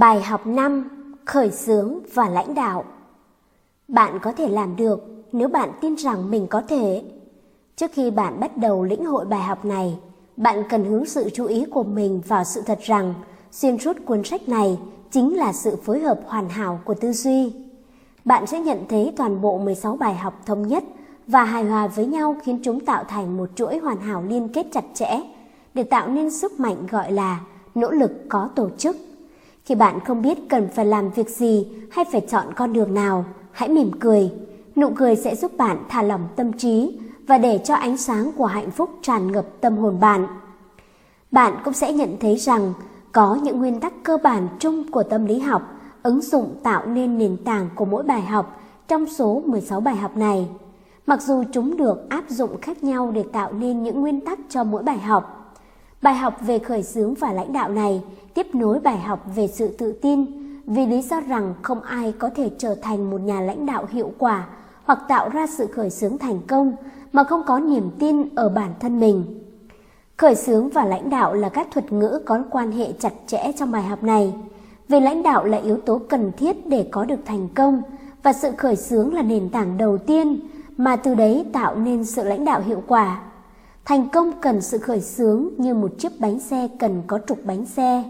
Bài học 5: Khởi xướng và lãnh đạo. Bạn có thể làm được nếu bạn tin rằng mình có thể. Trước khi bạn bắt đầu lĩnh hội bài học này, bạn cần hướng sự chú ý của mình vào sự thật rằng xuyên suốt cuốn sách này chính là sự phối hợp hoàn hảo của tư duy. Bạn sẽ nhận thấy toàn bộ 16 bài học thống nhất và hài hòa với nhau khiến chúng tạo thành một chuỗi hoàn hảo liên kết chặt chẽ để tạo nên sức mạnh gọi là nỗ lực có tổ chức. Khi bạn không biết cần phải làm việc gì hay phải chọn con đường nào, hãy mỉm cười. Nụ cười sẽ giúp bạn thả lỏng tâm trí và để cho ánh sáng của hạnh phúc tràn ngập tâm hồn bạn. Bạn cũng sẽ nhận thấy rằng có những nguyên tắc cơ bản chung của tâm lý học ứng dụng tạo nên nền tảng của mỗi bài học trong số 16 bài học này. Mặc dù chúng được áp dụng khác nhau để tạo nên những nguyên tắc cho mỗi bài học. Bài học về khởi xướng và lãnh đạo này tiếp nối bài học về sự tự tin vì lý do rằng không ai có thể trở thành một nhà lãnh đạo hiệu quả hoặc tạo ra sự khởi xướng thành công mà không có niềm tin ở bản thân mình. Khởi xướng và lãnh đạo là các thuật ngữ có quan hệ chặt chẽ trong bài học này. Vì lãnh đạo là yếu tố cần thiết để có được thành công và sự khởi xướng là nền tảng đầu tiên mà từ đấy tạo nên sự lãnh đạo hiệu quả. Thành công cần sự khởi xướng như một chiếc bánh xe cần có trục bánh xe.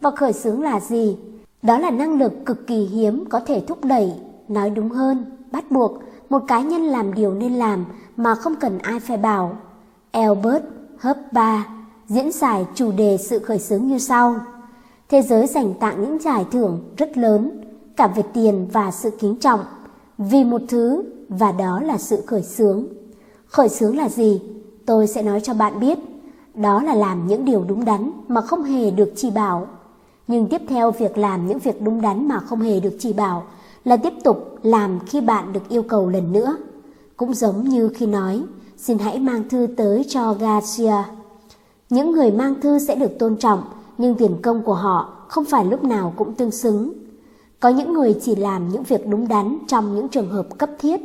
Và khởi xướng là gì? Đó là năng lực cực kỳ hiếm có thể thúc đẩy, nói đúng hơn, bắt buộc một cá nhân làm điều nên làm mà không cần ai phải bảo. Albert ba diễn giải chủ đề sự khởi xướng như sau. Thế giới dành tặng những giải thưởng rất lớn, cả về tiền và sự kính trọng, vì một thứ và đó là sự khởi xướng. Khởi xướng là gì? Tôi sẽ nói cho bạn biết. Đó là làm những điều đúng đắn mà không hề được chỉ bảo. Nhưng tiếp theo việc làm những việc đúng đắn mà không hề được chỉ bảo là tiếp tục làm khi bạn được yêu cầu lần nữa. Cũng giống như khi nói, xin hãy mang thư tới cho Garcia. Những người mang thư sẽ được tôn trọng, nhưng tiền công của họ không phải lúc nào cũng tương xứng. Có những người chỉ làm những việc đúng đắn trong những trường hợp cấp thiết,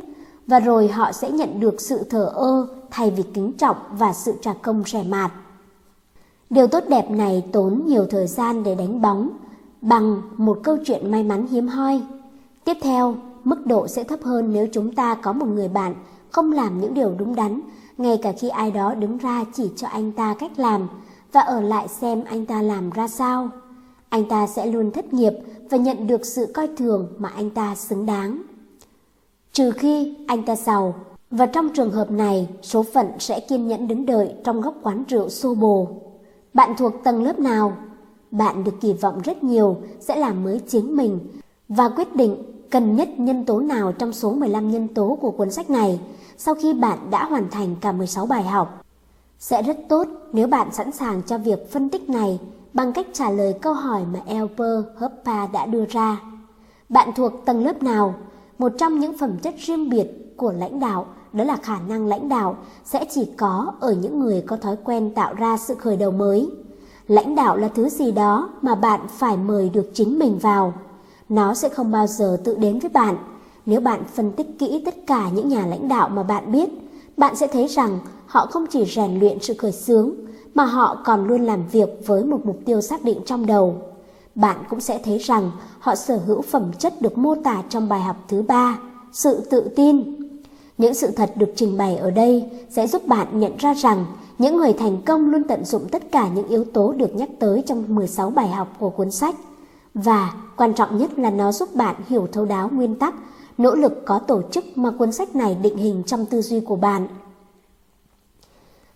và rồi họ sẽ nhận được sự thờ ơ thay vì kính trọng và sự trả công rẻ mạt. Điều tốt đẹp này tốn nhiều thời gian để đánh bóng bằng một câu chuyện may mắn hiếm hoi. Tiếp theo, mức độ sẽ thấp hơn nếu chúng ta có một người bạn không làm những điều đúng đắn, ngay cả khi ai đó đứng ra chỉ cho anh ta cách làm và ở lại xem anh ta làm ra sao. Anh ta sẽ luôn thất nghiệp và nhận được sự coi thường mà anh ta xứng đáng. Trừ khi anh ta giàu, và trong trường hợp này, số phận sẽ kiên nhẫn đứng đợi trong góc quán rượu xô bồ. Bạn thuộc tầng lớp nào? Bạn được kỳ vọng rất nhiều, sẽ làm mới chính mình và quyết định cần nhất nhân tố nào trong số 15 nhân tố của cuốn sách này sau khi bạn đã hoàn thành cả 16 bài học. Sẽ rất tốt nếu bạn sẵn sàng cho việc phân tích này bằng cách trả lời câu hỏi mà Elper Hoppa đã đưa ra. Bạn thuộc tầng lớp nào? Một trong những phẩm chất riêng biệt của lãnh đạo đó là khả năng lãnh đạo sẽ chỉ có ở những người có thói quen tạo ra sự khởi đầu mới. Lãnh đạo là thứ gì đó mà bạn phải mời được chính mình vào. Nó sẽ không bao giờ tự đến với bạn. Nếu bạn phân tích kỹ tất cả những nhà lãnh đạo mà bạn biết, bạn sẽ thấy rằng họ không chỉ rèn luyện sự khởi xướng, mà họ còn luôn làm việc với một mục tiêu xác định trong đầu. Bạn cũng sẽ thấy rằng họ sở hữu phẩm chất được mô tả trong bài học thứ ba, sự tự tin. Những sự thật được trình bày ở đây sẽ giúp bạn nhận ra rằng những người thành công luôn tận dụng tất cả những yếu tố được nhắc tới trong 16 bài học của cuốn sách. Và quan trọng nhất là nó giúp bạn hiểu thấu đáo nguyên tắc, nỗ lực có tổ chức mà cuốn sách này định hình trong tư duy của bạn.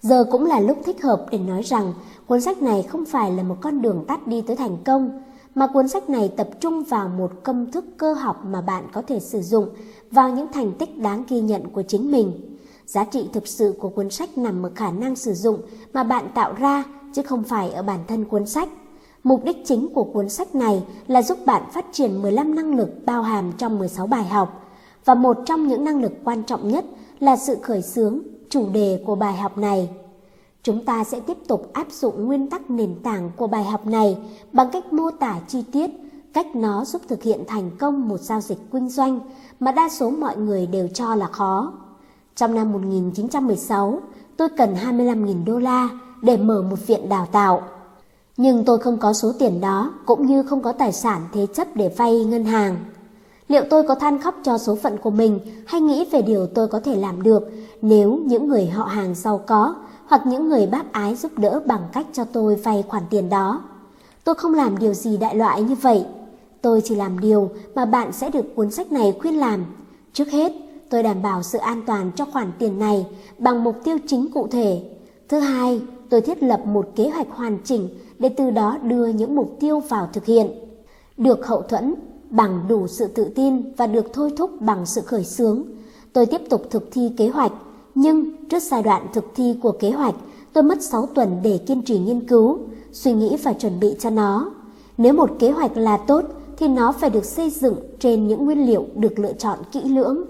Giờ cũng là lúc thích hợp để nói rằng cuốn sách này không phải là một con đường tắt đi tới thành công, mà cuốn sách này tập trung vào một công thức cơ học mà bạn có thể sử dụng vào những thành tích đáng ghi nhận của chính mình. Giá trị thực sự của cuốn sách nằm ở khả năng sử dụng mà bạn tạo ra chứ không phải ở bản thân cuốn sách. Mục đích chính của cuốn sách này là giúp bạn phát triển 15 năng lực bao hàm trong 16 bài học. Và một trong những năng lực quan trọng nhất là sự khởi xướng, chủ đề của bài học này. Chúng ta sẽ tiếp tục áp dụng nguyên tắc nền tảng của bài học này bằng cách mô tả chi tiết, cách nó giúp thực hiện thành công một giao dịch kinh doanh mà đa số mọi người đều cho là khó. Trong năm 1916, tôi cần 25.000 đô la để mở một viện đào tạo. Nhưng tôi không có số tiền đó, cũng như không có tài sản thế chấp để vay ngân hàng. Liệu tôi có than khóc cho số phận của mình hay nghĩ về điều tôi có thể làm được nếu những người họ hàng giàu có hoặc những người bác ái giúp đỡ bằng cách cho tôi vay khoản tiền đó? Tôi không làm điều gì đại loại như vậy. Tôi chỉ làm điều mà bạn sẽ được cuốn sách này khuyên làm. Trước hết, tôi đảm bảo sự an toàn cho khoản tiền này bằng mục tiêu chính cụ thể. Thứ hai, tôi thiết lập một kế hoạch hoàn chỉnh để từ đó đưa những mục tiêu vào thực hiện. Được hậu thuẫn bằng đủ sự tự tin và được thôi thúc bằng sự khởi xướng. Tôi tiếp tục thực thi kế hoạch, nhưng trước giai đoạn thực thi của kế hoạch, tôi mất 6 tuần để kiên trì nghiên cứu, suy nghĩ và chuẩn bị cho nó. Nếu một kế hoạch là tốt, thì nó phải được xây dựng trên những nguyên liệu được lựa chọn kỹ lưỡng.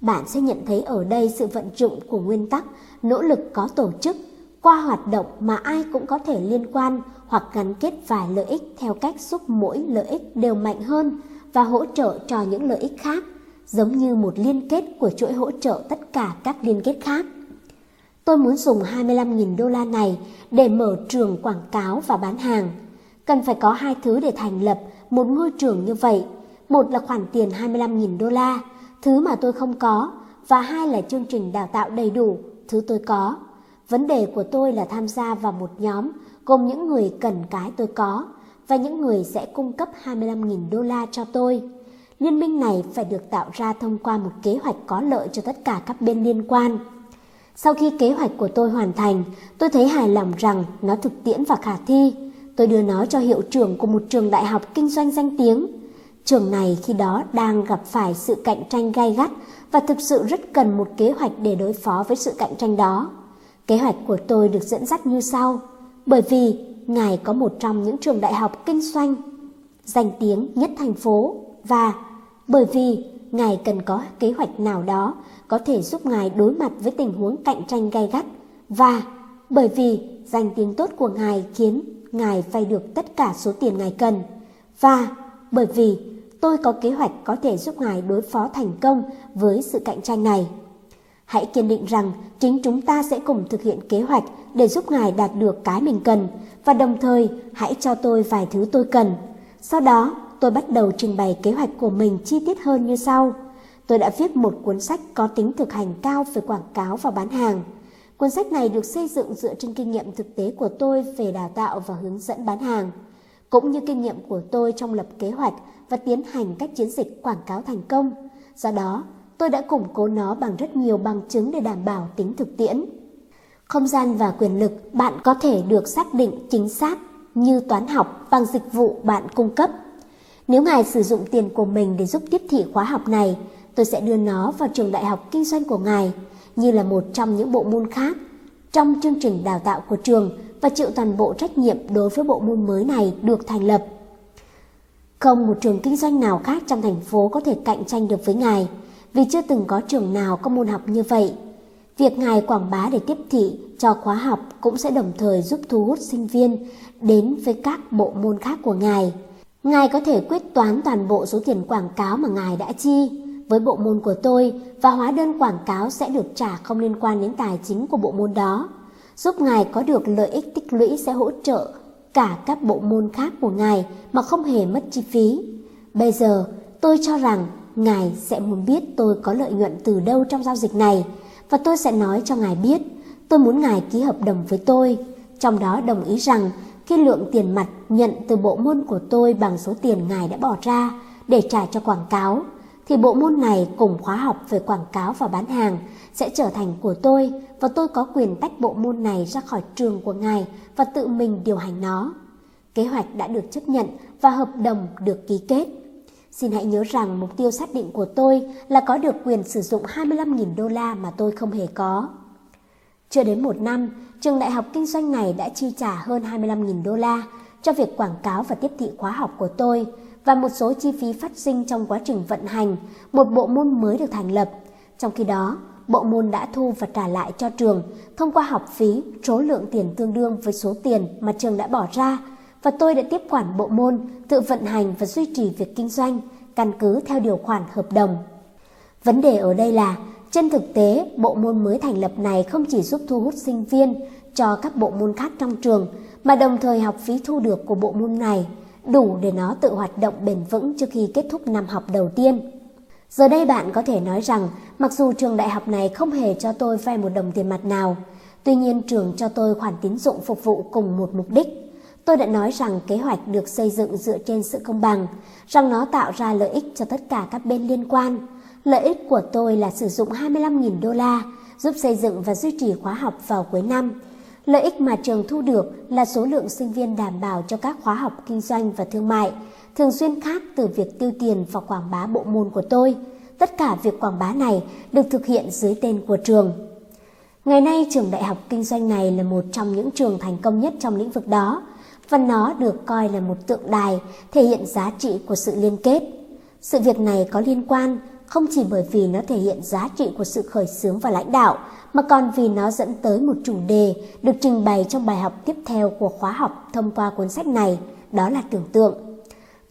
Bạn sẽ nhận thấy ở đây sự vận dụng của nguyên tắc nỗ lực có tổ chức qua hoạt động mà ai cũng có thể liên quan hoặc gắn kết vài lợi ích theo cách giúp mỗi lợi ích đều mạnh hơn và hỗ trợ cho những lợi ích khác, giống như một liên kết của chuỗi hỗ trợ tất cả các liên kết khác. Tôi muốn dùng 25.000 đô la này để mở trường quảng cáo và bán hàng. Cần phải có hai thứ để thành lập một ngôi trường như vậy. Một là khoản tiền 25.000 đô la, thứ mà tôi không có, và hai là chương trình đào tạo đầy đủ, thứ tôi có. Vấn đề của tôi là tham gia vào một nhóm gồm những người cần cái tôi có và những người sẽ cung cấp 25.000 đô la cho tôi. Liên minh này phải được tạo ra thông qua một kế hoạch có lợi cho tất cả các bên liên quan. Sau khi kế hoạch của tôi hoàn thành, tôi thấy hài lòng rằng nó thực tiễn và khả thi. Tôi đưa nó cho hiệu trưởng của một trường đại học kinh doanh danh tiếng. Trường này khi đó đang gặp phải sự cạnh tranh gay gắt và thực sự rất cần một kế hoạch để đối phó với sự cạnh tranh đó. Kế hoạch của tôi được dẫn dắt như sau, bởi vì Ngài có một trong những trường đại học kinh doanh danh tiếng nhất thành phố và bởi vì Ngài cần có kế hoạch nào đó có thể giúp Ngài đối mặt với tình huống cạnh tranh gay gắt và bởi vì danh tiếng tốt của Ngài khiến Ngài vay được tất cả số tiền Ngài cần và bởi vì tôi có kế hoạch có thể giúp Ngài đối phó thành công với sự cạnh tranh này. Hãy kiên định rằng chính chúng ta sẽ cùng thực hiện kế hoạch để giúp Ngài đạt được cái mình cần và đồng thời hãy cho tôi vài thứ tôi cần. Sau đó, tôi bắt đầu trình bày kế hoạch của mình chi tiết hơn như sau. Tôi đã viết một cuốn sách có tính thực hành cao về quảng cáo và bán hàng. Cuốn sách này được xây dựng dựa trên kinh nghiệm thực tế của tôi về đào tạo và hướng dẫn bán hàng, cũng như kinh nghiệm của tôi trong lập kế hoạch và tiến hành các chiến dịch quảng cáo thành công. Do đó, tôi đã củng cố nó bằng rất nhiều bằng chứng để đảm bảo tính thực tiễn. Không gian và quyền lực bạn có thể được xác định chính xác như toán học bằng dịch vụ bạn cung cấp. Nếu ngài sử dụng tiền của mình để giúp tiếp thị khóa học này, tôi sẽ đưa nó vào trường đại học kinh doanh của ngài như là một trong những bộ môn khác trong chương trình đào tạo của trường và chịu toàn bộ trách nhiệm đối với bộ môn mới này được thành lập. Không một trường kinh doanh nào khác trong thành phố có thể cạnh tranh được với ngài, vì chưa từng có trường nào có môn học như vậy. Việc ngài quảng bá để tiếp thị cho khóa học cũng sẽ đồng thời giúp thu hút sinh viên đến với các bộ môn khác của ngài. Ngài có thể quyết toán toàn bộ số tiền quảng cáo mà ngài đã chi với bộ môn của tôi và hóa đơn quảng cáo sẽ được trả không liên quan đến tài chính của bộ môn đó. Giúp ngài có được lợi ích tích lũy sẽ hỗ trợ cả các bộ môn khác của ngài mà không hề mất chi phí. Bây giờ, tôi cho rằng ngài sẽ muốn biết tôi có lợi nhuận từ đâu trong giao dịch này và tôi sẽ nói cho ngài biết tôi muốn ngài ký hợp đồng với tôi, trong đó đồng ý rằng khi lượng tiền mặt nhận từ bộ môn của tôi bằng số tiền ngài đã bỏ ra để trả cho quảng cáo, thì bộ môn này cùng khóa học về quảng cáo và bán hàng sẽ trở thành của tôi và tôi có quyền tách bộ môn này ra khỏi trường của ngài và tự mình điều hành nó. Kế hoạch đã được chấp nhận và hợp đồng được ký kết. Xin hãy nhớ rằng mục tiêu xác định của tôi là có được quyền sử dụng 25.000 đô la mà tôi không hề có. Chưa đến một năm, trường đại học kinh doanh này đã chi trả hơn 25.000 đô la cho việc quảng cáo và tiếp thị khóa học của tôi và một số chi phí phát sinh trong quá trình vận hành một bộ môn mới được thành lập. Trong khi đó, bộ môn đã thu và trả lại cho trường thông qua học phí số lượng tiền tương đương với số tiền mà trường đã bỏ ra và tôi đã tiếp quản bộ môn, tự vận hành và duy trì việc kinh doanh, căn cứ theo điều khoản hợp đồng. Vấn đề ở đây là, trên thực tế, bộ môn mới thành lập này không chỉ giúp thu hút sinh viên cho các bộ môn khác trong trường, mà đồng thời học phí thu được của bộ môn này đủ để nó tự hoạt động bền vững trước khi kết thúc năm học đầu tiên. Giờ đây bạn có thể nói rằng mặc dù trường đại học này không hề cho tôi vay một đồng tiền mặt nào, tuy nhiên trường cho tôi khoản tín dụng phục vụ cùng một mục đích. Tôi đã nói rằng kế hoạch được xây dựng dựa trên sự công bằng, rằng nó tạo ra lợi ích cho tất cả các bên liên quan. Lợi ích của tôi là sử dụng 25.000 đô la giúp xây dựng và duy trì khóa học vào cuối năm. Lợi ích mà trường thu được là số lượng sinh viên đảm bảo cho các khóa học kinh doanh và thương mại, thường xuyên khác từ việc tiêu tiền vào quảng bá bộ môn của tôi. Tất cả việc quảng bá này được thực hiện dưới tên của trường. Ngày nay trường đại học kinh doanh này là một trong những trường thành công nhất trong lĩnh vực đó và nó được coi là một tượng đài thể hiện giá trị của sự liên kết. Sự việc này có liên quan không chỉ bởi vì nó thể hiện giá trị của sự khởi xướng và lãnh đạo, mà còn vì nó dẫn tới một chủ đề được trình bày trong bài học tiếp theo của khóa học thông qua cuốn sách này, đó là tưởng tượng.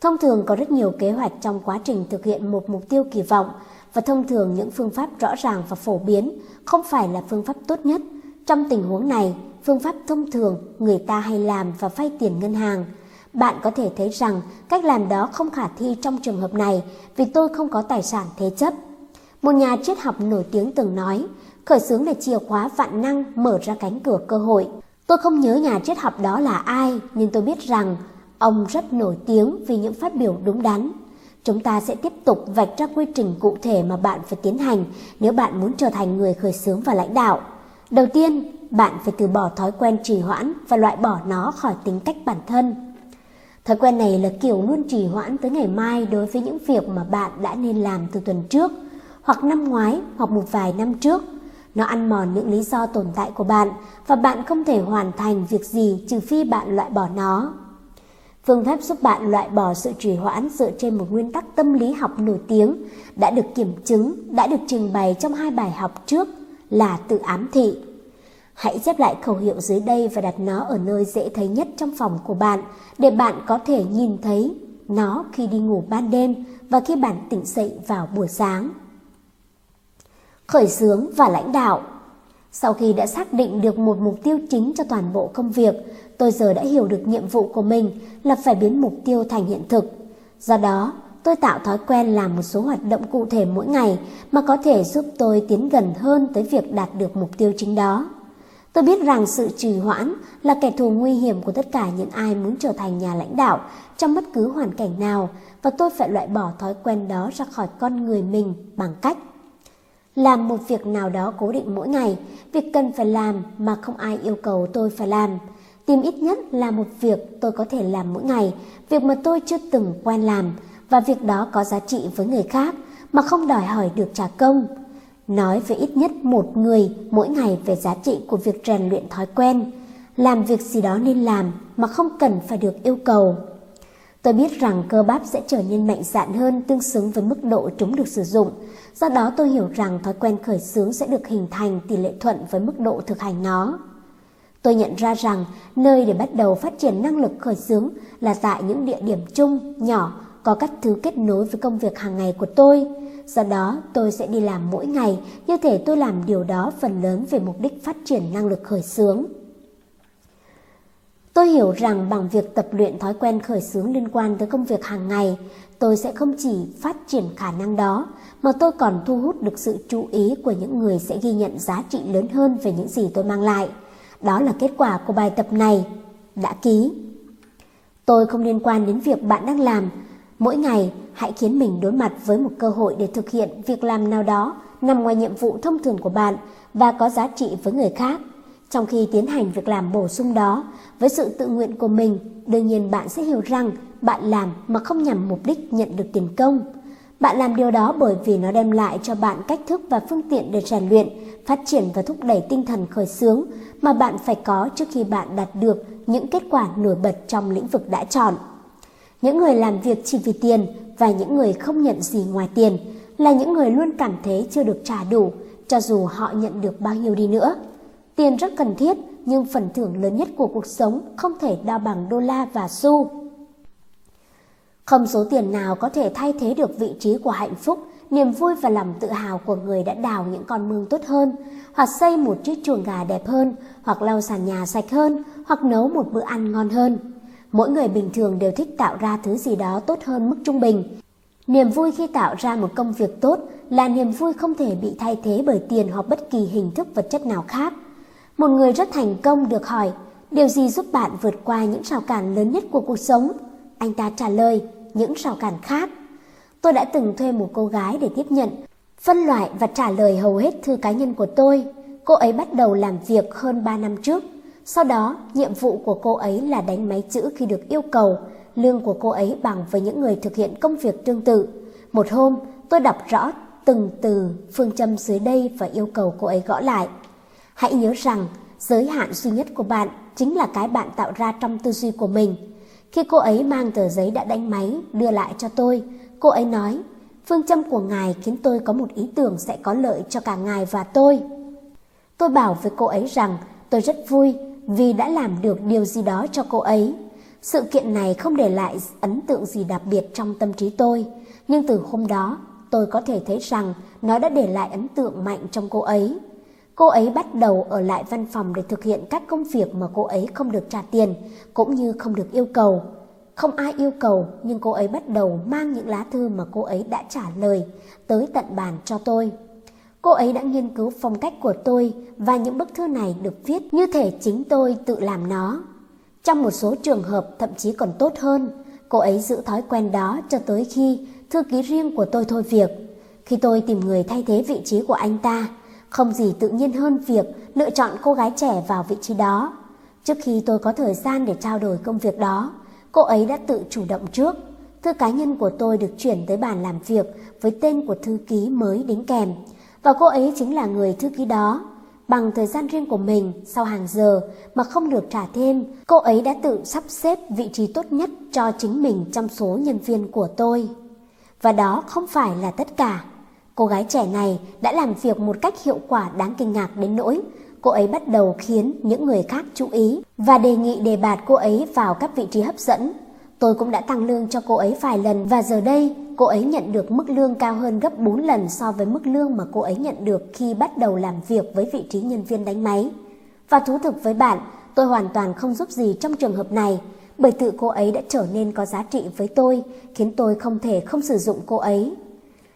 Thông thường có rất nhiều kế hoạch trong quá trình thực hiện một mục tiêu kỳ vọng và thông thường những phương pháp rõ ràng và phổ biến không phải là phương pháp tốt nhất. Trong tình huống này, phương pháp thông thường người ta hay làm và vay tiền ngân hàng – bạn có thể thấy rằng cách làm đó không khả thi trong trường hợp này vì tôi không có tài sản thế chấp. Một nhà triết học nổi tiếng từng nói, khởi xướng là chìa khóa vạn năng mở ra cánh cửa cơ hội. Tôi không nhớ nhà triết học đó là ai, nhưng tôi biết rằng ông rất nổi tiếng vì những phát biểu đúng đắn. Chúng ta sẽ tiếp tục vạch ra quy trình cụ thể mà bạn phải tiến hành nếu bạn muốn trở thành người khởi xướng và lãnh đạo. Đầu tiên, bạn phải từ bỏ thói quen trì hoãn và loại bỏ nó khỏi tính cách bản thân. Thói quen này là kiểu luôn trì hoãn tới ngày mai đối với những việc mà bạn đã nên làm từ tuần trước, hoặc năm ngoái, hoặc một vài năm trước. Nó ăn mòn những lý do tồn tại của bạn và bạn không thể hoàn thành việc gì trừ phi bạn loại bỏ nó. Phương pháp giúp bạn loại bỏ sự trì hoãn dựa trên một nguyên tắc tâm lý học nổi tiếng đã được kiểm chứng, đã được trình bày trong hai bài học trước là tự ám thị. Hãy chép lại khẩu hiệu dưới đây và đặt nó ở nơi dễ thấy nhất trong phòng của bạn để bạn có thể nhìn thấy nó khi đi ngủ ban đêm và khi bạn tỉnh dậy vào buổi sáng. Khởi xướng và lãnh đạo Sau khi đã xác định được một mục tiêu chính cho toàn bộ công việc, tôi giờ đã hiểu được nhiệm vụ của mình là phải biến mục tiêu thành hiện thực. Do đó, tôi tạo thói quen làm một số hoạt động cụ thể mỗi ngày mà có thể giúp tôi tiến gần hơn tới việc đạt được mục tiêu chính đó. Tôi biết rằng sự trì hoãn là kẻ thù nguy hiểm của tất cả những ai muốn trở thành nhà lãnh đạo trong bất cứ hoàn cảnh nào và tôi phải loại bỏ thói quen đó ra khỏi con người mình bằng cách làm một việc nào đó cố định mỗi ngày, việc cần phải làm mà không ai yêu cầu tôi phải làm. Tìm ít nhất là một việc tôi có thể làm mỗi ngày, việc mà tôi chưa từng quen làm và việc đó có giá trị với người khác mà không đòi hỏi được trả công nói với ít nhất một người mỗi ngày về giá trị của việc rèn luyện thói quen, làm việc gì đó nên làm mà không cần phải được yêu cầu. Tôi biết rằng cơ bắp sẽ trở nên mạnh dạn hơn tương xứng với mức độ chúng được sử dụng, do đó tôi hiểu rằng thói quen khởi xướng sẽ được hình thành tỷ lệ thuận với mức độ thực hành nó. Tôi nhận ra rằng nơi để bắt đầu phát triển năng lực khởi xướng là tại những địa điểm chung, nhỏ, có các thứ kết nối với công việc hàng ngày của tôi, Do đó, tôi sẽ đi làm mỗi ngày, như thể tôi làm điều đó phần lớn về mục đích phát triển năng lực khởi xướng. Tôi hiểu rằng bằng việc tập luyện thói quen khởi xướng liên quan tới công việc hàng ngày, tôi sẽ không chỉ phát triển khả năng đó, mà tôi còn thu hút được sự chú ý của những người sẽ ghi nhận giá trị lớn hơn về những gì tôi mang lại. Đó là kết quả của bài tập này. Đã ký. Tôi không liên quan đến việc bạn đang làm, Mỗi ngày, hãy khiến mình đối mặt với một cơ hội để thực hiện việc làm nào đó nằm ngoài nhiệm vụ thông thường của bạn và có giá trị với người khác. Trong khi tiến hành việc làm bổ sung đó, với sự tự nguyện của mình, đương nhiên bạn sẽ hiểu rằng bạn làm mà không nhằm mục đích nhận được tiền công. Bạn làm điều đó bởi vì nó đem lại cho bạn cách thức và phương tiện để rèn luyện, phát triển và thúc đẩy tinh thần khởi xướng mà bạn phải có trước khi bạn đạt được những kết quả nổi bật trong lĩnh vực đã chọn. Những người làm việc chỉ vì tiền và những người không nhận gì ngoài tiền là những người luôn cảm thấy chưa được trả đủ cho dù họ nhận được bao nhiêu đi nữa. Tiền rất cần thiết nhưng phần thưởng lớn nhất của cuộc sống không thể đo bằng đô la và xu. Không số tiền nào có thể thay thế được vị trí của hạnh phúc niềm vui và lòng tự hào của người đã đào những con mương tốt hơn, hoặc xây một chiếc chuồng gà đẹp hơn, hoặc lau sàn nhà sạch hơn, hoặc nấu một bữa ăn ngon hơn. Mỗi người bình thường đều thích tạo ra thứ gì đó tốt hơn mức trung bình. Niềm vui khi tạo ra một công việc tốt là niềm vui không thể bị thay thế bởi tiền hoặc bất kỳ hình thức vật chất nào khác. Một người rất thành công được hỏi, điều gì giúp bạn vượt qua những rào cản lớn nhất của cuộc sống? Anh ta trả lời, những rào cản khác. Tôi đã từng thuê một cô gái để tiếp nhận, phân loại và trả lời hầu hết thư cá nhân của tôi. Cô ấy bắt đầu làm việc hơn 3 năm trước. Sau đó, nhiệm vụ của cô ấy là đánh máy chữ khi được yêu cầu. Lương của cô ấy bằng với những người thực hiện công việc tương tự. Một hôm, tôi đọc rõ từng từ phương châm dưới đây và yêu cầu cô ấy gõ lại. Hãy nhớ rằng, giới hạn duy nhất của bạn chính là cái bạn tạo ra trong tư duy của mình. Khi cô ấy mang tờ giấy đã đánh máy đưa lại cho tôi, cô ấy nói, phương châm của ngài khiến tôi có một ý tưởng sẽ có lợi cho cả ngài và tôi. Tôi bảo với cô ấy rằng tôi rất vui vì đã làm được điều gì đó cho cô ấy. Sự kiện này không để lại ấn tượng gì đặc biệt trong tâm trí tôi, nhưng từ hôm đó tôi có thể thấy rằng nó đã để lại ấn tượng mạnh trong cô ấy. Cô ấy bắt đầu ở lại văn phòng để thực hiện các công việc mà cô ấy không được trả tiền, cũng như không được yêu cầu. Không ai yêu cầu, nhưng cô ấy bắt đầu mang những lá thư mà cô ấy đã trả lời tới tận bàn cho tôi. Cô ấy đã nghiên cứu phong cách của tôi và những bức thư này được viết như thể chính tôi tự làm nó. Trong một số trường hợp thậm chí còn tốt hơn, cô ấy giữ thói quen đó cho tới khi thư ký riêng của tôi thôi việc. Khi tôi tìm người thay thế vị trí của anh ta, không gì tự nhiên hơn việc lựa chọn cô gái trẻ vào vị trí đó. Trước khi tôi có thời gian để trao đổi công việc đó, cô ấy đã tự chủ động trước. Thư cá nhân của tôi được chuyển tới bàn làm việc với tên của thư ký mới đính kèm. Và cô ấy chính là người thư ký đó. Bằng thời gian riêng của mình, sau hàng giờ mà không được trả thêm, cô ấy đã tự sắp xếp vị trí tốt nhất cho chính mình trong số nhân viên của tôi. Và đó không phải là tất cả. Cô gái trẻ này đã làm việc một cách hiệu quả đáng kinh ngạc đến nỗi cô ấy bắt đầu khiến những người khác chú ý và đề nghị đề bạt cô ấy vào các vị trí hấp dẫn. Tôi cũng đã tăng lương cho cô ấy vài lần và giờ đây cô ấy nhận được mức lương cao hơn gấp 4 lần so với mức lương mà cô ấy nhận được khi bắt đầu làm việc với vị trí nhân viên đánh máy. Và thú thực với bạn, tôi hoàn toàn không giúp gì trong trường hợp này, bởi tự cô ấy đã trở nên có giá trị với tôi, khiến tôi không thể không sử dụng cô ấy.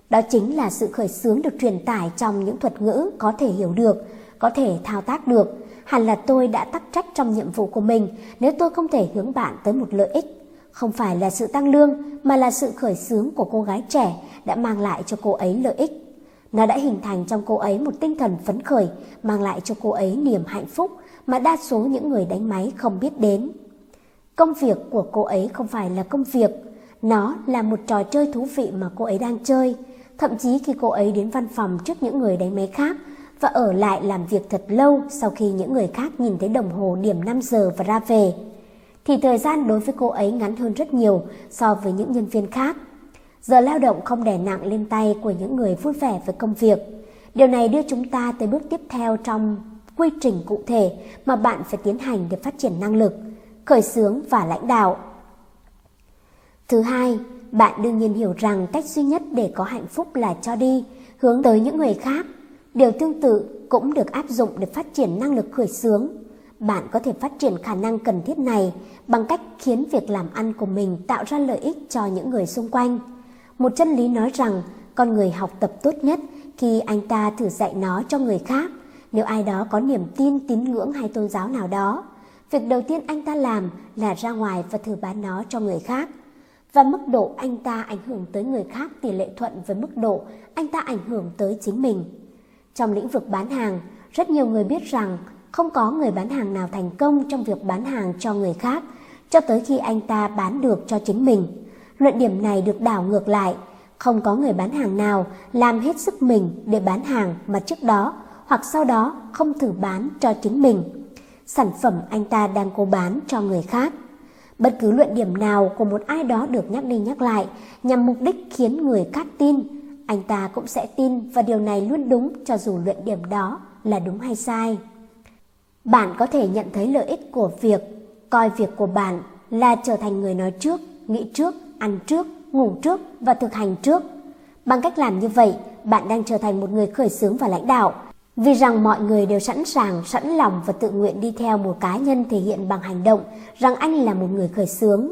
Đó chính là sự khởi xướng được truyền tải trong những thuật ngữ có thể hiểu được, có thể thao tác được. Hẳn là tôi đã tắc trách trong nhiệm vụ của mình nếu tôi không thể hướng bạn tới một lợi ích. Không phải là sự tăng lương mà là sự khởi xướng của cô gái trẻ đã mang lại cho cô ấy lợi ích. Nó đã hình thành trong cô ấy một tinh thần phấn khởi, mang lại cho cô ấy niềm hạnh phúc mà đa số những người đánh máy không biết đến. Công việc của cô ấy không phải là công việc, nó là một trò chơi thú vị mà cô ấy đang chơi. Thậm chí khi cô ấy đến văn phòng trước những người đánh máy khác và ở lại làm việc thật lâu sau khi những người khác nhìn thấy đồng hồ điểm 5 giờ và ra về, thì thời gian đối với cô ấy ngắn hơn rất nhiều so với những nhân viên khác. Giờ lao động không đè nặng lên tay của những người vui vẻ với công việc. Điều này đưa chúng ta tới bước tiếp theo trong quy trình cụ thể mà bạn phải tiến hành để phát triển năng lực, khởi xướng và lãnh đạo. Thứ hai, bạn đương nhiên hiểu rằng cách duy nhất để có hạnh phúc là cho đi, hướng tới những người khác. Điều tương tự cũng được áp dụng để phát triển năng lực khởi xướng. Bạn có thể phát triển khả năng cần thiết này bằng cách khiến việc làm ăn của mình tạo ra lợi ích cho những người xung quanh. Một chân lý nói rằng con người học tập tốt nhất khi anh ta thử dạy nó cho người khác. Nếu ai đó có niềm tin, tín ngưỡng hay tôn giáo nào đó, việc đầu tiên anh ta làm là ra ngoài và thử bán nó cho người khác và mức độ anh ta ảnh hưởng tới người khác tỷ lệ thuận với mức độ anh ta ảnh hưởng tới chính mình. Trong lĩnh vực bán hàng, rất nhiều người biết rằng không có người bán hàng nào thành công trong việc bán hàng cho người khác cho tới khi anh ta bán được cho chính mình. Luận điểm này được đảo ngược lại, không có người bán hàng nào làm hết sức mình để bán hàng mà trước đó hoặc sau đó không thử bán cho chính mình. Sản phẩm anh ta đang cố bán cho người khác. Bất cứ luận điểm nào của một ai đó được nhắc đi nhắc lại nhằm mục đích khiến người khác tin, anh ta cũng sẽ tin và điều này luôn đúng cho dù luận điểm đó là đúng hay sai. Bạn có thể nhận thấy lợi ích của việc coi việc của bạn là trở thành người nói trước, nghĩ trước, ăn trước, ngủ trước và thực hành trước. Bằng cách làm như vậy, bạn đang trở thành một người khởi xướng và lãnh đạo. Vì rằng mọi người đều sẵn sàng, sẵn lòng và tự nguyện đi theo một cá nhân thể hiện bằng hành động rằng anh là một người khởi xướng.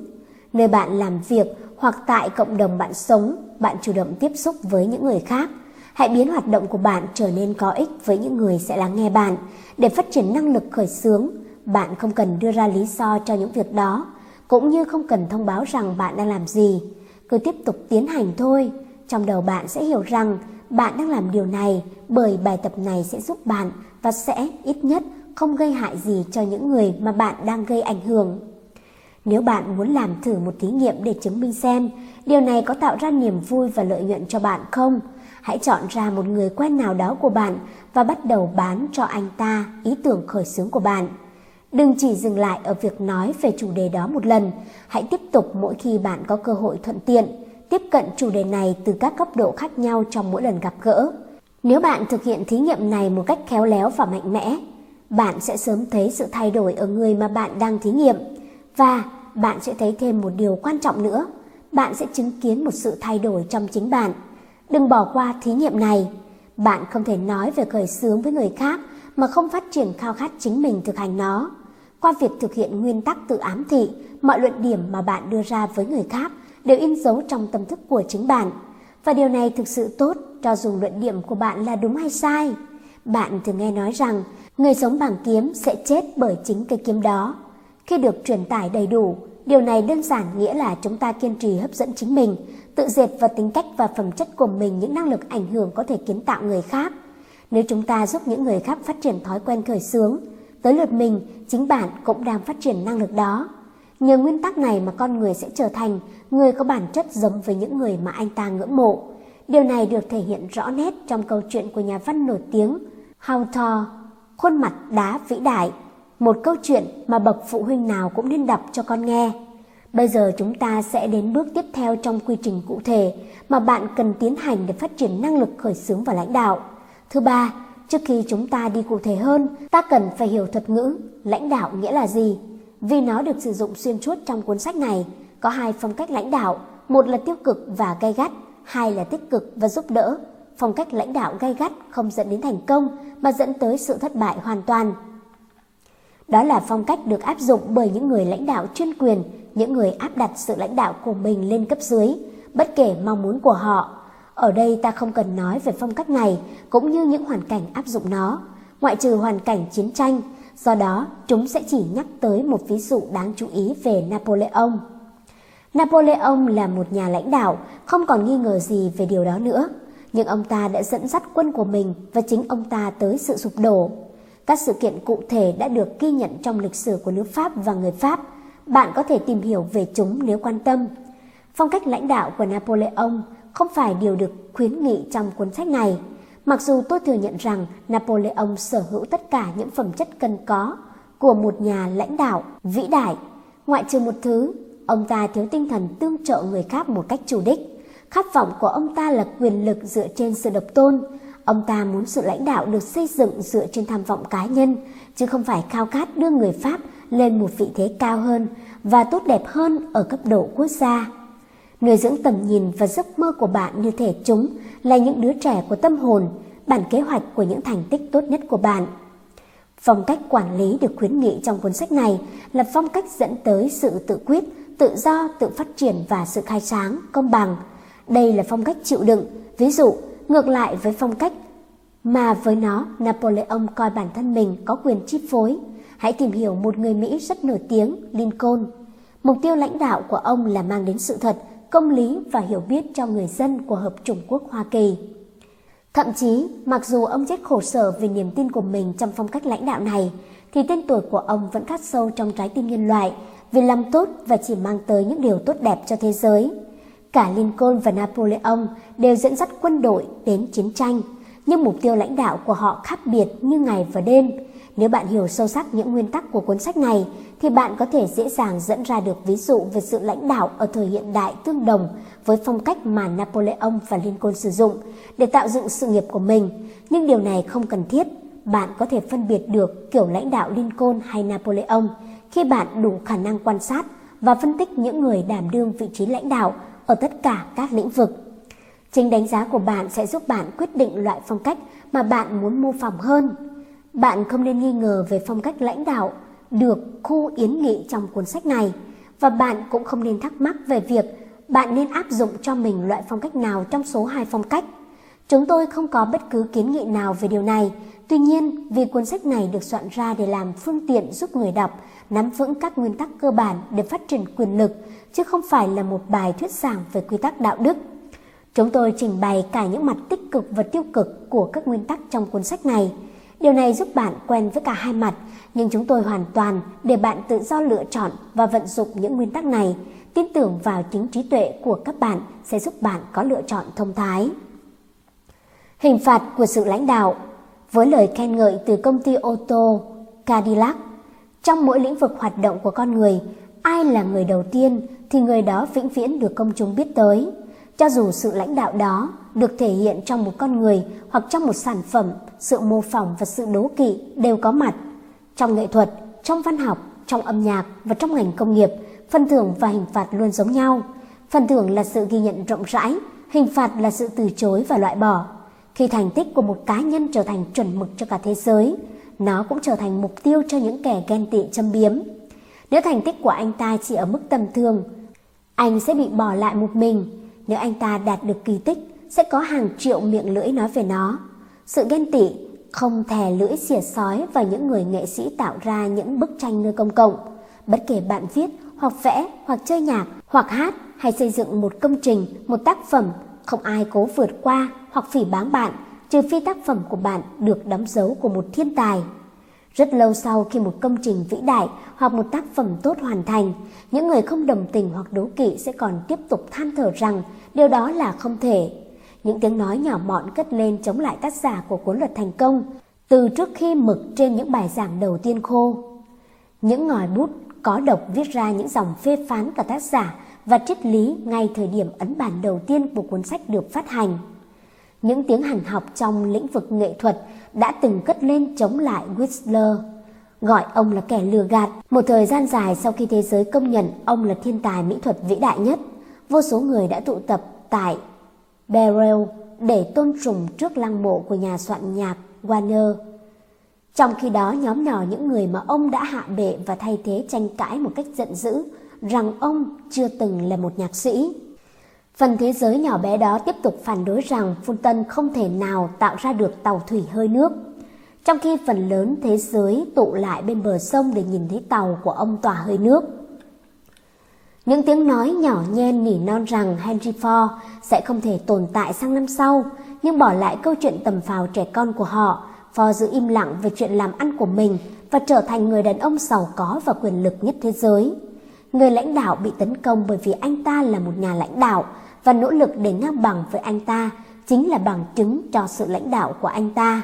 Nơi bạn làm việc hoặc tại cộng đồng bạn sống, bạn chủ động tiếp xúc với những người khác. Hãy biến hoạt động của bạn trở nên có ích với những người sẽ lắng nghe bạn. Để phát triển năng lực khởi xướng, bạn không cần đưa ra lý do cho những việc đó, cũng như không cần thông báo rằng bạn đang làm gì. Cứ tiếp tục tiến hành thôi. Trong đầu bạn sẽ hiểu rằng bạn đang làm điều này bởi bài tập này sẽ giúp bạn và sẽ ít nhất không gây hại gì cho những người mà bạn đang gây ảnh hưởng. Nếu bạn muốn làm thử một thí nghiệm để chứng minh xem điều này có tạo ra niềm vui và lợi nhuận cho bạn không, hãy chọn ra một người quen nào đó của bạn và bắt đầu bán cho anh ta ý tưởng khởi xướng của bạn. Đừng chỉ dừng lại ở việc nói về chủ đề đó một lần, hãy tiếp tục mỗi khi bạn có cơ hội thuận tiện, tiếp cận chủ đề này từ các góc độ khác nhau trong mỗi lần gặp gỡ. Nếu bạn thực hiện thí nghiệm này một cách khéo léo và mạnh mẽ, bạn sẽ sớm thấy sự thay đổi ở người mà bạn đang thí nghiệm và bạn sẽ thấy thêm một điều quan trọng nữa, bạn sẽ chứng kiến một sự thay đổi trong chính bạn. Đừng bỏ qua thí nghiệm này. Bạn không thể nói về khởi sướng với người khác mà không phát triển khao khát chính mình thực hành nó. Qua việc thực hiện nguyên tắc tự ám thị, mọi luận điểm mà bạn đưa ra với người khác đều in dấu trong tâm thức của chính bạn. Và điều này thực sự tốt cho dù luận điểm của bạn là đúng hay sai. Bạn thường nghe nói rằng người sống bằng kiếm sẽ chết bởi chính cây kiếm đó. Khi được truyền tải đầy đủ, điều này đơn giản nghĩa là chúng ta kiên trì hấp dẫn chính mình, tự dệt vào tính cách và phẩm chất của mình những năng lực ảnh hưởng có thể kiến tạo người khác. Nếu chúng ta giúp những người khác phát triển thói quen khởi sướng, tới lượt mình, chính bạn cũng đang phát triển năng lực đó. Nhờ nguyên tắc này mà con người sẽ trở thành người có bản chất giống với những người mà anh ta ngưỡng mộ. Điều này được thể hiện rõ nét trong câu chuyện của nhà văn nổi tiếng Hawthorne khuôn mặt đá vĩ đại, một câu chuyện mà bậc phụ huynh nào cũng nên đọc cho con nghe. Bây giờ chúng ta sẽ đến bước tiếp theo trong quy trình cụ thể mà bạn cần tiến hành để phát triển năng lực khởi xướng và lãnh đạo. Thứ ba, trước khi chúng ta đi cụ thể hơn, ta cần phải hiểu thuật ngữ lãnh đạo nghĩa là gì. Vì nó được sử dụng xuyên suốt trong cuốn sách này, có hai phong cách lãnh đạo, một là tiêu cực và gay gắt, hai là tích cực và giúp đỡ. Phong cách lãnh đạo gay gắt không dẫn đến thành công mà dẫn tới sự thất bại hoàn toàn. Đó là phong cách được áp dụng bởi những người lãnh đạo chuyên quyền, những người áp đặt sự lãnh đạo của mình lên cấp dưới, bất kể mong muốn của họ. Ở đây ta không cần nói về phong cách này cũng như những hoàn cảnh áp dụng nó, ngoại trừ hoàn cảnh chiến tranh, do đó chúng sẽ chỉ nhắc tới một ví dụ đáng chú ý về Napoleon. Napoleon là một nhà lãnh đạo, không còn nghi ngờ gì về điều đó nữa. Nhưng ông ta đã dẫn dắt quân của mình và chính ông ta tới sự sụp đổ. Các sự kiện cụ thể đã được ghi nhận trong lịch sử của nước Pháp và người Pháp. Bạn có thể tìm hiểu về chúng nếu quan tâm. Phong cách lãnh đạo của Napoleon không phải điều được khuyến nghị trong cuốn sách này. Mặc dù tôi thừa nhận rằng Napoleon sở hữu tất cả những phẩm chất cần có của một nhà lãnh đạo vĩ đại, ngoại trừ một thứ, ông ta thiếu tinh thần tương trợ người khác một cách chủ đích. Khát vọng của ông ta là quyền lực dựa trên sự độc tôn, Ông ta muốn sự lãnh đạo được xây dựng dựa trên tham vọng cá nhân, chứ không phải khao khát đưa người Pháp lên một vị thế cao hơn và tốt đẹp hơn ở cấp độ quốc gia. Nuôi dưỡng tầm nhìn và giấc mơ của bạn như thể chúng là những đứa trẻ của tâm hồn, bản kế hoạch của những thành tích tốt nhất của bạn. Phong cách quản lý được khuyến nghị trong cuốn sách này là phong cách dẫn tới sự tự quyết, tự do, tự phát triển và sự khai sáng, công bằng. Đây là phong cách chịu đựng, ví dụ ngược lại với phong cách mà với nó Napoleon coi bản thân mình có quyền chi phối. Hãy tìm hiểu một người Mỹ rất nổi tiếng, Lincoln. Mục tiêu lãnh đạo của ông là mang đến sự thật, công lý và hiểu biết cho người dân của Hợp chủng Quốc Hoa Kỳ. Thậm chí, mặc dù ông chết khổ sở vì niềm tin của mình trong phong cách lãnh đạo này, thì tên tuổi của ông vẫn khắc sâu trong trái tim nhân loại vì làm tốt và chỉ mang tới những điều tốt đẹp cho thế giới. Cả Lincoln và Napoleon đều dẫn dắt quân đội đến chiến tranh, nhưng mục tiêu lãnh đạo của họ khác biệt như ngày và đêm. Nếu bạn hiểu sâu sắc những nguyên tắc của cuốn sách này, thì bạn có thể dễ dàng dẫn ra được ví dụ về sự lãnh đạo ở thời hiện đại tương đồng với phong cách mà Napoleon và Lincoln sử dụng để tạo dựng sự nghiệp của mình. Nhưng điều này không cần thiết. Bạn có thể phân biệt được kiểu lãnh đạo Lincoln hay Napoleon khi bạn đủ khả năng quan sát và phân tích những người đảm đương vị trí lãnh đạo ở tất cả các lĩnh vực. Chính đánh giá của bạn sẽ giúp bạn quyết định loại phong cách mà bạn muốn mô phỏng hơn. Bạn không nên nghi ngờ về phong cách lãnh đạo được khu yến nghị trong cuốn sách này và bạn cũng không nên thắc mắc về việc bạn nên áp dụng cho mình loại phong cách nào trong số hai phong cách. Chúng tôi không có bất cứ kiến nghị nào về điều này, tuy nhiên vì cuốn sách này được soạn ra để làm phương tiện giúp người đọc nắm vững các nguyên tắc cơ bản để phát triển quyền lực, chứ không phải là một bài thuyết giảng về quy tắc đạo đức. Chúng tôi trình bày cả những mặt tích cực và tiêu cực của các nguyên tắc trong cuốn sách này. Điều này giúp bạn quen với cả hai mặt, nhưng chúng tôi hoàn toàn để bạn tự do lựa chọn và vận dụng những nguyên tắc này. Tin tưởng vào chính trí tuệ của các bạn sẽ giúp bạn có lựa chọn thông thái. Hình phạt của sự lãnh đạo Với lời khen ngợi từ công ty ô tô Cadillac, trong mỗi lĩnh vực hoạt động của con người, ai là người đầu tiên thì người đó vĩnh viễn được công chúng biết tới. Cho dù sự lãnh đạo đó được thể hiện trong một con người hoặc trong một sản phẩm, sự mô phỏng và sự đố kỵ đều có mặt. Trong nghệ thuật, trong văn học, trong âm nhạc và trong ngành công nghiệp, phần thưởng và hình phạt luôn giống nhau. Phần thưởng là sự ghi nhận rộng rãi, hình phạt là sự từ chối và loại bỏ. Khi thành tích của một cá nhân trở thành chuẩn mực cho cả thế giới, nó cũng trở thành mục tiêu cho những kẻ ghen tị châm biếm. Nếu thành tích của anh ta chỉ ở mức tầm thường, anh sẽ bị bỏ lại một mình. Nếu anh ta đạt được kỳ tích, sẽ có hàng triệu miệng lưỡi nói về nó. Sự ghen tị không thè lưỡi xỉa sói vào những người nghệ sĩ tạo ra những bức tranh nơi công cộng. Bất kể bạn viết hoặc vẽ hoặc chơi nhạc hoặc hát hay xây dựng một công trình, một tác phẩm, không ai cố vượt qua hoặc phỉ báng bạn trừ phi tác phẩm của bạn được đóng dấu của một thiên tài. Rất lâu sau khi một công trình vĩ đại hoặc một tác phẩm tốt hoàn thành, những người không đồng tình hoặc đố kỵ sẽ còn tiếp tục than thở rằng điều đó là không thể. Những tiếng nói nhỏ mọn cất lên chống lại tác giả của cuốn luật thành công, từ trước khi mực trên những bài giảng đầu tiên khô. Những ngòi bút có độc viết ra những dòng phê phán cả tác giả và triết lý ngay thời điểm ấn bản đầu tiên của cuốn sách được phát hành. Những tiếng hàn học trong lĩnh vực nghệ thuật đã từng cất lên chống lại Whistler, gọi ông là kẻ lừa gạt. Một thời gian dài sau khi thế giới công nhận ông là thiên tài mỹ thuật vĩ đại nhất, vô số người đã tụ tập tại Beryl để tôn trùng trước lăng mộ của nhà soạn nhạc Warner. Trong khi đó, nhóm nhỏ những người mà ông đã hạ bệ và thay thế tranh cãi một cách giận dữ rằng ông chưa từng là một nhạc sĩ. Phần thế giới nhỏ bé đó tiếp tục phản đối rằng Fulton không thể nào tạo ra được tàu thủy hơi nước. Trong khi phần lớn thế giới tụ lại bên bờ sông để nhìn thấy tàu của ông tỏa hơi nước. Những tiếng nói nhỏ nhen nỉ non rằng Henry Ford sẽ không thể tồn tại sang năm sau, nhưng bỏ lại câu chuyện tầm phào trẻ con của họ, Ford giữ im lặng về chuyện làm ăn của mình và trở thành người đàn ông giàu có và quyền lực nhất thế giới. Người lãnh đạo bị tấn công bởi vì anh ta là một nhà lãnh đạo và nỗ lực để ngang bằng với anh ta chính là bằng chứng cho sự lãnh đạo của anh ta.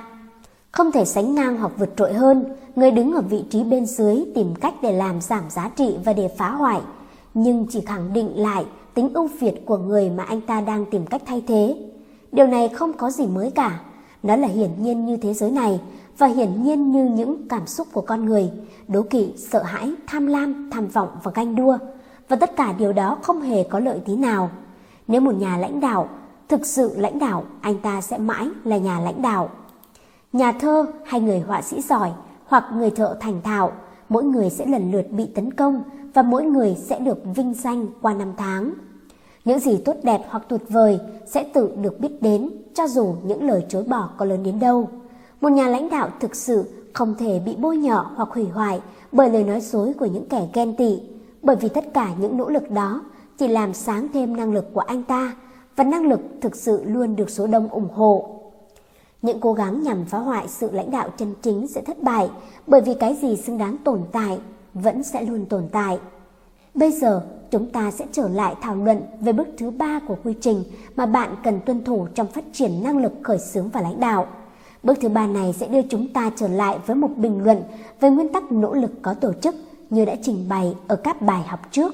Không thể sánh ngang hoặc vượt trội hơn, người đứng ở vị trí bên dưới tìm cách để làm giảm giá trị và để phá hoại, nhưng chỉ khẳng định lại tính ưu việt của người mà anh ta đang tìm cách thay thế. Điều này không có gì mới cả, nó là hiển nhiên như thế giới này và hiển nhiên như những cảm xúc của con người, đố kỵ, sợ hãi, tham lam, tham vọng và ganh đua. Và tất cả điều đó không hề có lợi tí nào. Nếu một nhà lãnh đạo thực sự lãnh đạo, anh ta sẽ mãi là nhà lãnh đạo. Nhà thơ hay người họa sĩ giỏi hoặc người thợ thành thạo, mỗi người sẽ lần lượt bị tấn công và mỗi người sẽ được vinh danh qua năm tháng. Những gì tốt đẹp hoặc tuyệt vời sẽ tự được biết đến cho dù những lời chối bỏ có lớn đến đâu. Một nhà lãnh đạo thực sự không thể bị bôi nhọ hoặc hủy hoại bởi lời nói dối của những kẻ ghen tị, bởi vì tất cả những nỗ lực đó chỉ làm sáng thêm năng lực của anh ta và năng lực thực sự luôn được số đông ủng hộ. Những cố gắng nhằm phá hoại sự lãnh đạo chân chính sẽ thất bại bởi vì cái gì xứng đáng tồn tại vẫn sẽ luôn tồn tại. Bây giờ, chúng ta sẽ trở lại thảo luận về bước thứ ba của quy trình mà bạn cần tuân thủ trong phát triển năng lực khởi xướng và lãnh đạo. Bước thứ ba này sẽ đưa chúng ta trở lại với một bình luận về nguyên tắc nỗ lực có tổ chức như đã trình bày ở các bài học trước.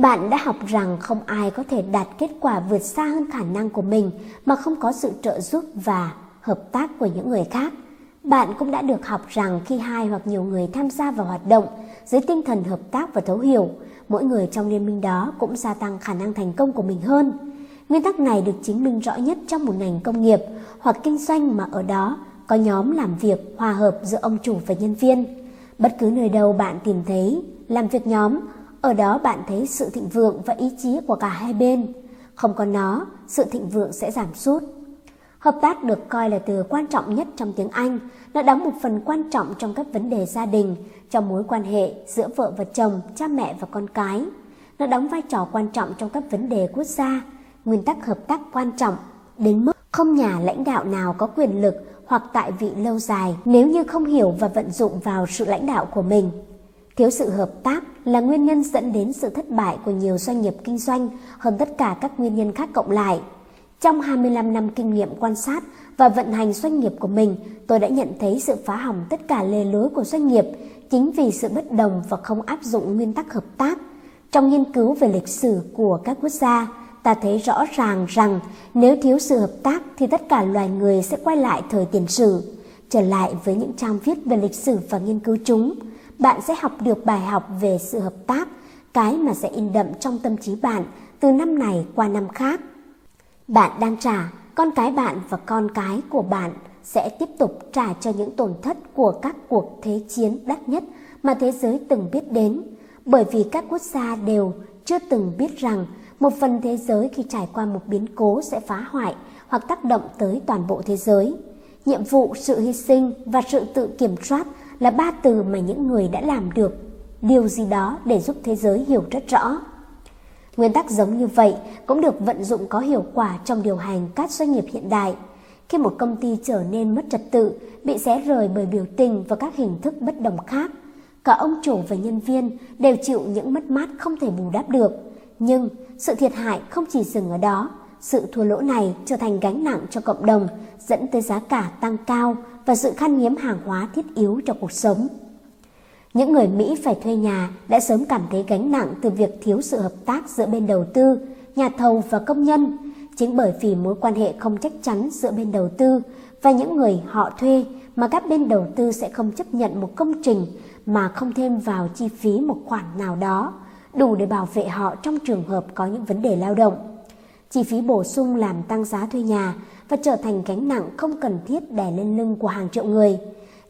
Bạn đã học rằng không ai có thể đạt kết quả vượt xa hơn khả năng của mình mà không có sự trợ giúp và hợp tác của những người khác. Bạn cũng đã được học rằng khi hai hoặc nhiều người tham gia vào hoạt động dưới tinh thần hợp tác và thấu hiểu, mỗi người trong liên minh đó cũng gia tăng khả năng thành công của mình hơn. Nguyên tắc này được chứng minh rõ nhất trong một ngành công nghiệp hoặc kinh doanh mà ở đó có nhóm làm việc hòa hợp giữa ông chủ và nhân viên. Bất cứ nơi đâu bạn tìm thấy làm việc nhóm, ở đó bạn thấy sự thịnh vượng và ý chí của cả hai bên. Không có nó, sự thịnh vượng sẽ giảm sút. Hợp tác được coi là từ quan trọng nhất trong tiếng Anh. Nó đóng một phần quan trọng trong các vấn đề gia đình, trong mối quan hệ giữa vợ và chồng, cha mẹ và con cái. Nó đóng vai trò quan trọng trong các vấn đề quốc gia. Nguyên tắc hợp tác quan trọng đến mức không nhà lãnh đạo nào có quyền lực hoặc tại vị lâu dài nếu như không hiểu và vận dụng vào sự lãnh đạo của mình. Thiếu sự hợp tác là nguyên nhân dẫn đến sự thất bại của nhiều doanh nghiệp kinh doanh hơn tất cả các nguyên nhân khác cộng lại. Trong 25 năm kinh nghiệm quan sát và vận hành doanh nghiệp của mình, tôi đã nhận thấy sự phá hỏng tất cả lề lối của doanh nghiệp chính vì sự bất đồng và không áp dụng nguyên tắc hợp tác. Trong nghiên cứu về lịch sử của các quốc gia, ta thấy rõ ràng rằng nếu thiếu sự hợp tác thì tất cả loài người sẽ quay lại thời tiền sử, trở lại với những trang viết về lịch sử và nghiên cứu chúng. Bạn sẽ học được bài học về sự hợp tác, cái mà sẽ in đậm trong tâm trí bạn từ năm này qua năm khác. Bạn đang trả, con cái bạn và con cái của bạn sẽ tiếp tục trả cho những tổn thất của các cuộc thế chiến đắt nhất mà thế giới từng biết đến, bởi vì các quốc gia đều chưa từng biết rằng một phần thế giới khi trải qua một biến cố sẽ phá hoại hoặc tác động tới toàn bộ thế giới. Nhiệm vụ, sự hy sinh và sự tự kiểm soát là ba từ mà những người đã làm được điều gì đó để giúp thế giới hiểu rất rõ. Nguyên tắc giống như vậy cũng được vận dụng có hiệu quả trong điều hành các doanh nghiệp hiện đại. Khi một công ty trở nên mất trật tự, bị xé rời bởi biểu tình và các hình thức bất đồng khác, cả ông chủ và nhân viên đều chịu những mất mát không thể bù đắp được. Nhưng sự thiệt hại không chỉ dừng ở đó, sự thua lỗ này trở thành gánh nặng cho cộng đồng, dẫn tới giá cả tăng cao và sự khan hiếm hàng hóa thiết yếu cho cuộc sống. Những người Mỹ phải thuê nhà đã sớm cảm thấy gánh nặng từ việc thiếu sự hợp tác giữa bên đầu tư, nhà thầu và công nhân, chính bởi vì mối quan hệ không chắc chắn giữa bên đầu tư và những người họ thuê mà các bên đầu tư sẽ không chấp nhận một công trình mà không thêm vào chi phí một khoản nào đó đủ để bảo vệ họ trong trường hợp có những vấn đề lao động. Chi phí bổ sung làm tăng giá thuê nhà và trở thành gánh nặng không cần thiết đè lên lưng của hàng triệu người.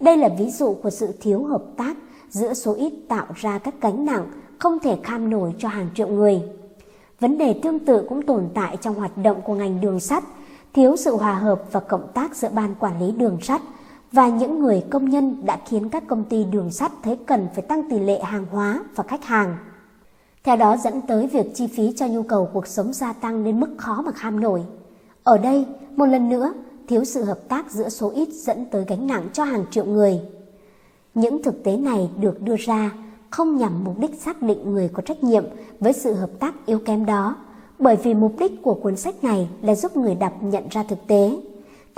Đây là ví dụ của sự thiếu hợp tác giữa số ít tạo ra các gánh nặng không thể kham nổi cho hàng triệu người. Vấn đề tương tự cũng tồn tại trong hoạt động của ngành đường sắt, thiếu sự hòa hợp và cộng tác giữa ban quản lý đường sắt và những người công nhân đã khiến các công ty đường sắt thấy cần phải tăng tỷ lệ hàng hóa và khách hàng. Theo đó dẫn tới việc chi phí cho nhu cầu cuộc sống gia tăng đến mức khó mà kham nổi. Ở đây, một lần nữa, thiếu sự hợp tác giữa số ít dẫn tới gánh nặng cho hàng triệu người. Những thực tế này được đưa ra không nhằm mục đích xác định người có trách nhiệm với sự hợp tác yếu kém đó, bởi vì mục đích của cuốn sách này là giúp người đọc nhận ra thực tế.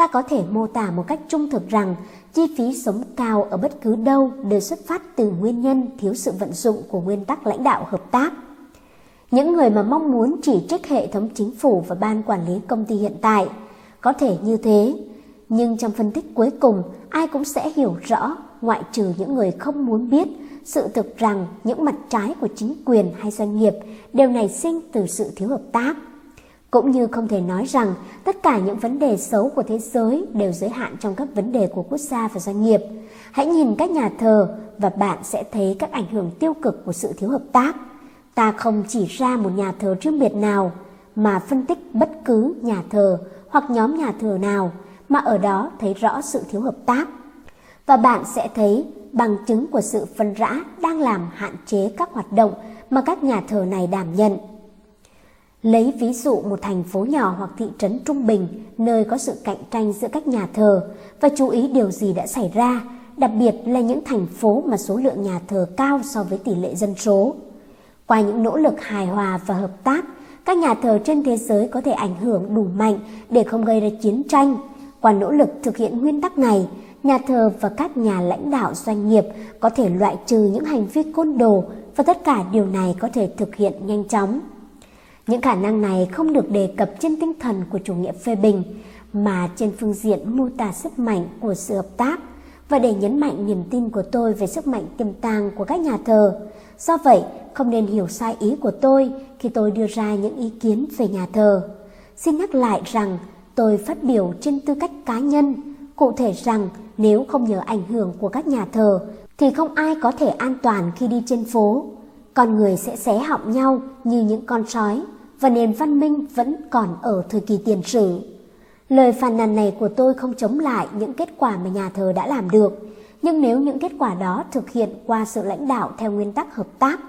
Ta có thể mô tả một cách trung thực rằng chi phí sống cao ở bất cứ đâu đều xuất phát từ nguyên nhân thiếu sự vận dụng của nguyên tắc lãnh đạo hợp tác. Những người mà mong muốn chỉ trích hệ thống chính phủ và ban quản lý công ty hiện tại có thể như thế, nhưng trong phân tích cuối cùng ai cũng sẽ hiểu rõ ngoại trừ những người không muốn biết sự thực rằng những mặt trái của chính quyền hay doanh nghiệp đều nảy sinh từ sự thiếu hợp tác. Cũng như không thể nói rằng tất cả những vấn đề xấu của thế giới đều giới hạn trong các vấn đề của quốc gia và doanh nghiệp. Hãy nhìn các nhà thờ và bạn sẽ thấy các ảnh hưởng tiêu cực của sự thiếu hợp tác. Ta không chỉ ra một nhà thờ riêng biệt nào, mà phân tích bất cứ nhà thờ hoặc nhóm nhà thờ nào mà ở đó thấy rõ sự thiếu hợp tác. Và bạn sẽ thấy bằng chứng của sự phân rã đang làm hạn chế các hoạt động mà các nhà thờ này đảm nhận. Lấy ví dụ một thành phố nhỏ hoặc thị trấn trung bình nơi có sự cạnh tranh giữa các nhà thờ và chú ý điều gì đã xảy ra, đặc biệt là những thành phố mà số lượng nhà thờ cao so với tỷ lệ dân số. Qua những nỗ lực hài hòa và hợp tác, các nhà thờ trên thế giới có thể ảnh hưởng đủ mạnh để không gây ra chiến tranh. Qua nỗ lực thực hiện nguyên tắc này, nhà thờ và các nhà lãnh đạo doanh nghiệp có thể loại trừ những hành vi côn đồ và tất cả điều này có thể thực hiện nhanh chóng. Những khả năng này không được đề cập trên tinh thần của chủ nghĩa phê bình, mà trên phương diện mô tả sức mạnh của sự hợp tác và để nhấn mạnh niềm tin của tôi về sức mạnh tiềm tàng của các nhà thờ. Do vậy, không nên hiểu sai ý của tôi khi tôi đưa ra những ý kiến về nhà thờ. xin nhắc lại rằng tôi phát biểu trên tư cách cá nhân, cụ thể rằng nếu không nhờ ảnh hưởng của các nhà thờ thì không ai có thể an toàn khi đi trên phố. Con người sẽ xé họng nhau như những con sói và nền văn minh vẫn còn ở thời kỳ tiền sử. Lời phàn nàn này của tôi không chống lại những kết quả mà nhà thờ đã làm được, nhưng nếu những kết quả đó thực hiện qua sự lãnh đạo theo nguyên tắc hợp tác,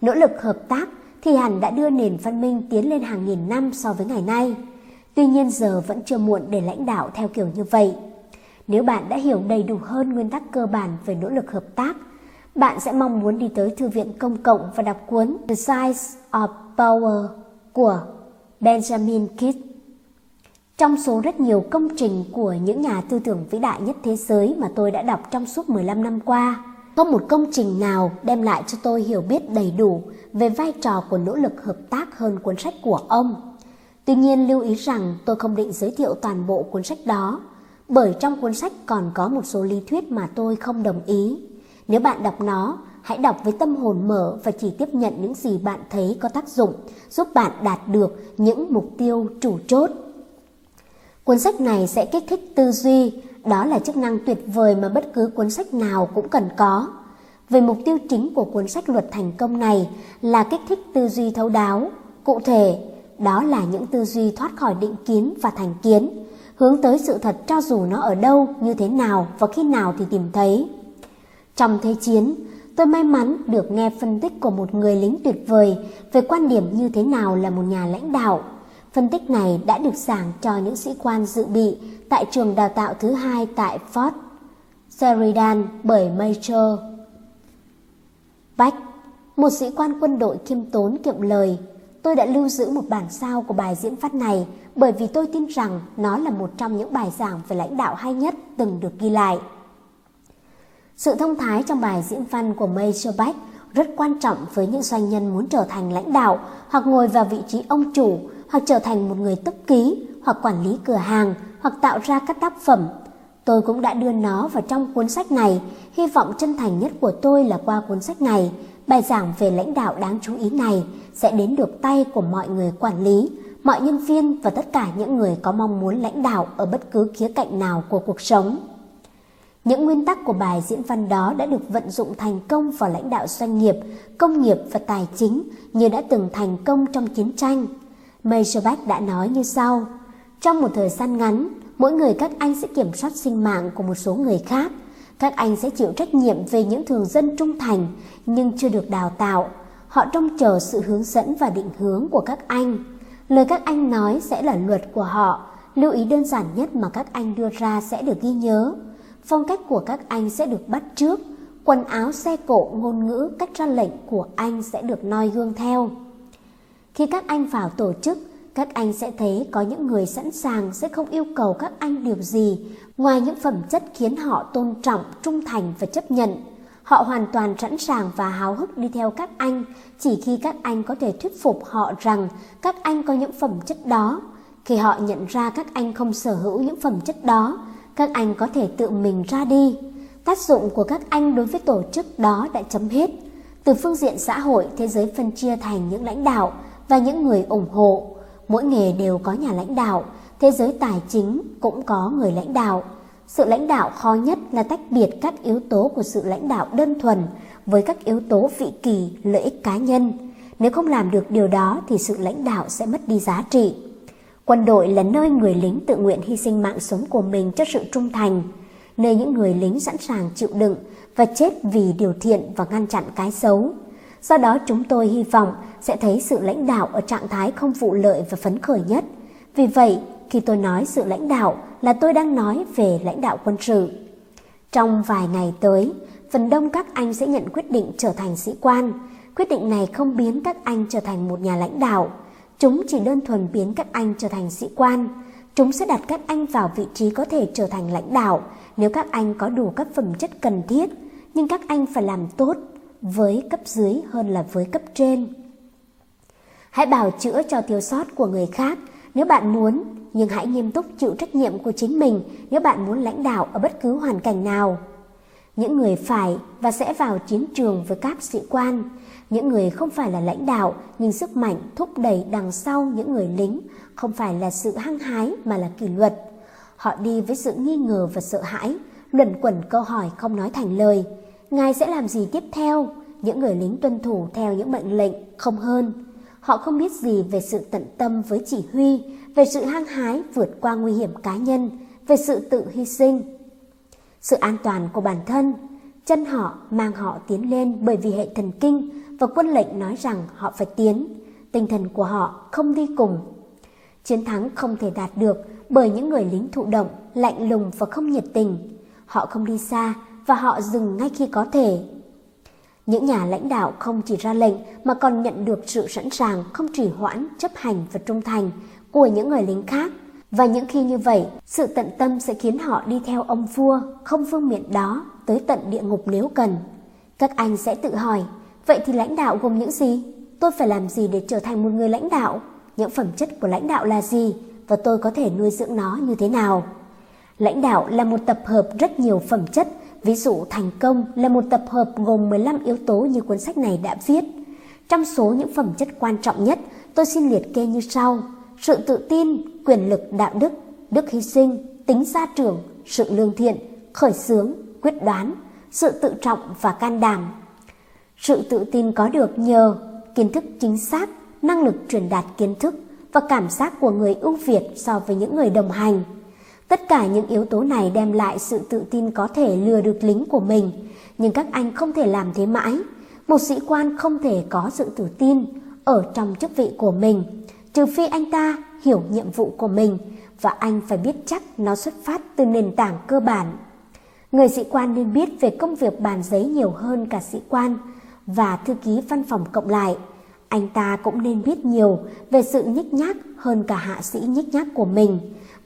nỗ lực hợp tác thì hẳn đã đưa nền văn minh tiến lên hàng nghìn năm so với ngày nay. Tuy nhiên giờ vẫn chưa muộn để lãnh đạo theo kiểu như vậy. Nếu bạn đã hiểu đầy đủ hơn nguyên tắc cơ bản về nỗ lực hợp tác, bạn sẽ mong muốn đi tới thư viện công cộng và đọc cuốn The Size of Power của Benjamin Kidd. Trong số rất nhiều công trình của những nhà tư tưởng vĩ đại nhất thế giới mà tôi đã đọc trong suốt 15 năm qua, không một công trình nào đem lại cho tôi hiểu biết đầy đủ về vai trò của nỗ lực hợp tác hơn cuốn sách của ông. Tuy nhiên lưu ý rằng tôi không định giới thiệu toàn bộ cuốn sách đó, bởi trong cuốn sách còn có một số lý thuyết mà tôi không đồng ý. Nếu bạn đọc nó, hãy đọc với tâm hồn mở và chỉ tiếp nhận những gì bạn thấy có tác dụng, giúp bạn đạt được những mục tiêu chủ chốt. Cuốn sách này sẽ kích thích tư duy, đó là chức năng tuyệt vời mà bất cứ cuốn sách nào cũng cần có. Về mục tiêu chính của cuốn sách luật thành công này là kích thích tư duy thấu đáo, cụ thể, đó là những tư duy thoát khỏi định kiến và thành kiến, hướng tới sự thật cho dù nó ở đâu, như thế nào và khi nào thì tìm thấy. Trong thế chiến, tôi may mắn được nghe phân tích của một người lính tuyệt vời về quan điểm như thế nào là một nhà lãnh đạo. Phân tích này đã được giảng cho những sĩ quan dự bị tại trường đào tạo thứ hai tại Fort Sheridan bởi Major Bach, một sĩ quan quân đội khiêm tốn kiệm lời. Tôi đã lưu giữ một bản sao của bài diễn văn này bởi vì tôi tin rằng nó là một trong những bài giảng về lãnh đạo hay nhất từng được ghi lại. Sự thông thái trong bài diễn văn của May Bach rất quan trọng với những doanh nhân muốn trở thành lãnh đạo hoặc ngồi vào vị trí ông chủ hoặc trở thành một người tốc ký hoặc quản lý cửa hàng hoặc tạo ra các tác phẩm. Tôi cũng đã đưa nó vào trong cuốn sách này, hy vọng chân thành nhất của tôi là qua cuốn sách này, bài giảng về lãnh đạo đáng chú ý này sẽ đến được tay của mọi người quản lý, mọi nhân viên và tất cả những người có mong muốn lãnh đạo ở bất cứ khía cạnh nào của cuộc sống. Những nguyên tắc của bài diễn văn đó đã được vận dụng thành công vào lãnh đạo doanh nghiệp, công nghiệp và tài chính như đã từng thành công trong chiến tranh. Meyerbeck đã nói như sau, trong một thời gian ngắn, mỗi người các anh sẽ kiểm soát sinh mạng của một số người khác. Các anh sẽ chịu trách nhiệm về những thường dân trung thành nhưng chưa được đào tạo. Họ trông chờ sự hướng dẫn và định hướng của các anh. Lời các anh nói sẽ là luật của họ. Lưu ý đơn giản nhất mà các anh đưa ra sẽ được ghi nhớ. Phong cách của các anh sẽ được bắt trước. Quần áo, xe cộ, ngôn ngữ, cách ra lệnh của anh sẽ được noi gương theo. Khi các anh vào tổ chức, các anh sẽ thấy có những người sẵn sàng sẽ không yêu cầu các anh điều gì ngoài những phẩm chất khiến họ tôn trọng, trung thành và chấp nhận. Họ hoàn toàn sẵn sàng và háo hức đi theo các anh chỉ khi các anh có thể thuyết phục họ rằng các anh có những phẩm chất đó. Khi họ nhận ra các anh không sở hữu những phẩm chất đó, các anh có thể tự mình ra đi. Tác dụng của các anh đối với tổ chức đó đã chấm hết. Từ phương diện xã hội, thế giới phân chia thành những lãnh đạo và những người ủng hộ. Mỗi nghề đều có nhà lãnh đạo, thế giới tài chính cũng có người lãnh đạo. Sự lãnh đạo khó nhất là tách biệt các yếu tố của sự lãnh đạo đơn thuần với các yếu tố vị kỳ, lợi ích cá nhân. Nếu không làm được điều đó thì sự lãnh đạo sẽ mất đi giá trị. Quân đội là nơi người lính tự nguyện hy sinh mạng sống của mình cho sự trung thành, nơi những người lính sẵn sàng chịu đựng và chết vì điều thiện và ngăn chặn cái xấu. Do đó chúng tôi hy vọng sẽ thấy sự lãnh đạo ở trạng thái không vụ lợi và phấn khởi nhất. Vì vậy, khi tôi nói sự lãnh đạo là tôi đang nói về lãnh đạo quân sự. Trong vài ngày tới, phần đông các anh sẽ nhận quyết định trở thành sĩ quan. Quyết định này không biến các anh trở thành một nhà lãnh đạo. Chúng chỉ đơn thuần biến các anh trở thành sĩ quan. Chúng sẽ đặt các anh vào vị trí có thể trở thành lãnh đạo nếu các anh có đủ các phẩm chất cần thiết. Nhưng các anh phải làm tốt với cấp dưới hơn là với cấp trên. Hãy bào chữa cho thiếu sót của người khác nếu bạn muốn, nhưng hãy nghiêm túc chịu trách nhiệm của chính mình nếu bạn muốn lãnh đạo ở bất cứ hoàn cảnh nào. những người phải và sẽ vào chiến trường với các sĩ quan, những người không phải là lãnh đạo nhưng sức mạnh thúc đẩy đằng sau những người lính không phải là sự hăng hái mà là kỷ luật. Họ đi với sự nghi ngờ và sợ hãi, luẩn quẩn câu hỏi không nói thành lời. Ngài sẽ làm gì tiếp theo? Những người lính tuân thủ theo những mệnh lệnh, không hơn. Họ không biết gì về sự tận tâm với chỉ huy, về sự hăng hái vượt qua nguy hiểm cá nhân, về sự tự hy sinh. Sự an toàn của bản thân, chân họ mang họ tiến lên bởi vì hệ thần kinh và quân lệnh nói rằng họ phải tiến. Tinh thần của họ không đi cùng. Chiến thắng không thể đạt được bởi những người lính thụ động, lạnh lùng và không nhiệt tình. Họ không đi xa và họ dừng ngay khi có thể. Những nhà lãnh đạo không chỉ ra lệnh mà còn nhận được sự sẵn sàng, không trì hoãn, chấp hành và trung thành của những người lính khác. Và những khi như vậy, sự tận tâm sẽ khiến họ đi theo ông vua, không phương miện đó, tới tận địa ngục nếu cần. Các anh sẽ tự hỏi, vậy thì lãnh đạo gồm những gì? Tôi phải làm gì để trở thành một người lãnh đạo? Những phẩm chất của lãnh đạo là gì? Và tôi có thể nuôi dưỡng nó như thế nào? Lãnh đạo là một tập hợp rất nhiều phẩm chất, ví dụ thành công là một tập hợp gồm 15 yếu tố như cuốn sách này đã viết. Trong số những phẩm chất quan trọng nhất, tôi xin liệt kê như sau. Sự tự tin, quyền lực đạo đức, đức hy sinh, tính gia trưởng, sự lương thiện, khởi xướng, quyết đoán, sự tự trọng và can đảm. Sự tự tin có được nhờ kiến thức chính xác, năng lực truyền đạt kiến thức và cảm giác của người ưu việt so với những người đồng hành. Tất cả những yếu tố này đem lại sự tự tin có thể lừa được lính của mình, nhưng các anh không thể làm thế mãi. Một sĩ quan không thể có sự tự tin ở trong chức vị của mình, trừ phi anh ta hiểu nhiệm vụ của mình và anh phải biết chắc nó xuất phát từ nền tảng cơ bản. Người sĩ quan nên biết về công việc bàn giấy nhiều hơn cả sĩ quan và thư ký văn phòng cộng lại. Anh ta cũng nên biết nhiều về sự nhích nhác hơn cả hạ sĩ nhích nhác của mình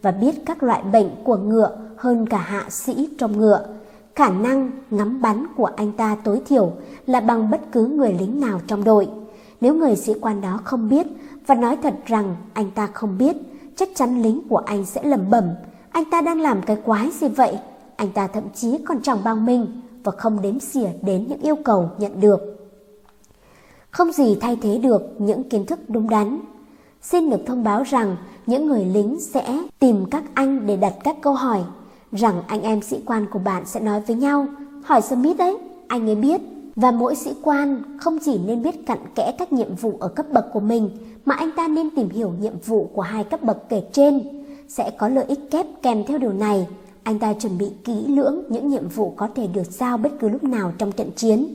và biết các loại bệnh của ngựa hơn cả hạ sĩ trong ngựa. Khả năng ngắm bắn của anh ta tối thiểu là bằng bất cứ người lính nào trong đội. Nếu người sĩ quan đó không biết và nói thật rằng anh ta không biết, chắc chắn lính của anh sẽ lầm bẩm. Anh ta đang làm cái quái gì vậy? Anh ta thậm chí còn chẳng bao mình và không đếm xỉa đến những yêu cầu nhận được. Không gì thay thế được những kiến thức đúng đắn. Xin được thông báo rằng những người lính sẽ tìm các anh để đặt các câu hỏi, rằng anh em sĩ quan của bạn sẽ nói với nhau, hỏi Smith đấy, anh ấy biết. Và mỗi sĩ quan không chỉ nên biết cặn kẽ các nhiệm vụ ở cấp bậc của mình, mà anh ta nên tìm hiểu nhiệm vụ của hai cấp bậc kể trên. Sẽ có lợi ích kép kèm theo điều này. Anh ta chuẩn bị kỹ lưỡng những nhiệm vụ có thể được giao bất cứ lúc nào trong trận chiến.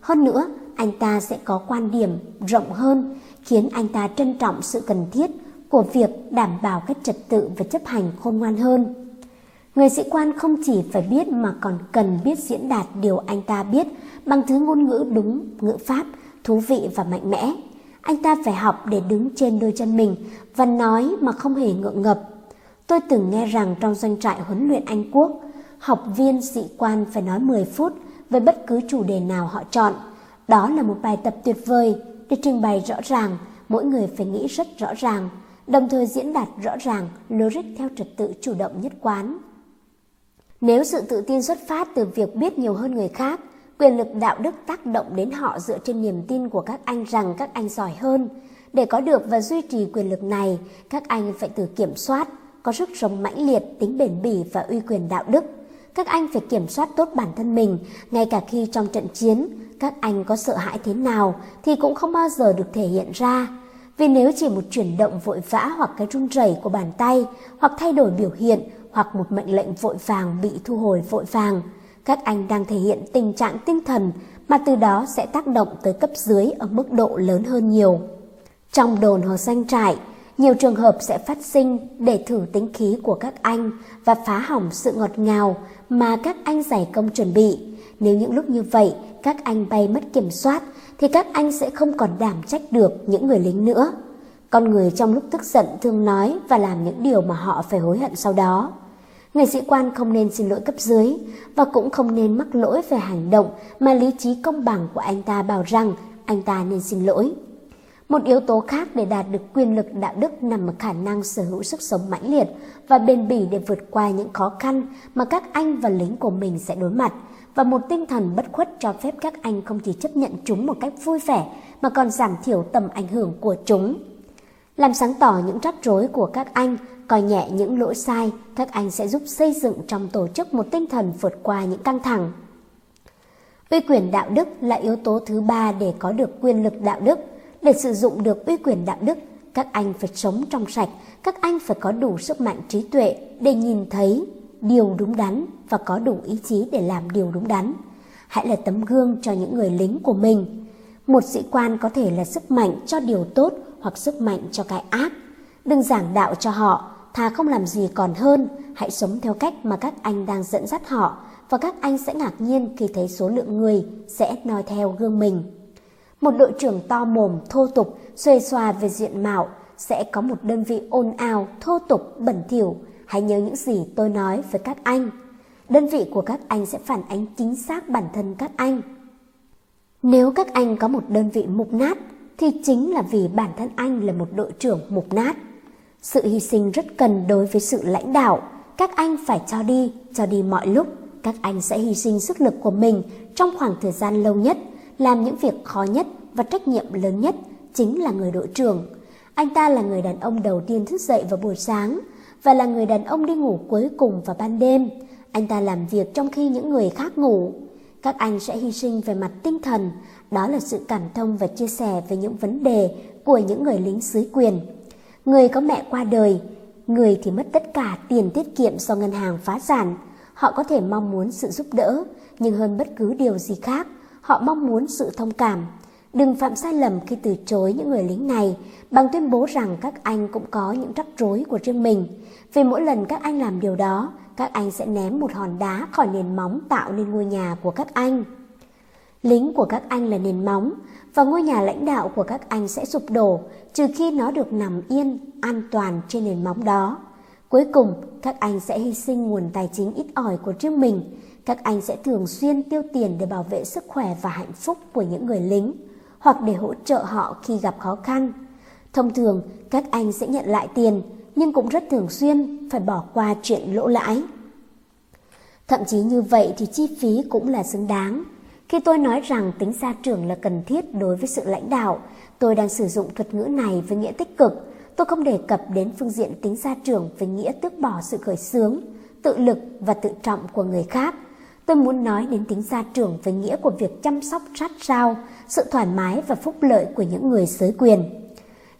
Hơn nữa, anh ta sẽ có quan điểm rộng hơn, khiến anh ta trân trọng sự cần thiết của việc đảm bảo các trật tự và chấp hành khôn ngoan hơn. Người sĩ quan không chỉ phải biết mà còn cần biết diễn đạt điều anh ta biết bằng thứ ngôn ngữ đúng, ngữ pháp, thú vị và mạnh mẽ. Anh ta phải học để đứng trên đôi chân mình và nói mà không hề ngượng ngập. Tôi từng nghe rằng trong doanh trại huấn luyện Anh Quốc, học viên sĩ quan phải nói 10 phút về bất cứ chủ đề nào họ chọn. Đó là một bài tập tuyệt vời để trình bày rõ ràng, mỗi người phải nghĩ rất rõ ràng, đồng thời diễn đạt rõ ràng, logic theo trật tự chủ động nhất quán. Nếu sự tự tin xuất phát từ việc biết nhiều hơn người khác, quyền lực đạo đức tác động đến họ dựa trên niềm tin của các anh rằng các anh giỏi hơn. Để có được và duy trì quyền lực này, các anh phải tự kiểm soát, có sức sống mãnh liệt, tính bền bỉ và uy quyền đạo đức. Các anh phải kiểm soát tốt bản thân mình, ngay cả khi trong trận chiến, các anh có sợ hãi thế nào thì cũng không bao giờ được thể hiện ra. Vì nếu chỉ một chuyển động vội vã hoặc cái run rẩy của bàn tay, hoặc thay đổi biểu hiện, hoặc một mệnh lệnh vội vàng bị thu hồi vội vàng, các anh đang thể hiện tình trạng tinh thần mà từ đó sẽ tác động tới cấp dưới ở mức độ lớn hơn nhiều. Trong đồn hồ xanh trại, nhiều trường hợp sẽ phát sinh để thử tính khí của các anh và phá hỏng sự ngọt ngào mà các anh giải công chuẩn bị. Nếu những lúc như vậy, các anh bay mất kiểm soát, thì các anh sẽ không còn đảm trách được những người lính nữa. Con người trong lúc tức giận thường nói và làm những điều mà họ phải hối hận sau đó. Người sĩ quan không nên xin lỗi cấp dưới và cũng không nên mắc lỗi về hành động mà lý trí công bằng của anh ta bảo rằng anh ta nên xin lỗi. Một yếu tố khác để đạt được quyền lực đạo đức nằm ở khả năng sở hữu sức sống mãnh liệt và bền bỉ để vượt qua những khó khăn mà các anh và lính của mình sẽ đối mặt và một tinh thần bất khuất cho phép các anh không chỉ chấp nhận chúng một cách vui vẻ mà còn giảm thiểu tầm ảnh hưởng của chúng. Làm sáng tỏ những rắc rối của các anh, coi nhẹ những lỗi sai, các anh sẽ giúp xây dựng trong tổ chức một tinh thần vượt qua những căng thẳng. Uy quyền đạo đức là yếu tố thứ ba để có được quyền lực đạo đức. Để sử dụng được uy quyền đạo đức, các anh phải sống trong sạch, các anh phải có đủ sức mạnh trí tuệ để nhìn thấy điều đúng đắn và có đủ ý chí để làm điều đúng đắn. Hãy là tấm gương cho những người lính của mình. Một sĩ quan có thể là sức mạnh cho điều tốt hoặc sức mạnh cho cái ác. Đừng giảng đạo cho họ, thà không làm gì còn hơn, hãy sống theo cách mà các anh đang dẫn dắt họ và các anh sẽ ngạc nhiên khi thấy số lượng người sẽ noi theo gương mình. Một đội trưởng to mồm, thô tục, xuề xòa về diện mạo sẽ có một đơn vị ồn ào, thô tục, bẩn thỉu. Hãy nhớ những gì tôi nói với các anh. Đơn vị của các anh sẽ phản ánh chính xác bản thân các anh. Nếu các anh có một đơn vị mục nát, thì chính là vì bản thân anh là một đội trưởng mục nát. Sự hy sinh rất cần đối với sự lãnh đạo. Các anh phải cho đi, cho đi mọi lúc. Các anh sẽ hy sinh sức lực của mình trong khoảng thời gian lâu nhất, làm những việc khó nhất và trách nhiệm lớn nhất chính là người đội trưởng. Anh ta là người đàn ông đầu tiên thức dậy vào buổi sáng và là người đàn ông đi ngủ cuối cùng vào ban đêm. Anh ta làm việc trong khi những người khác ngủ. Các anh sẽ hy sinh về mặt tinh thần, đó là sự cảm thông và chia sẻ về những vấn đề của những người lính dưới quyền. Người có mẹ qua đời, người thì mất tất cả tiền tiết kiệm do ngân hàng phá sản. Họ có thể mong muốn sự giúp đỡ, nhưng hơn bất cứ điều gì khác, họ mong muốn sự thông cảm. Đừng phạm sai lầm khi từ chối những người lính này bằng tuyên bố rằng các anh cũng có những rắc rối của riêng mình. Vì mỗi lần các anh làm điều đó, các anh sẽ ném một hòn đá khỏi nền móng tạo nên ngôi nhà của các anh. Lính của các anh là nền móng và ngôi nhà lãnh đạo của các anh sẽ sụp đổ trừ khi nó được nằm yên, an toàn trên nền móng đó. Cuối cùng, các anh sẽ hy sinh nguồn tài chính ít ỏi của riêng mình. Các anh sẽ thường xuyên tiêu tiền để bảo vệ sức khỏe và hạnh phúc của những người lính hoặc để hỗ trợ họ khi gặp khó khăn. Thông thường, các anh sẽ nhận lại tiền, nhưng cũng rất thường xuyên phải bỏ qua chuyện lỗ lãi. Thậm chí như vậy thì chi phí cũng là xứng đáng. Khi tôi nói rằng tính gia trưởng là cần thiết đối với sự lãnh đạo, tôi đang sử dụng thuật ngữ này với nghĩa tích cực. Tôi không đề cập đến phương diện tính gia trưởng với nghĩa tước bỏ sự khởi xướng, tự lực và tự trọng của người khác. Tôi muốn nói đến tính gia trưởng với nghĩa của việc chăm sóc sát sao, sự thoải mái và phúc lợi của những người giới quyền.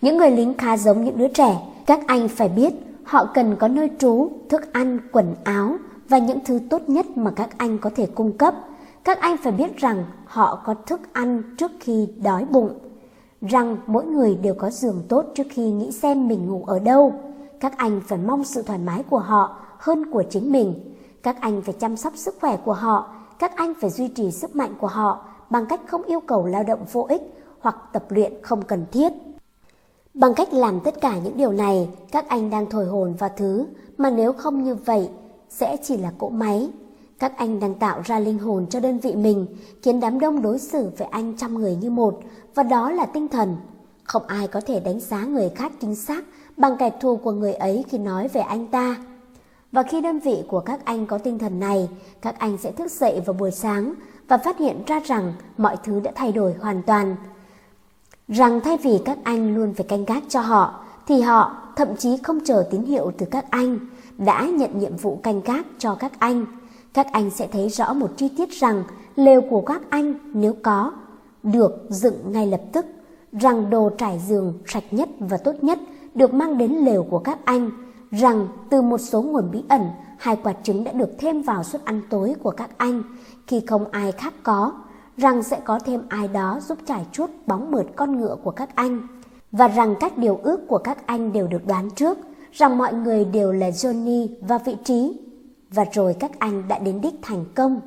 Những người lính khá giống những đứa trẻ, các anh phải biết họ cần có nơi trú, thức ăn, quần áo và những thứ tốt nhất mà các anh có thể cung cấp. Các anh phải biết rằng họ có thức ăn trước khi đói bụng, rằng mỗi người đều có giường tốt trước khi nghĩ xem mình ngủ ở đâu. Các anh phải mong sự thoải mái của họ hơn của chính mình. Các anh phải chăm sóc sức khỏe của họ, các anh phải duy trì sức mạnh của họ bằng cách không yêu cầu lao động vô ích hoặc tập luyện không cần thiết. Bằng cách làm tất cả những điều này, các anh đang thổi hồn vào thứ mà nếu không như vậy sẽ chỉ là cỗ máy. Các anh đang tạo ra linh hồn cho đơn vị mình, khiến đám đông đối xử với anh trăm người như một, và đó là tinh thần. Không ai có thể đánh giá người khác chính xác bằng kẻ thù của người ấy khi nói về anh ta. Và khi đơn vị của các anh có tinh thần này, các anh sẽ thức dậy vào buổi sáng và phát hiện ra rằng mọi thứ đã thay đổi hoàn toàn. Rằng thay vì các anh luôn phải canh gác cho họ, thì họ thậm chí không chờ tín hiệu từ các anh, đã nhận nhiệm vụ canh gác cho các anh. Các anh sẽ thấy rõ một chi tiết rằng lều của các anh nếu có được dựng ngay lập tức, rằng đồ trải giường sạch nhất và tốt nhất được mang đến lều của các anh, rằng từ một số nguồn bí ẩn, hai quả trứng đã được thêm vào suất ăn tối của các anh khi không ai khác có, rằng sẽ có thêm ai đó giúp trải chuốt bóng mượt con ngựa của các anh, và rằng các điều ước của các anh đều được đoán trước, rằng mọi người đều là Johnny và vị trí, và rồi các anh đã đến đích thành công.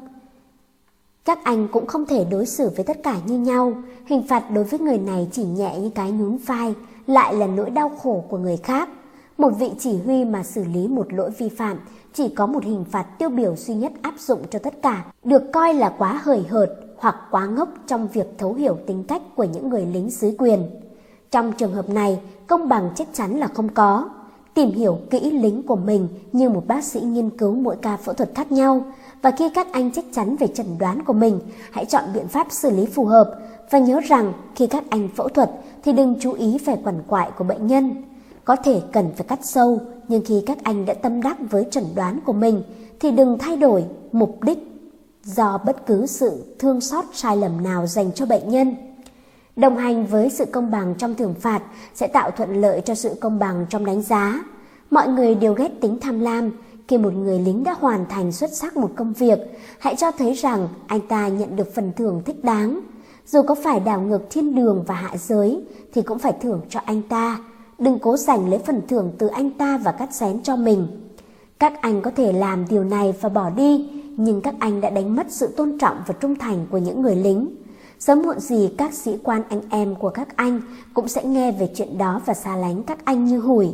Các anh cũng không thể đối xử với tất cả như nhau, hình phạt đối với người này chỉ nhẹ như cái nhún vai, lại là nỗi đau khổ của người khác. Một vị chỉ huy mà xử lý một lỗi vi phạm chỉ có một hình phạt tiêu biểu duy nhất áp dụng cho tất cả, được coi là quá hời hợt hoặc quá ngốc trong việc thấu hiểu tính cách của những người lính dưới quyền. Trong trường hợp này, công bằng chắc chắn là không có. tìm hiểu kỹ lính của mình như một bác sĩ nghiên cứu mỗi ca phẫu thuật khác nhau. Và khi các anh chắc chắn về chẩn đoán của mình, hãy chọn biện pháp xử lý phù hợp. Và nhớ rằng khi các anh phẫu thuật thì đừng chú ý về quằn quại của bệnh nhân. Có thể cần phải cắt sâu, nhưng khi các anh đã tâm đắc với chẩn đoán của mình thì đừng thay đổi mục đích do bất cứ sự thương xót sai lầm nào dành cho bệnh nhân. Đồng hành với sự công bằng trong thưởng phạt sẽ tạo thuận lợi cho sự công bằng trong đánh giá. Mọi người đều ghét tính tham lam. Khi một người lính đã hoàn thành xuất sắc một công việc, hãy cho thấy rằng anh ta nhận được phần thưởng thích đáng. Dù có phải đảo ngược thiên đường và hạ giới, thì cũng phải thưởng cho anh ta. Đừng cố giành lấy phần thưởng từ anh ta và cắt xén cho mình. Các anh có thể làm điều này và bỏ đi, nhưng các anh đã đánh mất sự tôn trọng và trung thành của những người lính. Sớm muộn gì các sĩ quan anh em của các anh cũng sẽ nghe về chuyện đó và xa lánh các anh như hủi.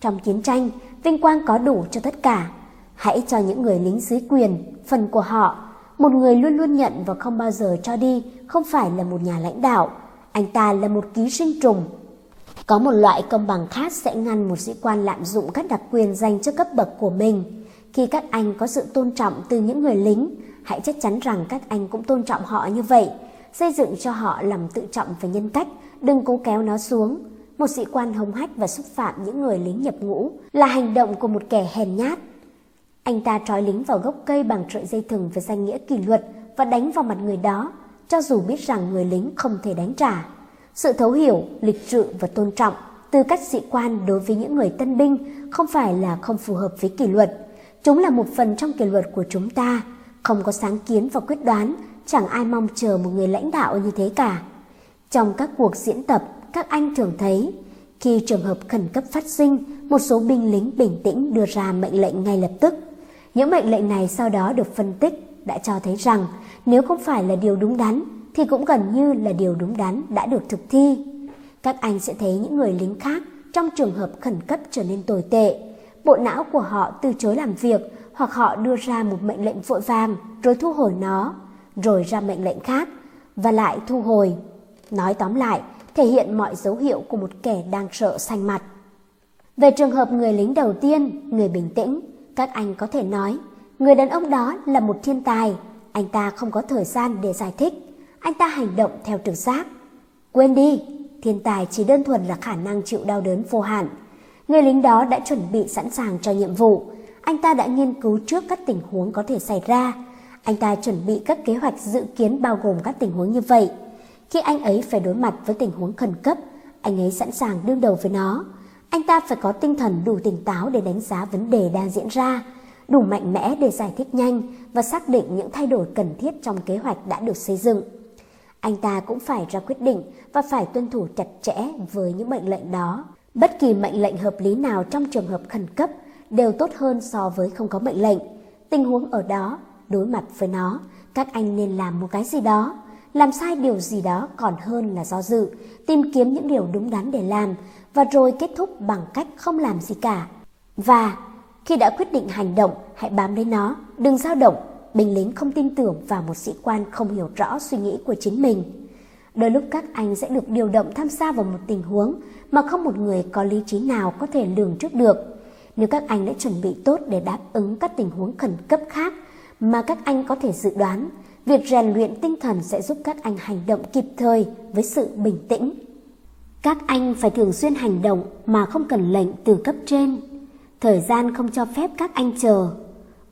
Trong chiến tranh, vinh quang có đủ cho tất cả. Hãy cho những người lính dưới quyền, phần của họ. Một người luôn luôn nhận và không bao giờ cho đi không phải là một nhà lãnh đạo. Anh ta là một ký sinh trùng. Có một loại công bằng khác sẽ ngăn một sĩ quan lạm dụng các đặc quyền dành cho cấp bậc của mình. Khi các anh có sự tôn trọng từ những người lính, hãy chắc chắn rằng các anh cũng tôn trọng họ như vậy xây dựng cho họ lòng tự trọng về nhân cách, đừng cố kéo nó xuống. Một sĩ quan hống hách và xúc phạm những người lính nhập ngũ là hành động của một kẻ hèn nhát. Anh ta trói lính vào gốc cây bằng sợi dây thừng với danh nghĩa kỷ luật và đánh vào mặt người đó, cho dù biết rằng người lính không thể đánh trả. Sự thấu hiểu, lịch sự và tôn trọng từ các sĩ quan đối với những người tân binh không phải là không phù hợp với kỷ luật. Chúng là một phần trong kỷ luật của chúng ta, không có sáng kiến và quyết đoán chẳng ai mong chờ một người lãnh đạo như thế cả. Trong các cuộc diễn tập, các anh thường thấy, khi trường hợp khẩn cấp phát sinh, một số binh lính bình tĩnh đưa ra mệnh lệnh ngay lập tức. Những mệnh lệnh này sau đó được phân tích đã cho thấy rằng nếu không phải là điều đúng đắn thì cũng gần như là điều đúng đắn đã được thực thi. Các anh sẽ thấy những người lính khác trong trường hợp khẩn cấp trở nên tồi tệ. Bộ não của họ từ chối làm việc hoặc họ đưa ra một mệnh lệnh vội vàng rồi thu hồi nó rồi ra mệnh lệnh khác và lại thu hồi. Nói tóm lại, thể hiện mọi dấu hiệu của một kẻ đang sợ xanh mặt. Về trường hợp người lính đầu tiên, người bình tĩnh, các anh có thể nói, người đàn ông đó là một thiên tài, anh ta không có thời gian để giải thích, anh ta hành động theo trực giác. Quên đi, thiên tài chỉ đơn thuần là khả năng chịu đau đớn vô hạn. Người lính đó đã chuẩn bị sẵn sàng cho nhiệm vụ, anh ta đã nghiên cứu trước các tình huống có thể xảy ra, anh ta chuẩn bị các kế hoạch dự kiến bao gồm các tình huống như vậy. Khi anh ấy phải đối mặt với tình huống khẩn cấp, anh ấy sẵn sàng đương đầu với nó. Anh ta phải có tinh thần đủ tỉnh táo để đánh giá vấn đề đang diễn ra, đủ mạnh mẽ để giải thích nhanh và xác định những thay đổi cần thiết trong kế hoạch đã được xây dựng. Anh ta cũng phải ra quyết định và phải tuân thủ chặt chẽ với những mệnh lệnh đó. Bất kỳ mệnh lệnh hợp lý nào trong trường hợp khẩn cấp đều tốt hơn so với không có mệnh lệnh. Tình huống ở đó đối mặt với nó, các anh nên làm một cái gì đó. Làm sai điều gì đó còn hơn là do dự, tìm kiếm những điều đúng đắn để làm và rồi kết thúc bằng cách không làm gì cả. Và khi đã quyết định hành động, hãy bám lấy nó, đừng dao động. Binh lính không tin tưởng vào một sĩ quan không hiểu rõ suy nghĩ của chính mình. Đôi lúc các anh sẽ được điều động tham gia vào một tình huống mà không một người có lý trí nào có thể lường trước được. Nếu các anh đã chuẩn bị tốt để đáp ứng các tình huống khẩn cấp khác mà các anh có thể dự đoán, việc rèn luyện tinh thần sẽ giúp các anh hành động kịp thời với sự bình tĩnh. Các anh phải thường xuyên hành động mà không cần lệnh từ cấp trên. Thời gian không cho phép các anh chờ.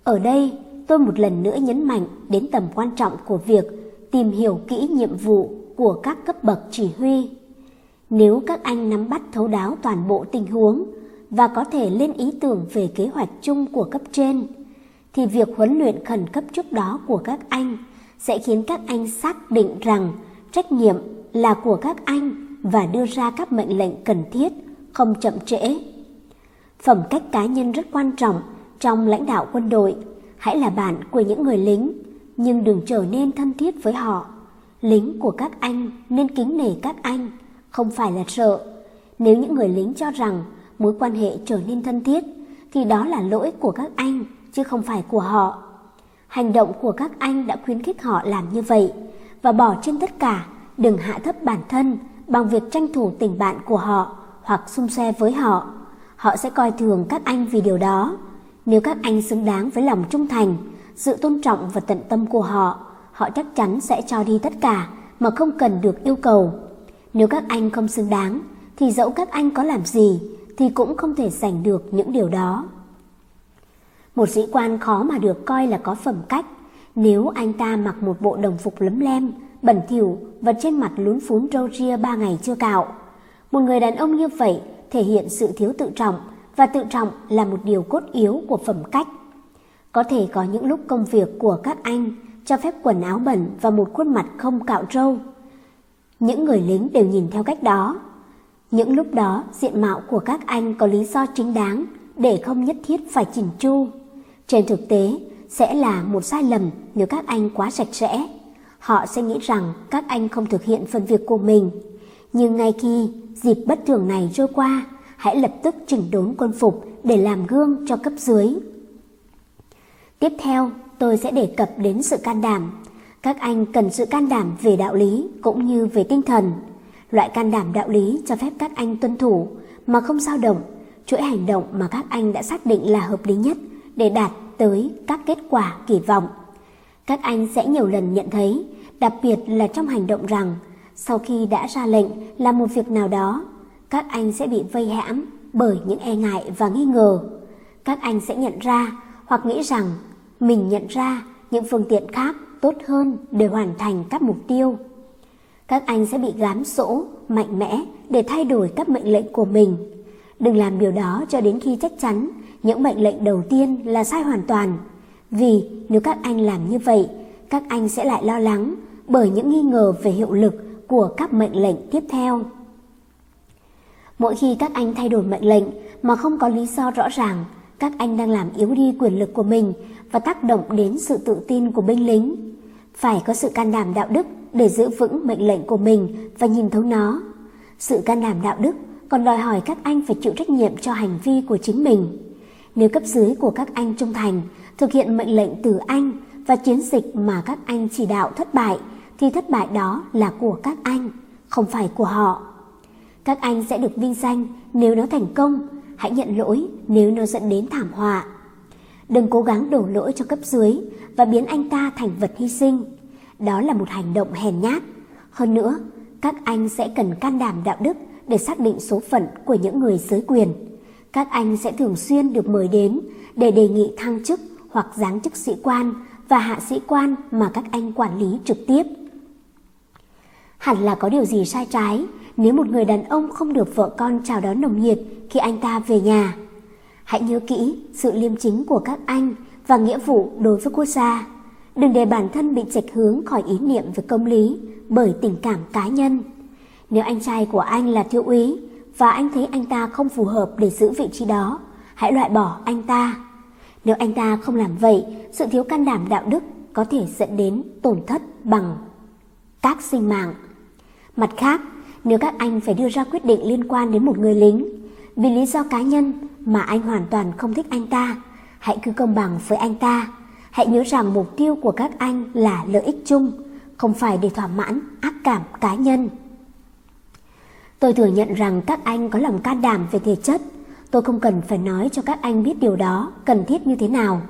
Ở đây, tôi một lần nữa nhấn mạnh đến tầm quan trọng của việc tìm hiểu kỹ nhiệm vụ của các cấp bậc chỉ huy. Nếu các anh nắm bắt thấu đáo toàn bộ tình huống và có thể lên ý tưởng về kế hoạch chung của cấp trên, thì việc huấn luyện khẩn cấp trước đó của các anh sẽ khiến các anh xác định rằng trách nhiệm là của các anh và đưa ra các mệnh lệnh cần thiết, không chậm trễ. Phẩm cách cá nhân rất quan trọng trong lãnh đạo quân đội. Hãy là bạn của những người lính, nhưng đừng trở nên thân thiết với họ. Lính của các anh nên kính nể các anh, không phải là sợ. Nếu những người lính cho rằng mối quan hệ trở nên thân thiết, thì đó là lỗi của các anh chứ không phải của họ. Hành động của các anh đã khuyến khích họ làm như vậy và bỏ trên tất cả, đừng hạ thấp bản thân bằng việc tranh thủ tình bạn của họ hoặc xung xe với họ. Họ sẽ coi thường các anh vì điều đó. Nếu các anh xứng đáng với lòng trung thành, sự tôn trọng và tận tâm của họ, họ chắc chắn sẽ cho đi tất cả mà không cần được yêu cầu. Nếu các anh không xứng đáng, thì dẫu các anh có làm gì, thì cũng không thể giành được những điều đó. Một sĩ quan khó mà được coi là có phẩm cách, nếu anh ta mặc một bộ đồng phục lấm lem, bẩn thỉu và trên mặt lún phún râu ria ba ngày chưa cạo. Một người đàn ông như vậy thể hiện sự thiếu tự trọng và tự trọng là một điều cốt yếu của phẩm cách. Có thể có những lúc công việc của các anh cho phép quần áo bẩn và một khuôn mặt không cạo râu. Những người lính đều nhìn theo cách đó. Những lúc đó diện mạo của các anh có lý do chính đáng để không nhất thiết phải chỉnh chu. Trên thực tế sẽ là một sai lầm nếu các anh quá sạch sẽ. Họ sẽ nghĩ rằng các anh không thực hiện phần việc của mình. Nhưng ngay khi dịp bất thường này trôi qua, hãy lập tức chỉnh đốn quân phục để làm gương cho cấp dưới. Tiếp theo, tôi sẽ đề cập đến sự can đảm. Các anh cần sự can đảm về đạo lý cũng như về tinh thần. Loại can đảm đạo lý cho phép các anh tuân thủ mà không dao động, chuỗi hành động mà các anh đã xác định là hợp lý nhất để đạt tới các kết quả kỳ vọng. Các anh sẽ nhiều lần nhận thấy, đặc biệt là trong hành động rằng sau khi đã ra lệnh làm một việc nào đó, các anh sẽ bị vây hãm bởi những e ngại và nghi ngờ. Các anh sẽ nhận ra hoặc nghĩ rằng mình nhận ra những phương tiện khác tốt hơn để hoàn thành các mục tiêu. Các anh sẽ bị gám sỗ, mạnh mẽ để thay đổi các mệnh lệnh của mình. Đừng làm điều đó cho đến khi chắc chắn những mệnh lệnh đầu tiên là sai hoàn toàn. Vì nếu các anh làm như vậy, các anh sẽ lại lo lắng bởi những nghi ngờ về hiệu lực của các mệnh lệnh tiếp theo. Mỗi khi các anh thay đổi mệnh lệnh mà không có lý do rõ ràng, các anh đang làm yếu đi quyền lực của mình và tác động đến sự tự tin của binh lính. Phải có sự can đảm đạo đức để giữ vững mệnh lệnh của mình và nhìn thấu nó. Sự can đảm đạo đức còn đòi hỏi các anh phải chịu trách nhiệm cho hành vi của chính mình. Nếu cấp dưới của các anh trung thành, thực hiện mệnh lệnh từ anh và chiến dịch mà các anh chỉ đạo thất bại, thì thất bại đó là của các anh, không phải của họ. Các anh sẽ được vinh danh nếu nó thành công, hãy nhận lỗi nếu nó dẫn đến thảm họa. Đừng cố gắng đổ lỗi cho cấp dưới và biến anh ta thành vật hy sinh. Đó là một hành động hèn nhát. Hơn nữa, các anh sẽ cần can đảm đạo đức để xác định số phận của những người dưới quyền. Các anh sẽ thường xuyên được mời đến để đề nghị thăng chức hoặc giáng chức sĩ quan và hạ sĩ quan mà các anh quản lý trực tiếp. Hẳn là có điều gì sai trái nếu một người đàn ông không được vợ con chào đón nồng nhiệt khi anh ta về nhà. Hãy nhớ kỹ sự liêm chính của các anh và nghĩa vụ đối với quốc gia. Đừng để bản thân bị chệch hướng khỏi ý niệm về công lý bởi tình cảm cá nhân. Nếu anh trai của anh là thiếu úy và anh thấy anh ta không phù hợp để giữ vị trí đó, hãy loại bỏ anh ta. Nếu anh ta không làm vậy, sự thiếu can đảm đạo đức có thể dẫn đến tổn thất bằng các sinh mạng. Mặt khác, nếu các anh phải đưa ra quyết định liên quan đến một người lính vì lý do cá nhân mà anh hoàn toàn không thích anh ta, hãy cứ công bằng với anh ta. Hãy nhớ rằng mục tiêu của các anh là lợi ích chung, không phải để thỏa mãn ác cảm cá nhân. Tôi thừa nhận rằng các anh có lòng can đảm về thể chất. Tôi không cần phải nói cho các anh biết điều đó cần thiết như thế nào.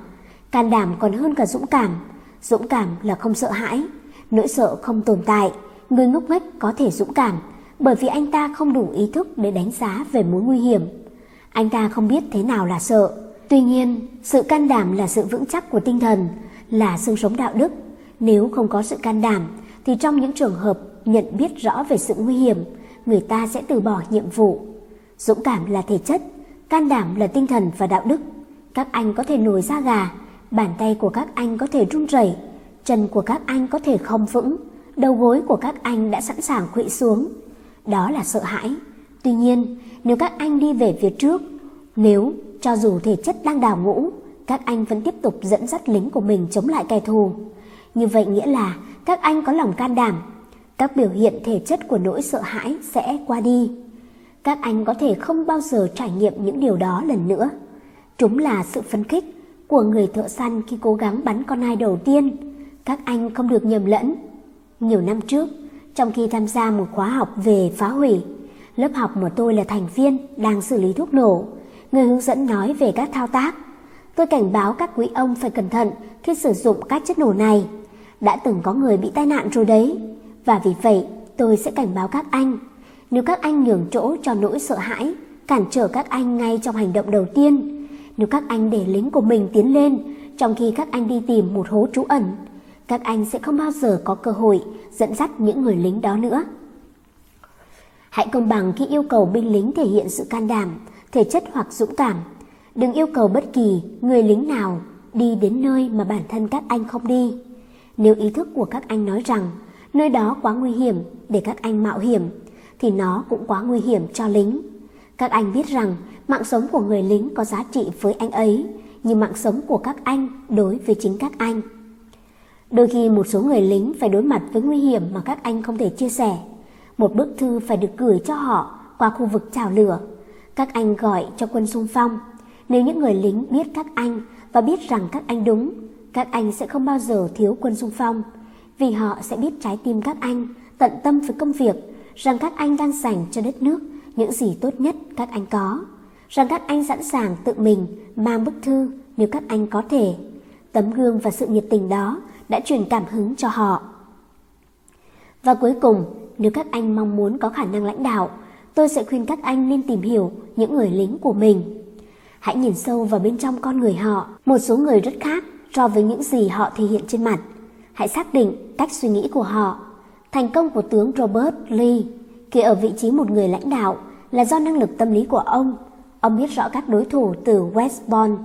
Can đảm còn hơn cả dũng cảm. Dũng cảm là không sợ hãi. Nỗi sợ không tồn tại. Người ngốc nghếch có thể dũng cảm bởi vì anh ta không đủ ý thức để đánh giá về mối nguy hiểm. Anh ta không biết thế nào là sợ. Tuy nhiên, sự can đảm là sự vững chắc của tinh thần, là xương sống đạo đức. Nếu không có sự can đảm, thì trong những trường hợp nhận biết rõ về sự nguy hiểm, người ta sẽ từ bỏ nhiệm vụ. Dũng cảm là thể chất, can đảm là tinh thần và đạo đức. Các anh có thể nổi da gà, bàn tay của các anh có thể run rẩy, chân của các anh có thể không vững, đầu gối của các anh đã sẵn sàng khuỵu xuống. Đó là sợ hãi. Tuy nhiên, nếu các anh đi về phía trước, nếu cho dù thể chất đang đào ngũ, các anh vẫn tiếp tục dẫn dắt lính của mình chống lại kẻ thù. Như vậy nghĩa là các anh có lòng can đảm, các biểu hiện thể chất của nỗi sợ hãi sẽ qua đi. Các anh có thể không bao giờ trải nghiệm những điều đó lần nữa. Chúng là sự phấn khích của người thợ săn khi cố gắng bắn con ai đầu tiên. Các anh không được nhầm lẫn. Nhiều năm trước, trong khi tham gia một khóa học về phá hủy, lớp học mà tôi là thành viên đang xử lý thuốc nổ, người hướng dẫn nói về các thao tác. Tôi cảnh báo các quý ông phải cẩn thận khi sử dụng các chất nổ này. Đã từng có người bị tai nạn rồi đấy. Và vì vậy, tôi sẽ cảnh báo các anh. Nếu các anh nhường chỗ cho nỗi sợ hãi, cản trở các anh ngay trong hành động đầu tiên, nếu các anh để lính của mình tiến lên trong khi các anh đi tìm một hố trú ẩn, các anh sẽ không bao giờ có cơ hội dẫn dắt những người lính đó nữa. Hãy công bằng khi yêu cầu binh lính thể hiện sự can đảm, thể chất hoặc dũng cảm. Đừng yêu cầu bất kỳ người lính nào đi đến nơi mà bản thân các anh không đi. Nếu ý thức của các anh nói rằng nơi đó quá nguy hiểm để các anh mạo hiểm, thì nó cũng quá nguy hiểm cho lính. Các anh biết rằng mạng sống của người lính có giá trị với anh ấy, như mạng sống của các anh đối với chính các anh. Đôi khi một số người lính phải đối mặt với nguy hiểm mà các anh không thể chia sẻ. Một bức thư phải được gửi cho họ qua khu vực chào lửa. Các anh gọi cho quân xung phong. Nếu những người lính biết các anh và biết rằng các anh đúng, các anh sẽ không bao giờ thiếu quân xung phong. Vì họ sẽ biết trái tim các anh tận tâm với công việc, rằng các anh đang dành cho đất nước những gì tốt nhất các anh có. Rằng các anh sẵn sàng tự mình mang bức thư nếu các anh có thể. Tấm gương và sự nhiệt tình đó đã truyền cảm hứng cho họ. Và cuối cùng, nếu các anh mong muốn có khả năng lãnh đạo, tôi sẽ khuyên các anh nên tìm hiểu những người lính của mình. Hãy nhìn sâu vào bên trong con người họ, một số người rất khác so với những gì họ thể hiện trên mặt. Hãy xác định cách suy nghĩ của họ. Thành công của tướng Robert Lee khi ở vị trí một người lãnh đạo là do năng lực tâm lý của ông. Ông biết rõ các đối thủ từ West Point,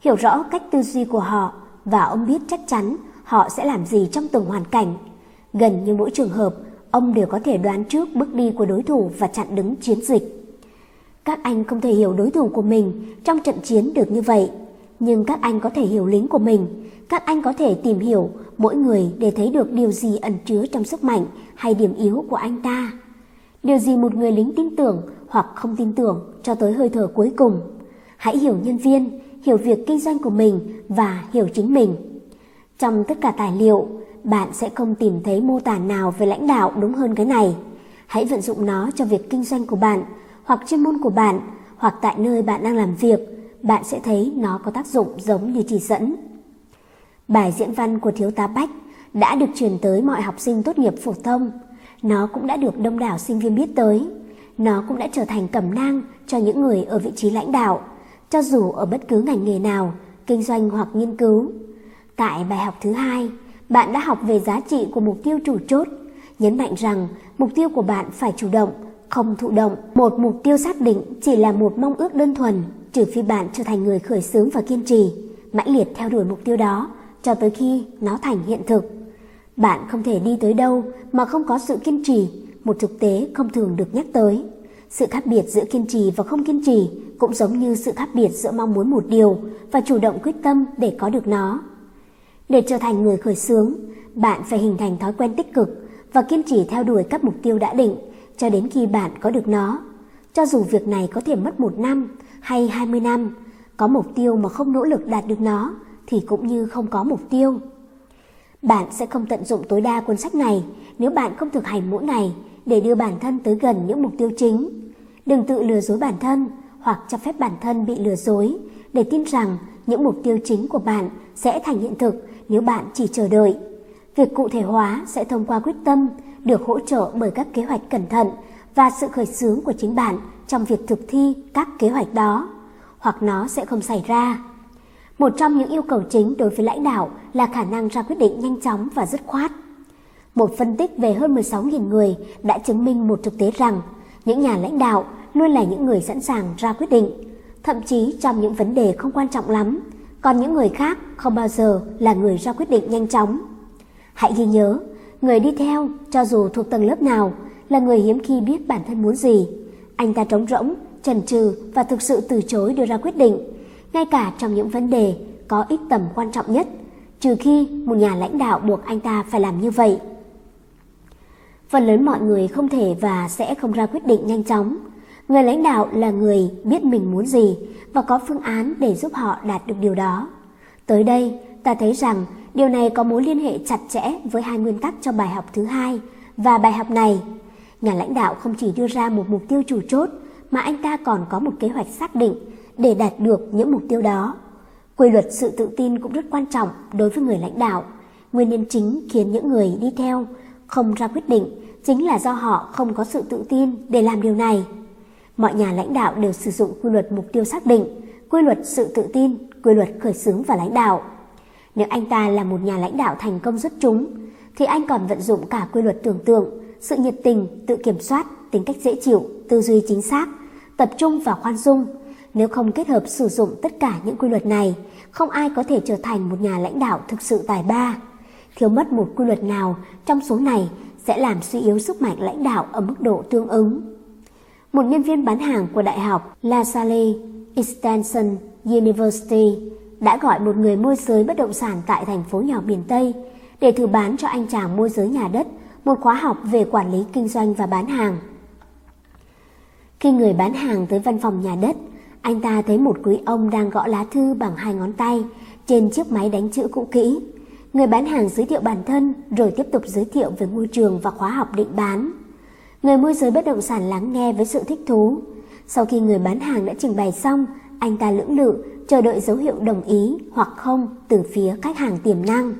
hiểu rõ cách tư duy của họ và ông biết chắc chắn họ sẽ làm gì trong từng hoàn cảnh. Gần như mỗi trường hợp, ông đều có thể đoán trước bước đi của đối thủ và chặn đứng chiến dịch. Các anh không thể hiểu đối thủ của mình trong trận chiến được như vậy, nhưng các anh có thể hiểu lính của mình. Các anh có thể tìm hiểu mỗi người để thấy được điều gì ẩn chứa trong sức mạnh hay điểm yếu của anh ta. Điều gì một người lính tin tưởng hoặc không tin tưởng cho tới hơi thở cuối cùng. Hãy hiểu nhân viên, hiểu việc kinh doanh của mình và hiểu chính mình. Trong tất cả tài liệu, bạn sẽ không tìm thấy mô tả nào về lãnh đạo đúng hơn cái này. Hãy vận dụng nó cho việc kinh doanh của bạn, hoặc chuyên môn của bạn, hoặc tại nơi bạn đang làm việc, bạn sẽ thấy nó có tác dụng giống như chỉ dẫn. Bài diễn văn của Thiếu tá Bách đã được truyền tới mọi học sinh tốt nghiệp phổ thông. Nó cũng đã được đông đảo sinh viên biết tới. Nó cũng đã trở thành cẩm nang cho những người ở vị trí lãnh đạo, cho dù ở bất cứ ngành nghề nào, kinh doanh hoặc nghiên cứu. Tại bài học thứ hai, bạn đã học về giá trị của mục tiêu chủ chốt, nhấn mạnh rằng mục tiêu của bạn phải chủ động, không thụ động. Một mục tiêu xác định chỉ là một mong ước đơn thuần, trừ phi bạn trở thành người khởi xướng và kiên trì, mãnh liệt theo đuổi mục tiêu đó cho tới khi nó thành hiện thực. Bạn không thể đi tới đâu mà không có sự kiên trì, một thực tế không thường được nhắc tới. Sự khác biệt giữa kiên trì và không kiên trì cũng giống như sự khác biệt giữa mong muốn một điều và chủ động quyết tâm để có được nó. Để trở thành người khởi xướng, bạn phải hình thành thói quen tích cực và kiên trì theo đuổi các mục tiêu đã định cho đến khi bạn có được nó. Cho dù việc này có thể mất một năm hay 20 năm, có mục tiêu mà không nỗ lực đạt được nó thì cũng như không có mục tiêu. Bạn sẽ không tận dụng tối đa cuốn sách này nếu bạn không thực hành mỗi ngày để đưa bản thân tới gần những mục tiêu chính. Đừng tự lừa dối bản thân hoặc cho phép bản thân bị lừa dối để tin rằng những mục tiêu chính của bạn sẽ thành hiện thực nếu bạn chỉ chờ đợi. Việc cụ thể hóa sẽ thông qua quyết tâm, được hỗ trợ bởi các kế hoạch cẩn thận và sự khởi xướng của chính bạn trong việc thực thi các kế hoạch đó, hoặc nó sẽ không xảy ra. Một trong những yêu cầu chính đối với lãnh đạo là khả năng ra quyết định nhanh chóng và dứt khoát. Một phân tích về hơn 16.000 người đã chứng minh một thực tế rằng những nhà lãnh đạo luôn là những người sẵn sàng ra quyết định, thậm chí trong những vấn đề không quan trọng lắm, còn những người khác không bao giờ là người ra quyết định nhanh chóng. Hãy ghi nhớ, người đi theo, cho dù thuộc tầng lớp nào, là người hiếm khi biết bản thân muốn gì. Anh ta trống rỗng, chần chừ và thực sự từ chối đưa ra quyết định, ngay cả trong những vấn đề có ít tầm quan trọng nhất, trừ khi một nhà lãnh đạo buộc anh ta phải làm như vậy. Phần lớn mọi người không thể và sẽ không ra quyết định nhanh chóng. Người lãnh đạo là người biết mình muốn gì và có phương án để giúp họ đạt được điều đó. Tới đây, ta thấy rằng điều này có mối liên hệ chặt chẽ với hai nguyên tắc cho bài học thứ hai và bài học này. Nhà lãnh đạo không chỉ đưa ra một mục tiêu chủ chốt mà anh ta còn có một kế hoạch xác định để đạt được những mục tiêu đó. Quy luật sự tự tin cũng rất quan trọng đối với người lãnh đạo. Nguyên nhân chính khiến những người đi theo không ra quyết định chính là do họ không có sự tự tin để làm điều này. Mọi nhà lãnh đạo đều sử dụng quy luật mục tiêu xác định, quy luật sự tự tin, quy luật khởi xướng và lãnh đạo. Nếu anh ta là một nhà lãnh đạo thành công xuất chúng, thì anh còn vận dụng cả quy luật tưởng tượng, sự nhiệt tình, tự kiểm soát, tính cách dễ chịu, tư duy chính xác, tập trung và khoan dung. Nếu không kết hợp sử dụng tất cả những quy luật này, không ai có thể trở thành một nhà lãnh đạo thực sự tài ba. Thiếu mất một quy luật nào trong số này sẽ làm suy yếu sức mạnh lãnh đạo ở mức độ tương ứng. Một nhân viên bán hàng của Đại học La Salle Extension University đã gọi một người môi giới bất động sản tại thành phố nhỏ miền Tây để thử bán cho anh chàng môi giới nhà đất một khóa học về quản lý kinh doanh và bán hàng. Khi người bán hàng tới văn phòng nhà đất, anh ta thấy một quý ông đang gõ lá thư bằng hai ngón tay trên chiếc máy đánh chữ cũ kỹ. Người bán hàng giới thiệu bản thân rồi tiếp tục giới thiệu về môi trường và khóa học định bán. Người môi giới bất động sản lắng nghe với sự thích thú. Sau khi người bán hàng đã trình bày xong, anh ta lưỡng lự chờ đợi dấu hiệu đồng ý hoặc không từ phía khách hàng tiềm năng.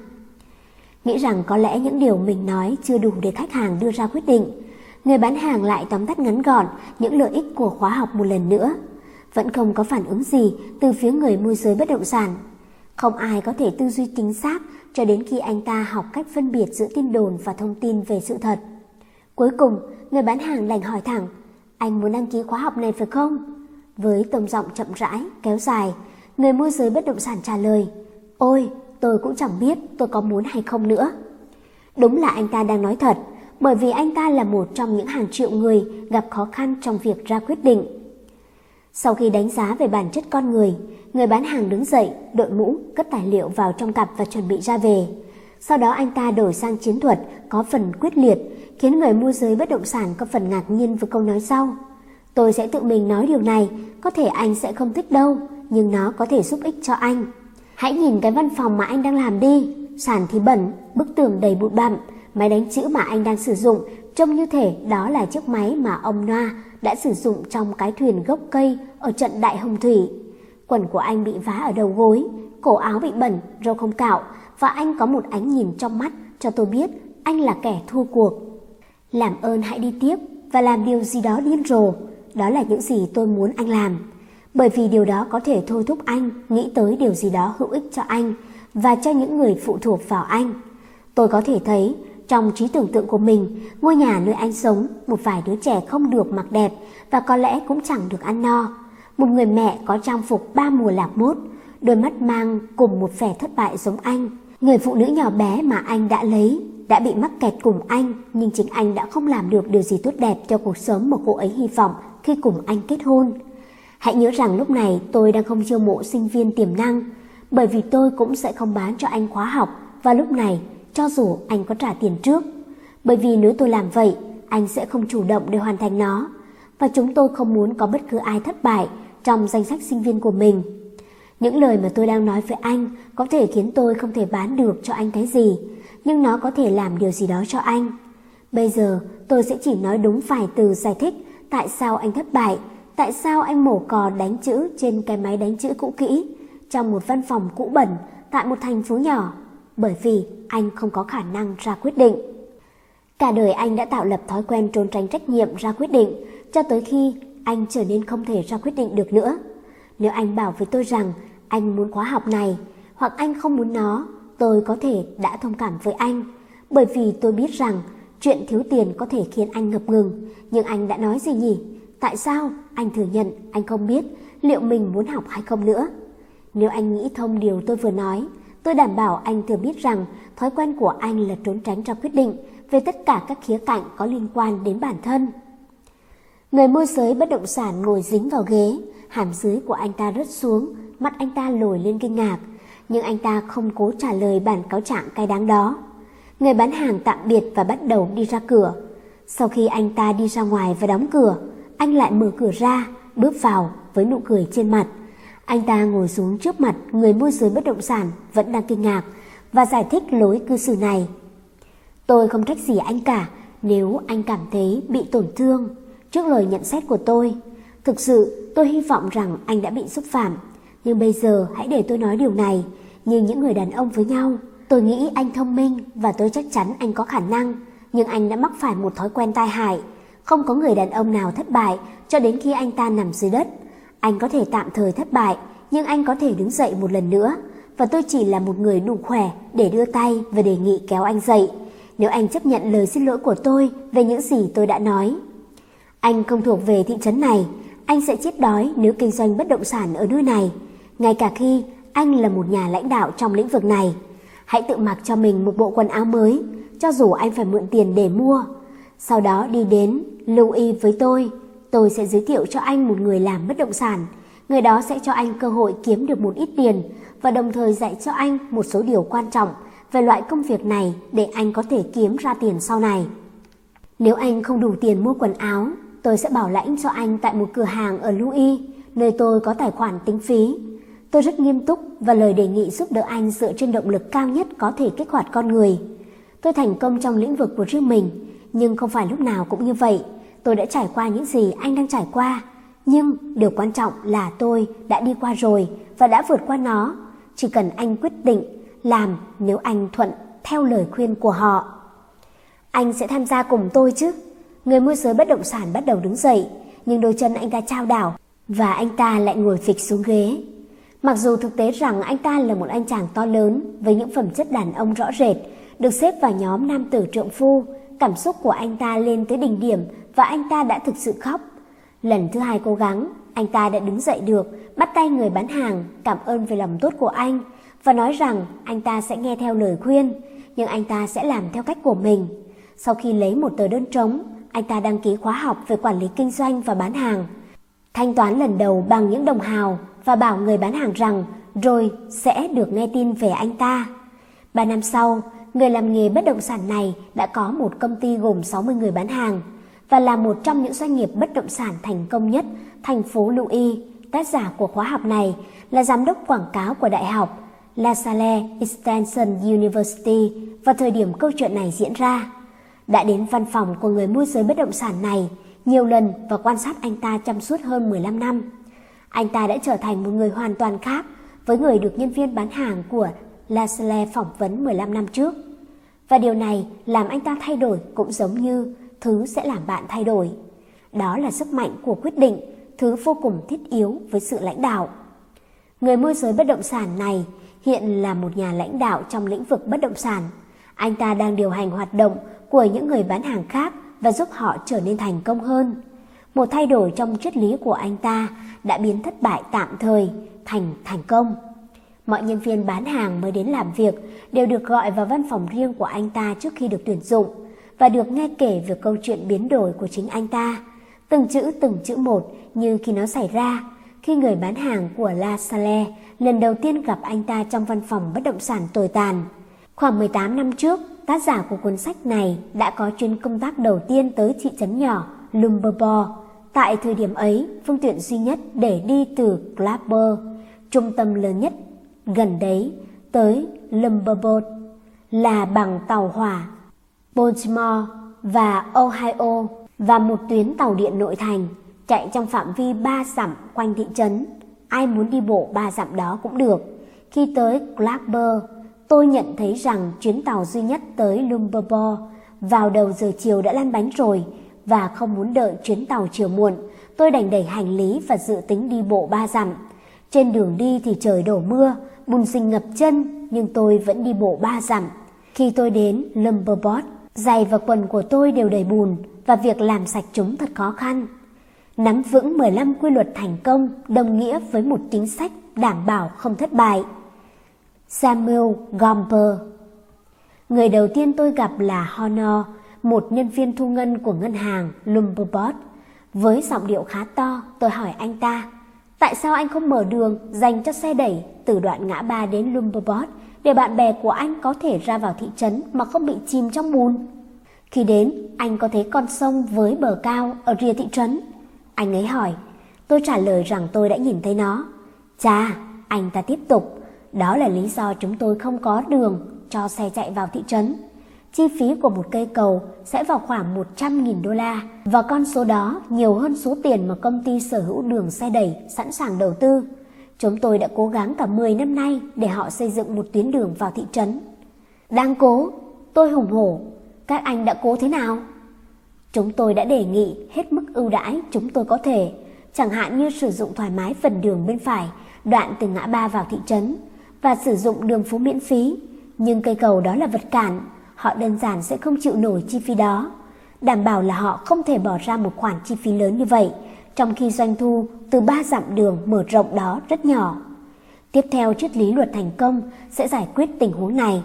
Nghĩ rằng có lẽ những điều mình nói chưa đủ để khách hàng đưa ra quyết định. Người bán hàng lại tóm tắt ngắn gọn những lợi ích của khóa học một lần nữa. Vẫn không có phản ứng gì từ phía người môi giới bất động sản. Không ai có thể tư duy chính xác cho đến khi anh ta học cách phân biệt giữa tin đồn và thông tin về sự thật. Cuối cùng, người bán hàng lành hỏi thẳng, anh muốn đăng ký khóa học này phải không? Với tông giọng chậm rãi, kéo dài, người môi giới bất động sản trả lời, ôi, tôi cũng chẳng biết tôi có muốn hay không nữa. Đúng là anh ta đang nói thật, bởi vì anh ta là một trong những hàng triệu người gặp khó khăn trong việc ra quyết định. Sau khi đánh giá về bản chất con người, người bán hàng đứng dậy, đội mũ, cất tài liệu vào trong cặp và chuẩn bị ra về. Sau đó anh ta đổi sang chiến thuật có phần quyết liệt, khiến người môi giới bất động sản có phần ngạc nhiên với câu nói sau. Tôi sẽ tự mình nói điều này, có thể anh sẽ không thích đâu, nhưng nó có thể giúp ích cho anh. Hãy nhìn cái văn phòng mà anh đang làm đi, sàn thì bẩn, bức tường đầy bụi bặm, máy đánh chữ mà anh đang sử dụng trông như thể đó là chiếc máy mà ông Noa đã sử dụng trong cái thuyền gốc cây ở trận Đại Hồng Thủy. Quần của anh bị vá ở đầu gối, cổ áo bị bẩn, râu không cạo và anh có một ánh nhìn trong mắt cho tôi biết anh là kẻ thua cuộc. Làm ơn hãy đi tiếp và làm điều gì đó điên rồ. Đó là những gì tôi muốn anh làm. Bởi vì điều đó có thể thôi thúc anh nghĩ tới điều gì đó hữu ích cho anh và cho những người phụ thuộc vào anh. Tôi có thể thấy trong trí tưởng tượng của mình, ngôi nhà nơi anh sống, một vài đứa trẻ không được mặc đẹp và có lẽ cũng chẳng được ăn no. Một người mẹ có trang phục ba mùa lạc mốt, đôi mắt mang cùng một vẻ thất bại giống anh. Người phụ nữ nhỏ bé mà anh đã lấy đã bị mắc kẹt cùng anh, nhưng chính anh đã không làm được điều gì tốt đẹp cho cuộc sống mà cô ấy hy vọng khi cùng anh kết hôn. Hãy nhớ rằng lúc này tôi đang không chiêu mộ sinh viên tiềm năng, bởi vì tôi cũng sẽ không bán cho anh khóa học và lúc này cho dù anh có trả tiền trước. Bởi vì nếu tôi làm vậy, anh sẽ không chủ động để hoàn thành nó. Và chúng tôi không muốn có bất cứ ai thất bại trong danh sách sinh viên của mình. Những lời mà tôi đang nói với anh có thể khiến tôi không thể bán được cho anh cái gì, nhưng nó có thể làm điều gì đó cho anh. Bây giờ tôi sẽ chỉ nói đúng vài từ giải thích tại sao anh thất bại, tại sao anh mổ cò đánh chữ trên cái máy đánh chữ cũ kỹ trong một văn phòng cũ bẩn tại một thành phố nhỏ bởi vì anh không có khả năng ra quyết định. Cả đời anh đã tạo lập thói quen trốn tránh trách nhiệm ra quyết định cho tới khi anh trở nên không thể ra quyết định được nữa. Nếu anh bảo với tôi rằng anh muốn khóa học này hoặc anh không muốn nó, tôi có thể đã thông cảm với anh bởi vì tôi biết rằng chuyện thiếu tiền có thể khiến anh ngập ngừng. Nhưng anh đã nói gì nhỉ? Tại sao anh thừa nhận anh không biết liệu mình muốn học hay không nữa? Nếu anh nghĩ thông điều tôi vừa nói, Tôi đảm bảo anh thừa biết rằng thói quen của anh là trốn tránh ra quyết định về tất cả các khía cạnh có liên quan đến bản thân. Người môi giới bất động sản ngồi dính vào ghế, hàm dưới của anh ta rớt xuống, mắt anh ta lồi lên kinh ngạc, nhưng anh ta không cố trả lời bản cáo trạng cay đáng đó. Người bán hàng tạm biệt và bắt đầu đi ra cửa. Sau khi anh ta đi ra ngoài và đóng cửa, anh lại mở cửa ra, bước vào với nụ cười trên mặt. Anh ta ngồi xuống trước mặt người môi giới bất động sản vẫn đang kinh ngạc và giải thích lối cư xử này. Tôi không trách gì anh cả nếu anh cảm thấy bị tổn thương trước lời nhận xét của tôi. Thực sự, tôi hy vọng rằng anh đã bị xúc phạm. Nhưng bây giờ hãy để tôi nói điều này. Như những người đàn ông với nhau, tôi nghĩ anh thông minh và tôi chắc chắn anh có khả năng. Nhưng anh đã mắc phải một thói quen tai hại. Không có người đàn ông nào thất bại cho đến khi anh ta nằm dưới đất. Anh có thể tạm thời thất bại, nhưng anh có thể đứng dậy một lần nữa. Và tôi chỉ là một người đủ khỏe để đưa tay và đề nghị kéo anh dậy. Nếu anh chấp nhận lời xin lỗi của tôi về những gì tôi đã nói. Anh không thuộc về thị trấn này, anh sẽ chết đói nếu kinh doanh bất động sản ở nơi này, ngay cả khi anh là một nhà lãnh đạo trong lĩnh vực này. Hãy tự mặc cho mình một bộ quần áo mới, cho dù anh phải mượn tiền để mua. Sau đó đi đến lưu y với tôi, tôi sẽ giới thiệu cho anh một người làm bất động sản. Người đó sẽ cho anh cơ hội kiếm được một ít tiền và đồng thời dạy cho anh một số điều quan trọng về loại công việc này để anh có thể kiếm ra tiền sau này. Nếu anh không đủ tiền mua quần áo, tôi sẽ bảo lãnh cho anh tại một cửa hàng ở Louis, nơi tôi có tài khoản tính phí. Tôi rất nghiêm túc và lời đề nghị giúp đỡ anh dựa trên động lực cao nhất có thể kích hoạt con người. Tôi thành công trong lĩnh vực của riêng mình, nhưng không phải lúc nào cũng như vậy. Tôi đã trải qua những gì anh đang trải qua, nhưng điều quan trọng là tôi đã đi qua rồi và đã vượt qua nó. Chỉ cần anh quyết định làm nếu anh thuận theo lời khuyên của họ. Anh sẽ tham gia cùng tôi chứ? Người môi giới bất động sản bắt đầu đứng dậy, nhưng đôi chân anh ta trao đảo và anh ta lại ngồi phịch xuống ghế. Mặc dù thực tế rằng anh ta là một anh chàng to lớn với những phẩm chất đàn ông rõ rệt, được xếp vào nhóm nam tử trượng phu, cảm xúc của anh ta lên tới đỉnh điểm và anh ta đã thực sự khóc. Lần thứ hai cố gắng, anh ta đã đứng dậy được, bắt tay người bán hàng, cảm ơn về lòng tốt của anh và nói rằng anh ta sẽ nghe theo lời khuyên, nhưng anh ta sẽ làm theo cách của mình. Sau khi lấy một tờ đơn trống, anh ta đăng ký khóa học về quản lý kinh doanh và bán hàng. Thanh toán lần đầu bằng những đồng hào và bảo người bán hàng rằng rồi sẽ được nghe tin về anh ta. Ba năm sau, người làm nghề bất động sản này đã có một công ty gồm 60 người bán hàng và là một trong những doanh nghiệp bất động sản thành công nhất thành phố Louis. Tác giả của khóa học này là giám đốc quảng cáo của đại học La Salle Extension University vào thời điểm câu chuyện này diễn ra. Đã đến văn phòng của người môi giới bất động sản này nhiều lần và quan sát anh ta trong suốt hơn 15 năm. Anh ta đã trở thành một người hoàn toàn khác với người được nhân viên bán hàng của Lasle phỏng vấn 15 năm trước. Và điều này làm anh ta thay đổi cũng giống như thứ sẽ làm bạn thay đổi. Đó là sức mạnh của quyết định, thứ vô cùng thiết yếu với sự lãnh đạo. Người môi giới bất động sản này hiện là một nhà lãnh đạo trong lĩnh vực bất động sản. Anh ta đang điều hành hoạt động của những người bán hàng khác và giúp họ trở nên thành công hơn. Một thay đổi trong triết lý của anh ta đã biến thất bại tạm thời thành thành công. Mọi nhân viên bán hàng mới đến làm việc đều được gọi vào văn phòng riêng của anh ta trước khi được tuyển dụng và được nghe kể về câu chuyện biến đổi của chính anh ta. Từng chữ từng chữ một như khi nó xảy ra, khi người bán hàng của La Salle lần đầu tiên gặp anh ta trong văn phòng bất động sản tồi tàn. Khoảng 18 năm trước, tác giả của cuốn sách này đã có chuyến công tác đầu tiên tới thị trấn nhỏ Lumberbor. Tại thời điểm ấy, phương tiện duy nhất để đi từ Clapper, trung tâm lớn nhất gần đấy, tới Lumberbo là bằng tàu hỏa Baltimore và Ohio và một tuyến tàu điện nội thành chạy trong phạm vi 3 dặm quanh thị trấn. Ai muốn đi bộ 3 dặm đó cũng được. Khi tới Clapper, tôi nhận thấy rằng chuyến tàu duy nhất tới Lumberbo vào đầu giờ chiều đã lăn bánh rồi và không muốn đợi chuyến tàu chiều muộn. Tôi đành đẩy hành lý và dự tính đi bộ ba dặm. Trên đường đi thì trời đổ mưa, bùn sinh ngập chân nhưng tôi vẫn đi bộ ba dặm. Khi tôi đến Lumberbot, giày và quần của tôi đều đầy bùn và việc làm sạch chúng thật khó khăn. Nắm vững 15 quy luật thành công đồng nghĩa với một chính sách đảm bảo không thất bại. Samuel Gomper Người đầu tiên tôi gặp là Honor, một nhân viên thu ngân của ngân hàng Lumberbot. Với giọng điệu khá to, tôi hỏi anh ta, tại sao anh không mở đường dành cho xe đẩy từ đoạn ngã ba đến Lumberbot để bạn bè của anh có thể ra vào thị trấn mà không bị chìm trong bùn? Khi đến, anh có thấy con sông với bờ cao ở rìa thị trấn. Anh ấy hỏi, tôi trả lời rằng tôi đã nhìn thấy nó. Chà, anh ta tiếp tục, đó là lý do chúng tôi không có đường cho xe chạy vào thị trấn. chi phí của một cây cầu sẽ vào khoảng 100.000 đô la và con số đó nhiều hơn số tiền mà công ty sở hữu đường xe đẩy sẵn sàng đầu tư. Chúng tôi đã cố gắng cả 10 năm nay để họ xây dựng một tuyến đường vào thị trấn. Đang cố, tôi hùng hổ. Các anh đã cố thế nào? Chúng tôi đã đề nghị hết mức ưu đãi chúng tôi có thể, chẳng hạn như sử dụng thoải mái phần đường bên phải, đoạn từ ngã ba vào thị trấn, và sử dụng đường phố miễn phí. Nhưng cây cầu đó là vật cản, họ đơn giản sẽ không chịu nổi chi phí đó. Đảm bảo là họ không thể bỏ ra một khoản chi phí lớn như vậy, trong khi doanh thu từ ba dặm đường mở rộng đó rất nhỏ. Tiếp theo triết lý luật thành công sẽ giải quyết tình huống này.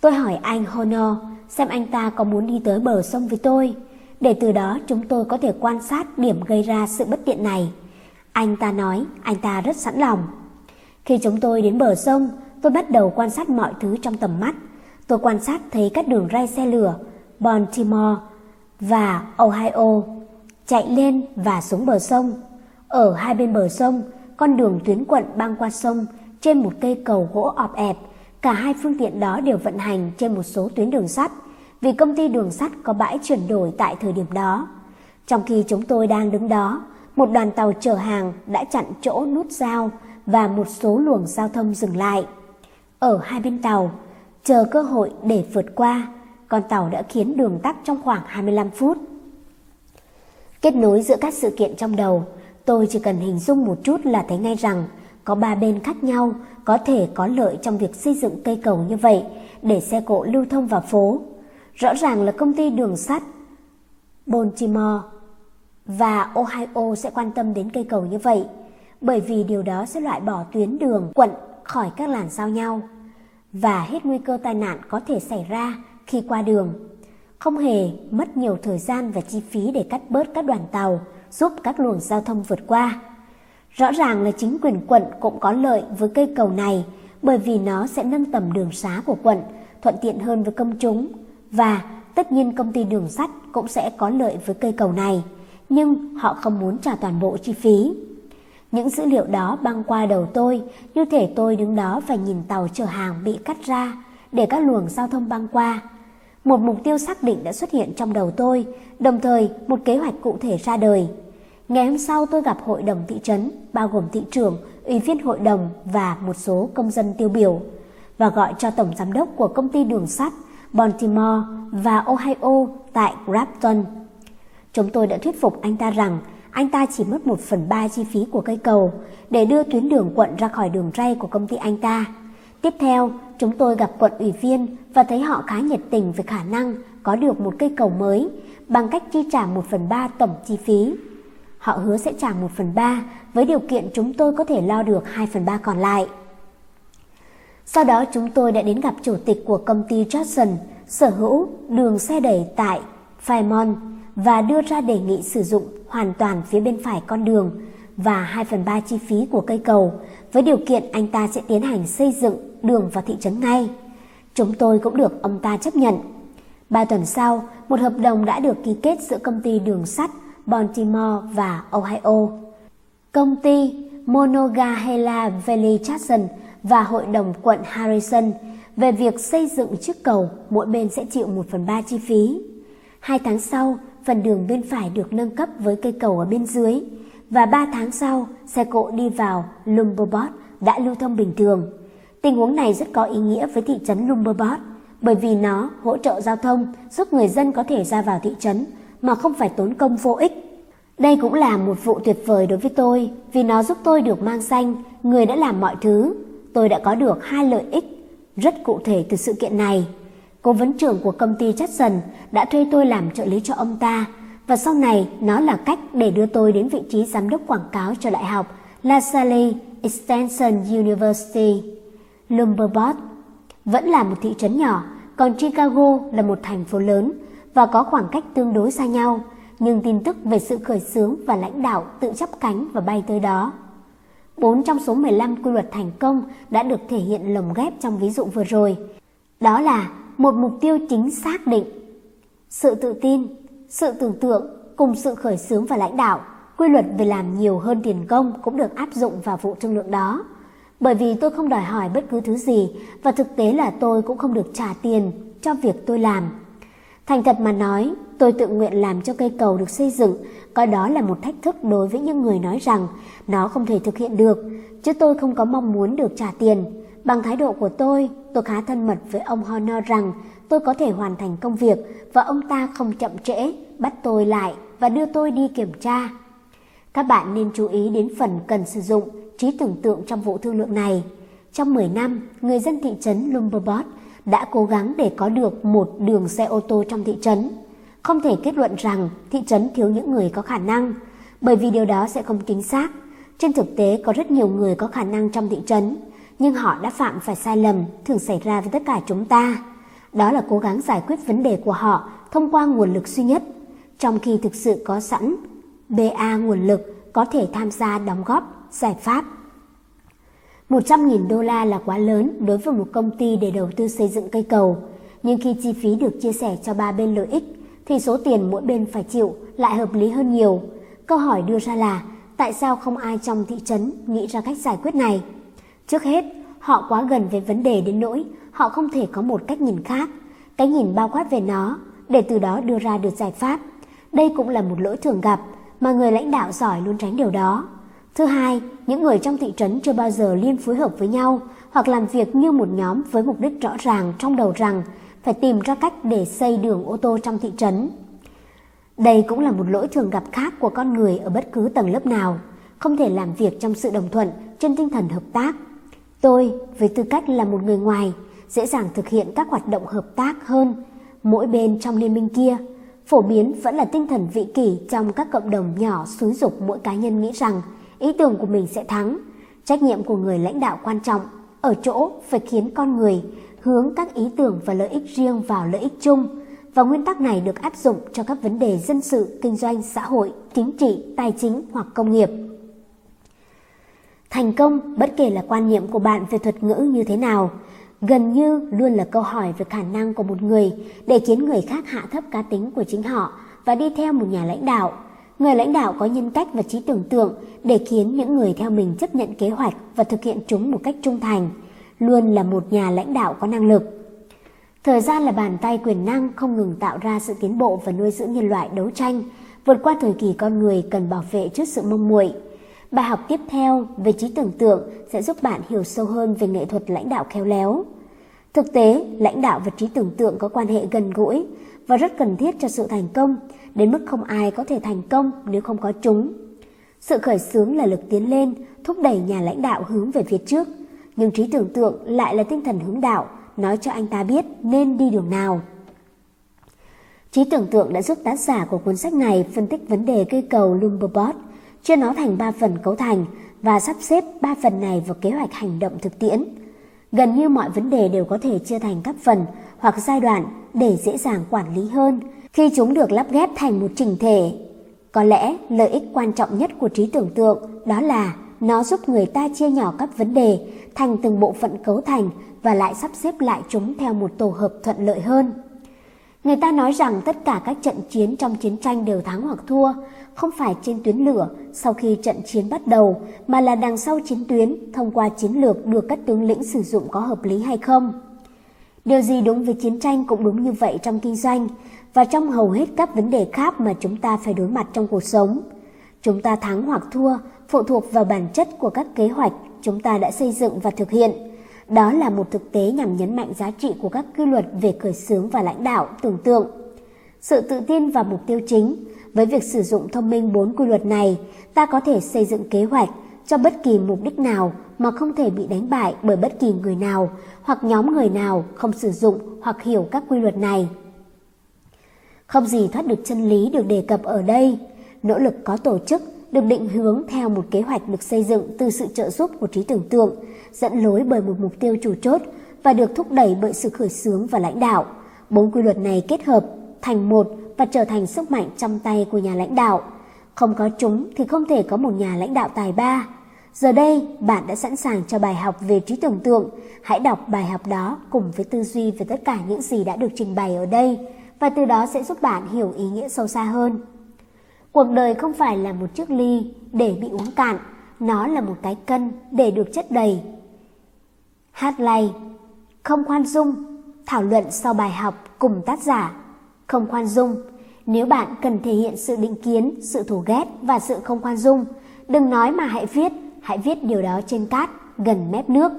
Tôi hỏi anh Honor xem anh ta có muốn đi tới bờ sông với tôi, để từ đó chúng tôi có thể quan sát điểm gây ra sự bất tiện này. Anh ta nói anh ta rất sẵn lòng. Khi chúng tôi đến bờ sông, tôi bắt đầu quan sát mọi thứ trong tầm mắt. Tôi quan sát thấy các đường ray xe lửa, Baltimore và Ohio chạy lên và xuống bờ sông. Ở hai bên bờ sông, con đường tuyến quận băng qua sông trên một cây cầu gỗ ọp ẹp. Cả hai phương tiện đó đều vận hành trên một số tuyến đường sắt vì công ty đường sắt có bãi chuyển đổi tại thời điểm đó. Trong khi chúng tôi đang đứng đó, một đoàn tàu chở hàng đã chặn chỗ nút giao và một số luồng giao thông dừng lại. Ở hai bên tàu, chờ cơ hội để vượt qua, con tàu đã khiến đường tắc trong khoảng 25 phút. Kết nối giữa các sự kiện trong đầu, tôi chỉ cần hình dung một chút là thấy ngay rằng có ba bên khác nhau có thể có lợi trong việc xây dựng cây cầu như vậy để xe cộ lưu thông vào phố. Rõ ràng là công ty đường sắt Baltimore và Ohio sẽ quan tâm đến cây cầu như vậy, bởi vì điều đó sẽ loại bỏ tuyến đường quận khỏi các làn giao nhau và hết nguy cơ tai nạn có thể xảy ra khi qua đường. Không hề mất nhiều thời gian và chi phí để cắt bớt các đoàn tàu, giúp các luồng giao thông vượt qua. Rõ ràng là chính quyền quận cũng có lợi với cây cầu này bởi vì nó sẽ nâng tầm đường xá của quận, thuận tiện hơn với công chúng và tất nhiên công ty đường sắt cũng sẽ có lợi với cây cầu này, nhưng họ không muốn trả toàn bộ chi phí. Những dữ liệu đó băng qua đầu tôi, như thể tôi đứng đó và nhìn tàu chở hàng bị cắt ra để các luồng giao thông băng qua. Một mục tiêu xác định đã xuất hiện trong đầu tôi, đồng thời một kế hoạch cụ thể ra đời. Ngày hôm sau tôi gặp hội đồng thị trấn, bao gồm thị trưởng, ủy viên hội đồng và một số công dân tiêu biểu, và gọi cho tổng giám đốc của công ty đường sắt Baltimore và Ohio tại Grafton. Chúng tôi đã thuyết phục anh ta rằng anh ta chỉ mất một phần ba chi phí của cây cầu để đưa tuyến đường quận ra khỏi đường ray của công ty anh ta. Tiếp theo, chúng tôi gặp quận ủy viên và thấy họ khá nhiệt tình về khả năng có được một cây cầu mới bằng cách chi trả một phần ba tổng chi phí. Họ hứa sẽ trả một phần ba với điều kiện chúng tôi có thể lo được hai phần ba còn lại. Sau đó chúng tôi đã đến gặp chủ tịch của công ty Johnson, sở hữu đường xe đẩy tại Fairmont và đưa ra đề nghị sử dụng hoàn toàn phía bên phải con đường và 2 phần 3 chi phí của cây cầu với điều kiện anh ta sẽ tiến hành xây dựng đường vào thị trấn ngay. Chúng tôi cũng được ông ta chấp nhận. Ba tuần sau, một hợp đồng đã được ký kết giữa công ty đường sắt Baltimore và Ohio. Công ty Monongahela Valley Jackson và Hội đồng quận Harrison về việc xây dựng chiếc cầu, mỗi bên sẽ chịu 1 phần 3 chi phí. Hai tháng sau, phần đường bên phải được nâng cấp với cây cầu ở bên dưới và 3 tháng sau, xe cộ đi vào Lumberbot đã lưu thông bình thường. Tình huống này rất có ý nghĩa với thị trấn Lumberbot bởi vì nó hỗ trợ giao thông giúp người dân có thể ra vào thị trấn mà không phải tốn công vô ích. Đây cũng là một vụ tuyệt vời đối với tôi vì nó giúp tôi được mang danh người đã làm mọi thứ. Tôi đã có được hai lợi ích rất cụ thể từ sự kiện này. Cố vấn trưởng của công ty Jackson đã thuê tôi làm trợ lý cho ông ta và sau này nó là cách để đưa tôi đến vị trí giám đốc quảng cáo cho đại học La Salle Extension University. Lumberbot vẫn là một thị trấn nhỏ, còn Chicago là một thành phố lớn và có khoảng cách tương đối xa nhau, nhưng tin tức về sự khởi xướng và lãnh đạo tự chấp cánh và bay tới đó. 4 trong số 15 quy luật thành công đã được thể hiện lồng ghép trong ví dụ vừa rồi. Đó là một mục tiêu chính xác định, sự tự tin, sự tưởng tượng cùng sự khởi xướng và lãnh đạo, quy luật về làm nhiều hơn tiền công cũng được áp dụng vào vụ thương lượng đó. Bởi vì tôi không đòi hỏi bất cứ thứ gì và thực tế là tôi cũng không được trả tiền cho việc tôi làm. Thành thật mà nói, tôi tự nguyện làm cho cây cầu được xây dựng, coi đó là một thách thức đối với những người nói rằng nó không thể thực hiện được, chứ tôi không có mong muốn được trả tiền. Bằng thái độ của tôi, tôi khá thân mật với ông Honor rằng tôi có thể hoàn thành công việc và ông ta không chậm trễ, bắt tôi lại và đưa tôi đi kiểm tra. Các bạn nên chú ý đến phần cần sử dụng trí tưởng tượng trong vụ thương lượng này. Trong 10 năm, người dân thị trấn Lumberbot đã cố gắng để có được một đường xe ô tô trong thị trấn. Không thể kết luận rằng thị trấn thiếu những người có khả năng, bởi vì điều đó sẽ không chính xác. Trên thực tế có rất nhiều người có khả năng trong thị trấn, nhưng họ đã phạm phải sai lầm thường xảy ra với tất cả chúng ta. Đó là cố gắng giải quyết vấn đề của họ thông qua nguồn lực duy nhất, trong khi thực sự có sẵn BA nguồn lực có thể tham gia đóng góp giải pháp. 100.000 đô la là quá lớn đối với một công ty để đầu tư xây dựng cây cầu, nhưng khi chi phí được chia sẻ cho ba bên lợi ích thì số tiền mỗi bên phải chịu lại hợp lý hơn nhiều. Câu hỏi đưa ra là tại sao không ai trong thị trấn nghĩ ra cách giải quyết này? Trước hết, họ quá gần với vấn đề đến nỗi họ không thể có một cách nhìn khác, cái nhìn bao quát về nó để từ đó đưa ra được giải pháp. Đây cũng là một lỗi thường gặp mà người lãnh đạo giỏi luôn tránh điều đó. Thứ hai, những người trong thị trấn chưa bao giờ liên phối hợp với nhau hoặc làm việc như một nhóm với mục đích rõ ràng trong đầu rằng phải tìm ra cách để xây đường ô tô trong thị trấn. Đây cũng là một lỗi thường gặp khác của con người ở bất cứ tầng lớp nào, không thể làm việc trong sự đồng thuận trên tinh thần hợp tác. Tôi, với tư cách là một người ngoài, dễ dàng thực hiện các hoạt động hợp tác hơn mỗi bên trong liên minh kia. Phổ biến vẫn là tinh thần vị kỷ trong các cộng đồng nhỏ xúi dục mỗi cá nhân nghĩ rằng ý tưởng của mình sẽ thắng. Trách nhiệm của người lãnh đạo quan trọng ở chỗ phải khiến con người hướng các ý tưởng và lợi ích riêng vào lợi ích chung và nguyên tắc này được áp dụng cho các vấn đề dân sự, kinh doanh, xã hội, chính trị, tài chính hoặc công nghiệp. Thành công, bất kể là quan niệm của bạn về thuật ngữ như thế nào, gần như luôn là câu hỏi về khả năng của một người để khiến người khác hạ thấp cá tính của chính họ và đi theo một nhà lãnh đạo. Người lãnh đạo có nhân cách và trí tưởng tượng để khiến những người theo mình chấp nhận kế hoạch và thực hiện chúng một cách trung thành, luôn là một nhà lãnh đạo có năng lực. Thời gian là bàn tay quyền năng không ngừng tạo ra sự tiến bộ và nuôi dưỡng nhân loại đấu tranh, vượt qua thời kỳ con người cần bảo vệ trước sự mong muội. Bài học tiếp theo về trí tưởng tượng sẽ giúp bạn hiểu sâu hơn về nghệ thuật lãnh đạo khéo léo. Thực tế, lãnh đạo và trí tưởng tượng có quan hệ gần gũi và rất cần thiết cho sự thành công, đến mức không ai có thể thành công nếu không có chúng. Sự khởi xướng là lực tiến lên, thúc đẩy nhà lãnh đạo hướng về phía trước, nhưng trí tưởng tượng lại là tinh thần hướng đạo, nói cho anh ta biết nên đi đường nào. Trí tưởng tượng đã giúp tác giả của cuốn sách này phân tích vấn đề cây cầu Lumberbot, chia nó thành 3 phần cấu thành và sắp xếp 3 phần này vào kế hoạch hành động thực tiễn. Gần như mọi vấn đề đều có thể chia thành các phần hoặc giai đoạn để dễ dàng quản lý hơn khi chúng được lắp ghép thành một trình thể. Có lẽ lợi ích quan trọng nhất của trí tưởng tượng đó là nó giúp người ta chia nhỏ các vấn đề thành từng bộ phận cấu thành và lại sắp xếp lại chúng theo một tổ hợp thuận lợi hơn. Người ta nói rằng tất cả các trận chiến trong chiến tranh đều thắng hoặc thua, không phải trên tuyến lửa sau khi trận chiến bắt đầu, mà là đằng sau chiến tuyến thông qua chiến lược được các tướng lĩnh sử dụng có hợp lý hay không. Điều gì đúng với chiến tranh cũng đúng như vậy trong kinh doanh và trong hầu hết các vấn đề khác mà chúng ta phải đối mặt trong cuộc sống. Chúng ta thắng hoặc thua phụ thuộc vào bản chất của các kế hoạch chúng ta đã xây dựng và thực hiện. Đó là một thực tế nhằm nhấn mạnh giá trị của các quy luật về khởi xướng và lãnh đạo, tưởng tượng. Sự tự tin và mục tiêu chính, với việc sử dụng thông minh bốn quy luật này, ta có thể xây dựng kế hoạch cho bất kỳ mục đích nào mà không thể bị đánh bại bởi bất kỳ người nào hoặc nhóm người nào không sử dụng hoặc hiểu các quy luật này. Không gì thoát được chân lý được đề cập ở đây. Nỗ lực có tổ chức được định hướng theo một kế hoạch được xây dựng từ sự trợ giúp của trí tưởng tượng, dẫn lối bởi một mục tiêu chủ chốt và được thúc đẩy bởi sự khởi xướng và lãnh đạo. Bốn quy luật này kết hợp thành một và trở thành sức mạnh trong tay của nhà lãnh đạo. Không có chúng thì không thể có một nhà lãnh đạo tài ba. Giờ đây, bạn đã sẵn sàng cho bài học về trí tưởng tượng. Hãy đọc bài học đó cùng với tư duy về tất cả những gì đã được trình bày ở đây và từ đó sẽ giúp bạn hiểu ý nghĩa sâu xa hơn. Cuộc đời không phải là một chiếc ly để bị uống cạn, nó là một cái cân để được chất đầy. Hát lay, không khoan dung, thảo luận sau bài học cùng tác giả. Không khoan dung. Nếu bạn cần thể hiện sự định kiến, sự thù ghét và sự không khoan dung, đừng nói mà hãy viết, hãy viết điều đó trên cát, gần mép nước.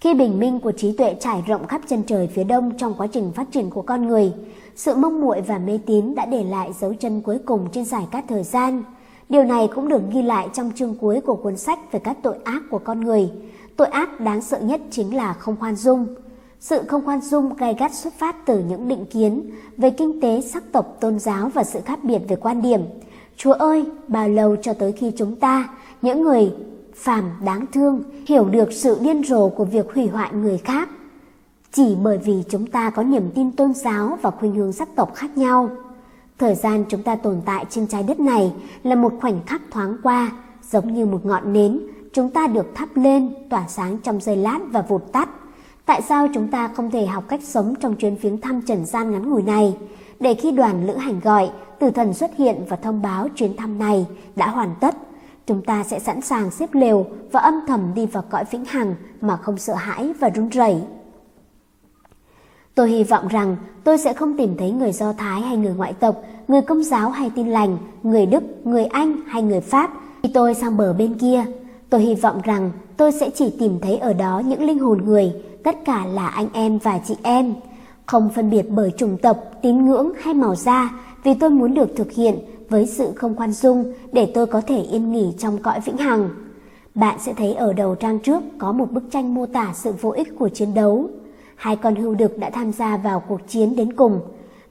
Khi bình minh của trí tuệ trải rộng khắp chân trời phía đông trong quá trình phát triển của con người, sự mông muội và mê tín đã để lại dấu chân cuối cùng trên giải cát thời gian. Điều này cũng được ghi lại trong chương cuối của cuốn sách về các tội ác của con người. Tội ác đáng sợ nhất chính là không khoan dung. Sự không khoan dung gay gắt xuất phát từ những định kiến về kinh tế, sắc tộc, tôn giáo và sự khác biệt về quan điểm. Chúa ơi, bao lâu cho tới khi chúng ta, những người phàm đáng thương, hiểu được sự điên rồ của việc hủy hoại người khác. Chỉ bởi vì chúng ta có niềm tin tôn giáo và khuynh hướng sắc tộc khác nhau. Thời gian chúng ta tồn tại trên trái đất này là một khoảnh khắc thoáng qua, giống như một ngọn nến, chúng ta được thắp lên, tỏa sáng trong giây lát và vụt tắt. Tại sao chúng ta không thể học cách sống trong chuyến viếng thăm trần gian ngắn ngủi này, để khi đoàn lữ hành gọi, tử thần xuất hiện và thông báo chuyến thăm này đã hoàn tất, chúng ta sẽ sẵn sàng xếp lều và âm thầm đi vào cõi vĩnh hằng mà không sợ hãi và run rẩy. Tôi hy vọng rằng tôi sẽ không tìm thấy người Do Thái hay người ngoại tộc, người công giáo hay tin lành, người Đức, người Anh hay người Pháp khi tôi sang bờ bên kia. Tôi hy vọng rằng tôi sẽ chỉ tìm thấy ở đó những linh hồn người, tất cả là anh em và chị em. Không phân biệt bởi chủng tộc, tín ngưỡng hay màu da, vì tôi muốn được thực hiện với sự không khoan dung để tôi có thể yên nghỉ trong cõi vĩnh hằng. Bạn sẽ thấy ở đầu trang trước có một bức tranh mô tả sự vô ích của chiến đấu. Hai con hưu đực đã tham gia vào cuộc chiến đến cùng.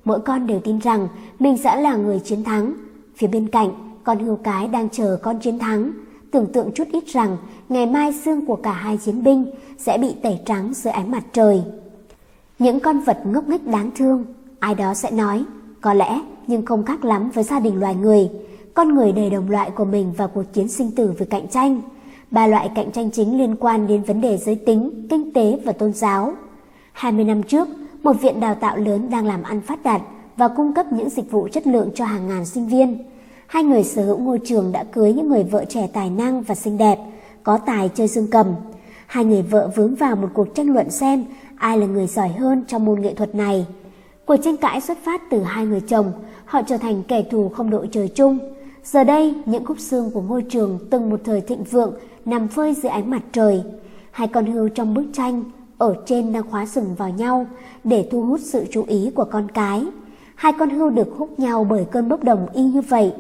Mỗi con đều tin rằng mình sẽ là người chiến thắng. Phía bên cạnh, con hưu cái đang chờ con chiến thắng. Tưởng tượng chút ít rằng ngày mai xương của cả hai chiến binh sẽ bị tẩy trắng dưới ánh mặt trời. Những con vật ngốc nghếch đáng thương, ai đó sẽ nói, có lẽ nhưng không khác lắm với gia đình loài người. Con người đầy đồng loại của mình vào cuộc chiến sinh tử với cạnh tranh. Ba loại cạnh tranh chính liên quan đến vấn đề giới tính, kinh tế và tôn giáo. 20 năm trước, một viện đào tạo lớn đang làm ăn phát đạt và cung cấp những dịch vụ chất lượng cho hàng ngàn sinh viên. Hai người sở hữu ngôi trường đã cưới những người vợ trẻ tài năng và xinh đẹp, có tài chơi dương cầm. Hai người vợ vướng vào một cuộc tranh luận xem ai là người giỏi hơn trong môn nghệ thuật này. Cuộc tranh cãi xuất phát từ hai người chồng, họ trở thành kẻ thù không đội trời chung. Giờ đây, những khúc xương của ngôi trường từng một thời thịnh vượng nằm phơi dưới ánh mặt trời. Hai con hươu trong bức tranh ở trên đang khóa sừng vào nhau để thu hút sự chú ý của con cái. Hai con hươu được hút nhau bởi cơn bốc đồng y như vậy.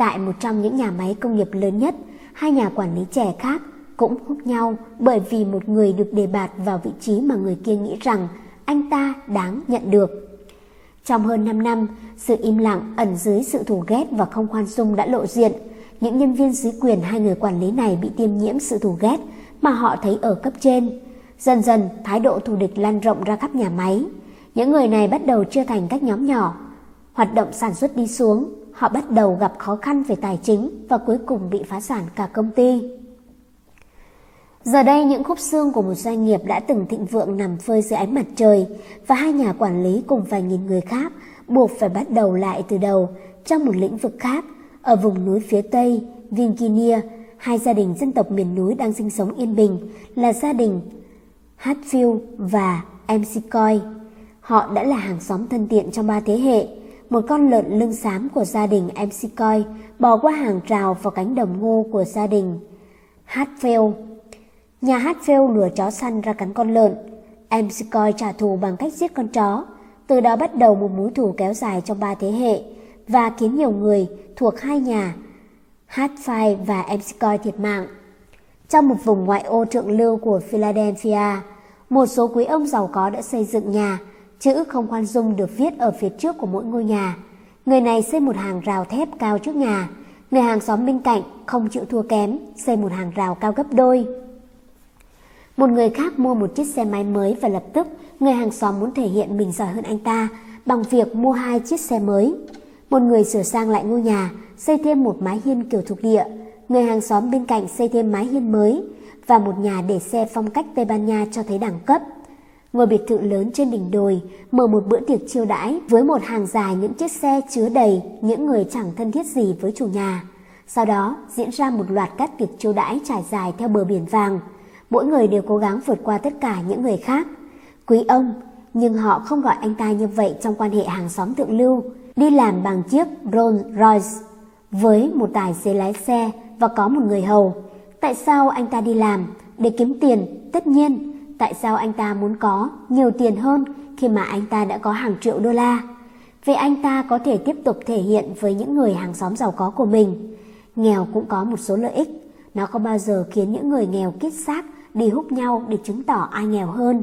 Tại một trong những nhà máy công nghiệp lớn nhất, hai nhà quản lý trẻ khác cũng hút nhau bởi vì một người được đề bạt vào vị trí mà người kia nghĩ rằng anh ta đáng nhận được. Trong hơn 5 năm, sự im lặng ẩn dưới sự thù ghét và không khoan dung đã lộ diện. Những nhân viên dưới quyền hai người quản lý này bị tiêm nhiễm sự thù ghét mà họ thấy ở cấp trên. Dần dần, thái độ thù địch lan rộng ra khắp nhà máy. Những người này bắt đầu chia thành các nhóm nhỏ. Hoạt động sản xuất đi xuống, họ bắt đầu gặp khó khăn về tài chính và cuối cùng bị phá sản cả công ty. Giờ đây những khúc xương của một doanh nghiệp đã từng thịnh vượng nằm phơi dưới ánh mặt trời và hai nhà quản lý cùng vài nghìn người khác buộc phải bắt đầu lại từ đầu trong một lĩnh vực khác ở vùng núi phía Tây, Virginia, hai gia đình dân tộc miền núi đang sinh sống yên bình là gia đình Hatfield và McCoy. Họ đã là hàng xóm thân thiện trong ba thế hệ. Một con lợn lưng xám của gia đình McCoy bò qua hàng rào vào cánh đồng ngô của gia đình Hatfield. Nhà Hatfield lừa chó săn ra cắn con lợn. McCoy trả thù bằng cách giết con chó. Từ đó bắt đầu một mối thù kéo dài trong ba thế hệ và khiến nhiều người thuộc hai nhà Hatfield và McCoy thiệt mạng. Trong một vùng ngoại ô thượng lưu của Philadelphia, một số quý ông giàu có đã xây dựng nhà, chữ không khoan dung được viết ở phía trước của mỗi ngôi nhà. Người này xây một hàng rào thép cao trước nhà, người hàng xóm bên cạnh không chịu thua kém, xây một hàng rào cao gấp đôi. Một người khác mua một chiếc xe máy mới và lập tức người hàng xóm muốn thể hiện mình giỏi hơn anh ta bằng việc mua hai chiếc xe mới. Một người sửa sang lại ngôi nhà, xây thêm một mái hiên kiểu thuộc địa, người hàng xóm bên cạnh xây thêm mái hiên mới và một nhà để xe phong cách Tây Ban Nha cho thấy đẳng cấp. Ngôi biệt thự lớn trên đỉnh đồi mở một bữa tiệc chiêu đãi với một hàng dài những chiếc xe chứa đầy những người chẳng thân thiết gì với chủ nhà. Sau đó diễn ra một loạt các tiệc chiêu đãi trải dài theo bờ biển vàng. Mỗi người đều cố gắng vượt qua tất cả những người khác. Quý ông, nhưng họ không gọi anh ta như vậy trong quan hệ hàng xóm thượng lưu, đi làm bằng chiếc Rolls Royce với một tài xế lái xe và có một người hầu. Tại sao anh ta đi làm? Để kiếm tiền, tất nhiên. Tại sao anh ta muốn có nhiều tiền hơn khi mà anh ta đã có hàng triệu đô la? Vì anh ta có thể tiếp tục thể hiện với những người hàng xóm giàu có của mình. Nghèo cũng có một số lợi ích. Nó không bao giờ khiến những người nghèo kết xác đi hút nhau để chứng tỏ ai nghèo hơn.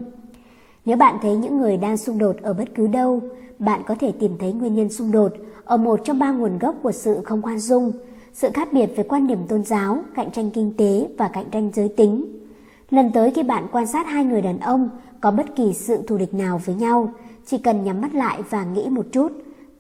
Nếu bạn thấy những người đang xung đột ở bất cứ đâu, bạn có thể tìm thấy nguyên nhân xung đột ở một trong ba nguồn gốc của sự không khoan dung, sự khác biệt về quan điểm tôn giáo, cạnh tranh kinh tế và cạnh tranh giới tính. Lần tới khi bạn quan sát hai người đàn ông có bất kỳ sự thù địch nào với nhau, chỉ cần nhắm mắt lại và nghĩ một chút,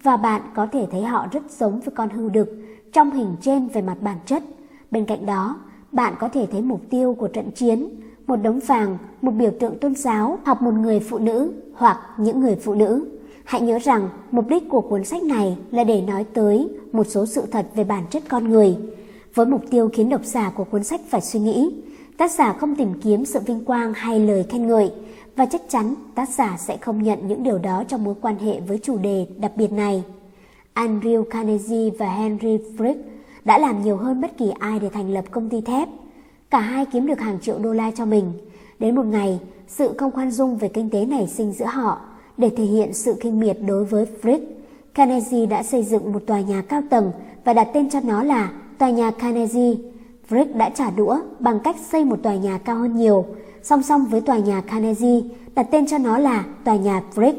và bạn có thể thấy họ rất giống với con hưu đực trong hình trên về mặt bản chất. Bên cạnh đó, bạn có thể thấy mục tiêu của trận chiến, một đống vàng, một biểu tượng tôn giáo hoặc một người phụ nữ hoặc những người phụ nữ. Hãy nhớ rằng mục đích của cuốn sách này là để nói tới một số sự thật về bản chất con người, với mục tiêu khiến độc giả của cuốn sách phải suy nghĩ. Tác giả không tìm kiếm sự vinh quang hay lời khen ngợi, và chắc chắn tác giả sẽ không nhận những điều đó trong mối quan hệ với chủ đề đặc biệt này. Andrew Carnegie và Henry Frick đã làm nhiều hơn bất kỳ ai để thành lập công ty thép. Cả hai kiếm được hàng triệu đô la cho mình. Đến một ngày, sự không khoan dung về kinh tế nảy sinh giữa họ để thể hiện sự kinh miệt đối với Frick. Carnegie đã xây dựng một tòa nhà cao tầng và đặt tên cho nó là tòa nhà Carnegie. Frick đã trả đũa bằng cách xây một tòa nhà cao hơn nhiều, song song với tòa nhà Carnegie, đặt tên cho nó là tòa nhà Frick.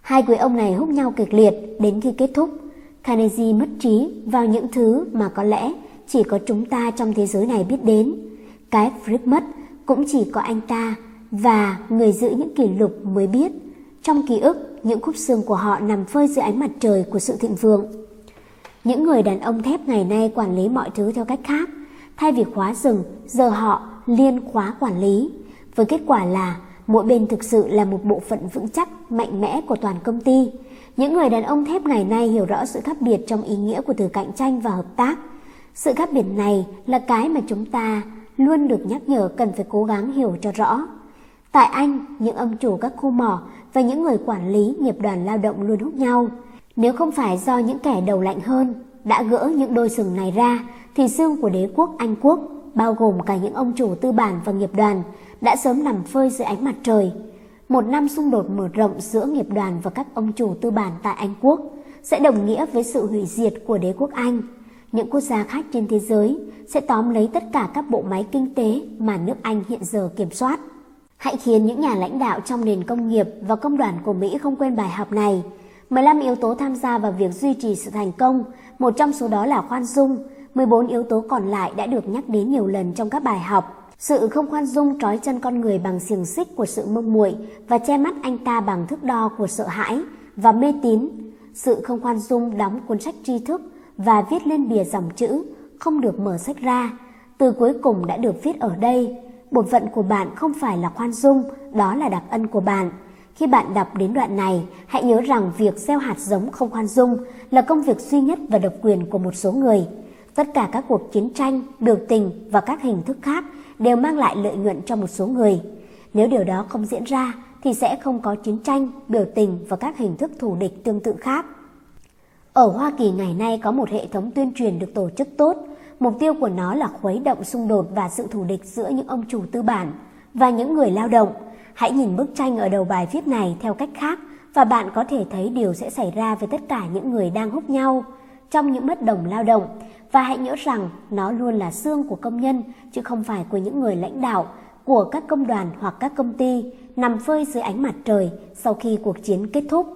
Hai quý ông này húc nhau kịch liệt đến khi kết thúc. Carnegie mất trí vào những thứ mà có lẽ chỉ có chúng ta trong thế giới này biết đến. Cái Frick mất cũng chỉ có anh ta và người giữ những kỷ lục mới biết. Trong ký ức, những khúc xương của họ nằm phơi dưới ánh mặt trời của sự thịnh vượng. Những người đàn ông thép ngày nay quản lý mọi thứ theo cách khác. Thay vì khóa rừng, giờ họ liên khóa quản lý. Với kết quả là mỗi bên thực sự là một bộ phận vững chắc, mạnh mẽ của toàn công ty. Những người đàn ông thép ngày nay hiểu rõ sự khác biệt trong ý nghĩa của từ cạnh tranh và hợp tác. Sự khác biệt này là cái mà chúng ta luôn được nhắc nhở cần phải cố gắng hiểu cho rõ. Tại Anh, những ông chủ các khu mỏ và những người quản lý nghiệp đoàn lao động luôn hút nhau. Nếu không phải do những kẻ đầu lạnh hơn đã gỡ những đôi sừng này ra, thì xương của đế quốc Anh quốc, bao gồm cả những ông chủ tư bản và nghiệp đoàn, đã sớm nằm phơi dưới ánh mặt trời. Một năm xung đột mở rộng giữa nghiệp đoàn và các ông chủ tư bản tại Anh quốc sẽ đồng nghĩa với sự hủy diệt của đế quốc Anh. Những quốc gia khác trên thế giới sẽ tóm lấy tất cả các bộ máy kinh tế mà nước Anh hiện giờ kiểm soát. Hãy khiến những nhà lãnh đạo trong nền công nghiệp và công đoàn của Mỹ không quên bài học này. 15 yếu tố tham gia vào việc duy trì sự thành công, một trong số đó là khoan dung. 14 yếu tố còn lại đã được nhắc đến nhiều lần trong các bài học. Sự không khoan dung trói chân con người bằng xiềng xích của sự mông muội và che mắt anh ta bằng thước đo của sợ hãi và mê tín. Sự không khoan dung đóng cuốn sách tri thức và viết lên bìa dòng chữ không được mở sách ra. Từ cuối cùng đã được viết ở đây bổn phận của bạn không phải là khoan dung, đó là đặc ân của bạn. Khi bạn đọc đến đoạn này, hãy nhớ rằng việc gieo hạt giống không khoan dung là công việc duy nhất và độc quyền của một số người. Tất cả các cuộc chiến tranh, biểu tình và các hình thức khác đều mang lại lợi nhuận cho một số người. Nếu điều đó không diễn ra thì sẽ không có chiến tranh, biểu tình và các hình thức thù địch tương tự khác. Ở Hoa Kỳ ngày nay có một hệ thống tuyên truyền được tổ chức tốt, Mục tiêu của nó là khuấy động xung đột và sự thù địch giữa những ông chủ tư bản và những người lao động. Hãy nhìn bức tranh ở đầu bài viết này theo cách khác và bạn có thể thấy điều sẽ xảy ra với tất cả những người đang hút nhau trong những bất đồng lao động. Và hãy nhớ rằng nó luôn là xương của công nhân chứ không phải của những người lãnh đạo của các công đoàn hoặc các công ty nằm phơi dưới ánh mặt trời sau khi cuộc chiến kết thúc.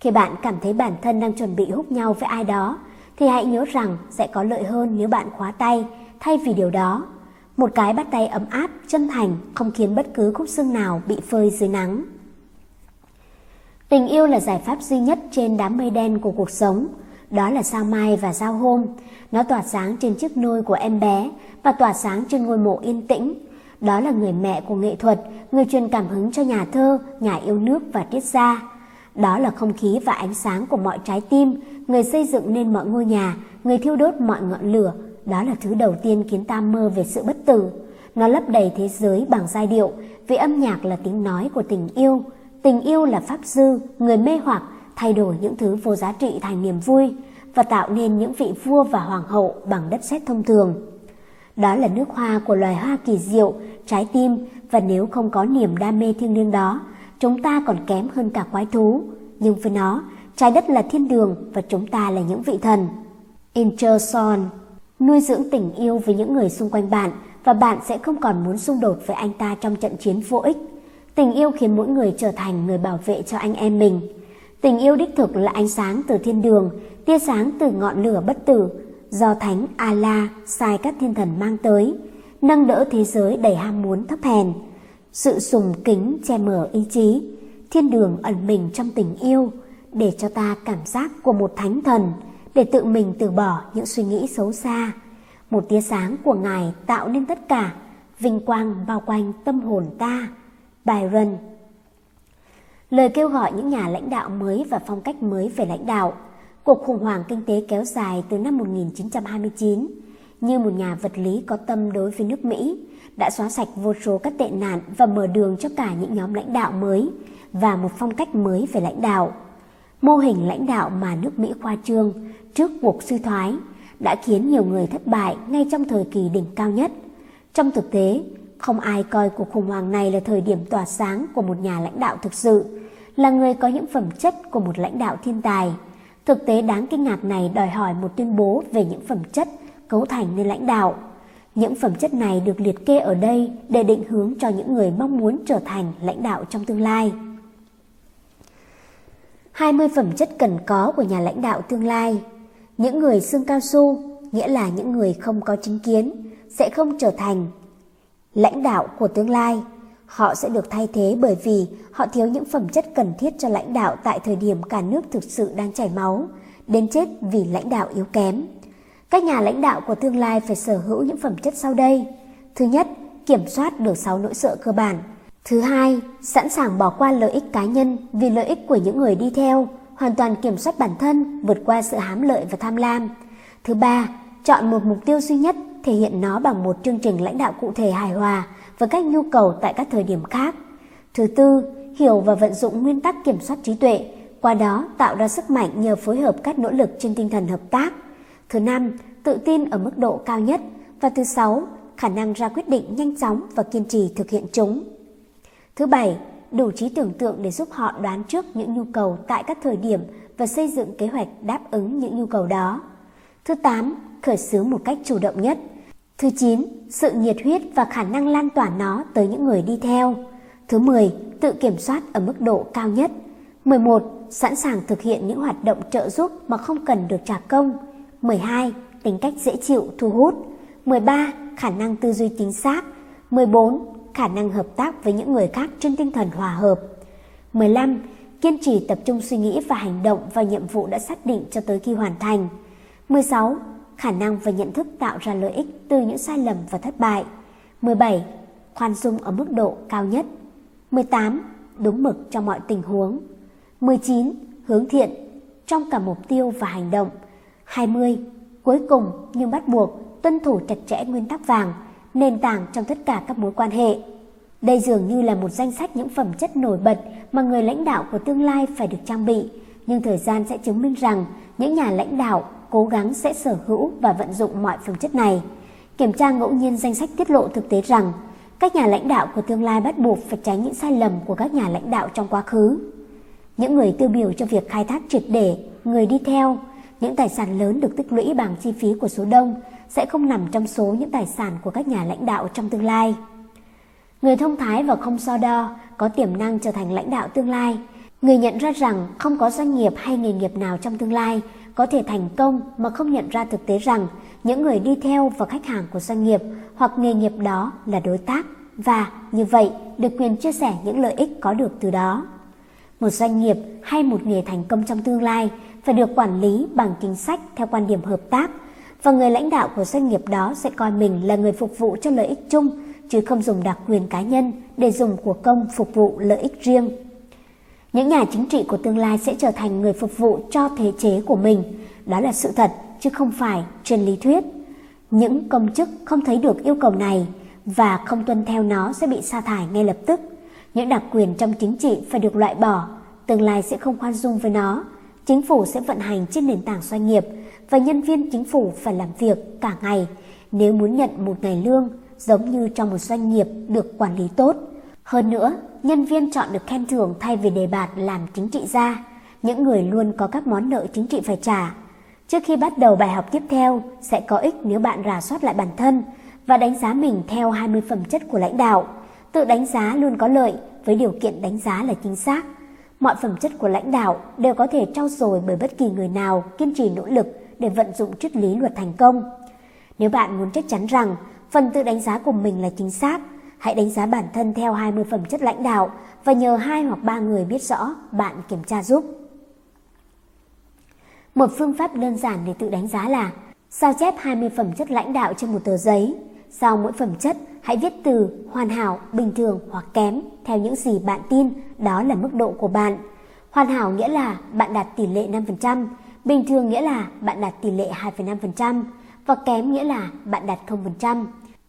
Khi bạn cảm thấy bản thân đang chuẩn bị hút nhau với ai đó, thì hãy nhớ rằng sẽ có lợi hơn nếu bạn khóa tay thay vì điều đó. Một cái bắt tay ấm áp, chân thành không khiến bất cứ khúc xương nào bị phơi dưới nắng. Tình yêu là giải pháp duy nhất trên đám mây đen của cuộc sống. Đó là sao mai và sao hôm. Nó tỏa sáng trên chiếc nôi của em bé và tỏa sáng trên ngôi mộ yên tĩnh. Đó là người mẹ của nghệ thuật, người truyền cảm hứng cho nhà thơ, nhà yêu nước và triết gia. Đó là không khí và ánh sáng của mọi trái tim, người xây dựng nên mọi ngôi nhà, người thiêu đốt mọi ngọn lửa. Đó là thứ đầu tiên khiến ta mơ về sự bất tử. Nó lấp đầy thế giới bằng giai điệu, vì âm nhạc là tiếng nói của tình yêu. Tình yêu là pháp dư, người mê hoặc, thay đổi những thứ vô giá trị thành niềm vui và tạo nên những vị vua và hoàng hậu bằng đất sét thông thường. Đó là nước hoa của loài hoa kỳ diệu, trái tim và nếu không có niềm đam mê thiêng liêng đó, chúng ta còn kém hơn cả quái thú. Nhưng với nó, trái đất là thiên đường và chúng ta là những vị thần. Incherson Nuôi dưỡng tình yêu với những người xung quanh bạn và bạn sẽ không còn muốn xung đột với anh ta trong trận chiến vô ích. Tình yêu khiến mỗi người trở thành người bảo vệ cho anh em mình. Tình yêu đích thực là ánh sáng từ thiên đường, tia sáng từ ngọn lửa bất tử, do Thánh Ala sai các thiên thần mang tới, nâng đỡ thế giới đầy ham muốn thấp hèn. Sự sùng kính che mở ý chí, thiên đường ẩn mình trong tình yêu, để cho ta cảm giác của một thánh thần, để tự mình từ bỏ những suy nghĩ xấu xa. Một tia sáng của Ngài tạo nên tất cả, vinh quang bao quanh tâm hồn ta. Byron Lời kêu gọi những nhà lãnh đạo mới và phong cách mới về lãnh đạo. Cuộc khủng hoảng kinh tế kéo dài từ năm 1929, như một nhà vật lý có tâm đối với nước Mỹ, đã xóa sạch vô số các tệ nạn và mở đường cho cả những nhóm lãnh đạo mới và một phong cách mới về lãnh đạo. Mô hình lãnh đạo mà nước Mỹ khoa trương trước cuộc suy thoái đã khiến nhiều người thất bại ngay trong thời kỳ đỉnh cao nhất. Trong thực tế, không ai coi cuộc khủng hoảng này là thời điểm tỏa sáng của một nhà lãnh đạo thực sự, là người có những phẩm chất của một lãnh đạo thiên tài. Thực tế đáng kinh ngạc này đòi hỏi một tuyên bố về những phẩm chất cấu thành nên lãnh đạo. Những phẩm chất này được liệt kê ở đây để định hướng cho những người mong muốn trở thành lãnh đạo trong tương lai. 20 phẩm chất cần có của nhà lãnh đạo tương lai. Những người xương cao su, nghĩa là những người không có chính kiến, sẽ không trở thành lãnh đạo của tương lai. Họ sẽ được thay thế bởi vì họ thiếu những phẩm chất cần thiết cho lãnh đạo tại thời điểm cả nước thực sự đang chảy máu, đến chết vì lãnh đạo yếu kém. Các nhà lãnh đạo của tương lai phải sở hữu những phẩm chất sau đây. Thứ nhất, kiểm soát được 6 nỗi sợ cơ bản. Thứ hai, sẵn sàng bỏ qua lợi ích cá nhân vì lợi ích của những người đi theo, hoàn toàn kiểm soát bản thân, vượt qua sự hám lợi và tham lam. Thứ ba, chọn một mục tiêu duy nhất, thể hiện nó bằng một chương trình lãnh đạo cụ thể hài hòa với các nhu cầu tại các thời điểm khác. Thứ tư, hiểu và vận dụng nguyên tắc kiểm soát trí tuệ, qua đó tạo ra sức mạnh nhờ phối hợp các nỗ lực trên tinh thần hợp tác. Thứ năm, tự tin ở mức độ cao nhất. Và thứ sáu, khả năng ra quyết định nhanh chóng và kiên trì thực hiện chúng. Thứ bảy, đủ trí tưởng tượng để giúp họ đoán trước những nhu cầu tại các thời điểm và xây dựng kế hoạch đáp ứng những nhu cầu đó. Thứ tám, khởi xướng một cách chủ động nhất. Thứ chín, sự nhiệt huyết và khả năng lan tỏa nó tới những người đi theo. Thứ mười, tự kiểm soát ở mức độ cao nhất. 11. Sẵn sàng thực hiện những hoạt động trợ giúp mà không cần được trả công. 12. Tính cách dễ chịu, thu hút. 13. Khả năng tư duy chính xác. 14. Khả năng hợp tác với những người khác trên tinh thần hòa hợp. 15. Kiên trì tập trung suy nghĩ và hành động vào nhiệm vụ đã xác định cho tới khi hoàn thành. 16. Khả năng và nhận thức tạo ra lợi ích từ những sai lầm và thất bại. 17. Khoan dung ở mức độ cao nhất. 18. Đúng mực trong mọi tình huống. 19. Hướng thiện trong cả mục tiêu và hành động. 20. Cuối cùng nhưng bắt buộc tuân thủ chặt chẽ nguyên tắc vàng, nền tảng trong tất cả các mối quan hệ. Đây dường như là một danh sách những phẩm chất nổi bật mà người lãnh đạo của tương lai phải được trang bị, nhưng thời gian sẽ chứng minh rằng những nhà lãnh đạo cố gắng sẽ sở hữu và vận dụng mọi phẩm chất này. Kiểm tra ngẫu nhiên danh sách tiết lộ thực tế rằng các nhà lãnh đạo của tương lai bắt buộc phải tránh những sai lầm của các nhà lãnh đạo trong quá khứ. Những người tiêu biểu cho việc khai thác triệt để, người đi theo, những tài sản lớn được tích lũy bằng chi phí của số đông sẽ không nằm trong số những tài sản của các nhà lãnh đạo trong tương lai. Người thông thái và không so đo có tiềm năng trở thành lãnh đạo tương lai. Người nhận ra rằng không có doanh nghiệp hay nghề nghiệp nào trong tương lai có thể thành công mà không nhận ra thực tế rằng những người đi theo và khách hàng của doanh nghiệp hoặc nghề nghiệp đó là đối tác và, như vậy, được quyền chia sẻ những lợi ích có được từ đó. Một doanh nghiệp hay một nghề thành công trong tương lai phải được quản lý bằng chính sách theo quan điểm hợp tác và người lãnh đạo của doanh nghiệp đó sẽ coi mình là người phục vụ cho lợi ích chung chứ không dùng đặc quyền cá nhân để dùng của công phục vụ lợi ích riêng. Những nhà chính trị của tương lai sẽ trở thành người phục vụ cho thế chế của mình. Đó là sự thật chứ không phải trên lý thuyết. Những công chức không thấy được yêu cầu này và không tuân theo nó sẽ bị sa thải ngay lập tức. Những đặc quyền trong chính trị phải được loại bỏ, tương lai sẽ không khoan dung với nó. Chính phủ sẽ vận hành trên nền tảng doanh nghiệp và nhân viên chính phủ phải làm việc cả ngày nếu muốn nhận một ngày lương giống như trong một doanh nghiệp được quản lý tốt. Hơn nữa, nhân viên chọn được khen thưởng thay vì đề bạt làm chính trị gia. Những người luôn có các món nợ chính trị phải trả. Trước khi bắt đầu bài học tiếp theo, sẽ có ích nếu bạn rà soát lại bản thân và đánh giá mình theo 20 phẩm chất của lãnh đạo. Tự đánh giá luôn có lợi với điều kiện đánh giá là chính xác. Mọi phẩm chất của lãnh đạo đều có thể trau dồi bởi bất kỳ người nào kiên trì nỗ lực để vận dụng triết lý luật thành công. Nếu bạn muốn chắc chắn rằng phần tự đánh giá của mình là chính xác, hãy đánh giá bản thân theo 20 phẩm chất lãnh đạo và nhờ hai hoặc ba người biết rõ bạn kiểm tra giúp. Một phương pháp đơn giản để tự đánh giá là sao chép 20 phẩm chất lãnh đạo trên một tờ giấy. Sau mỗi phẩm chất, hãy viết từ hoàn hảo, bình thường hoặc kém theo những gì bạn tin đó là mức độ của bạn. Hoàn hảo nghĩa là bạn đạt tỷ lệ 5%, bình thường nghĩa là bạn đạt tỷ lệ 2,5% và kém nghĩa là bạn đạt 0%.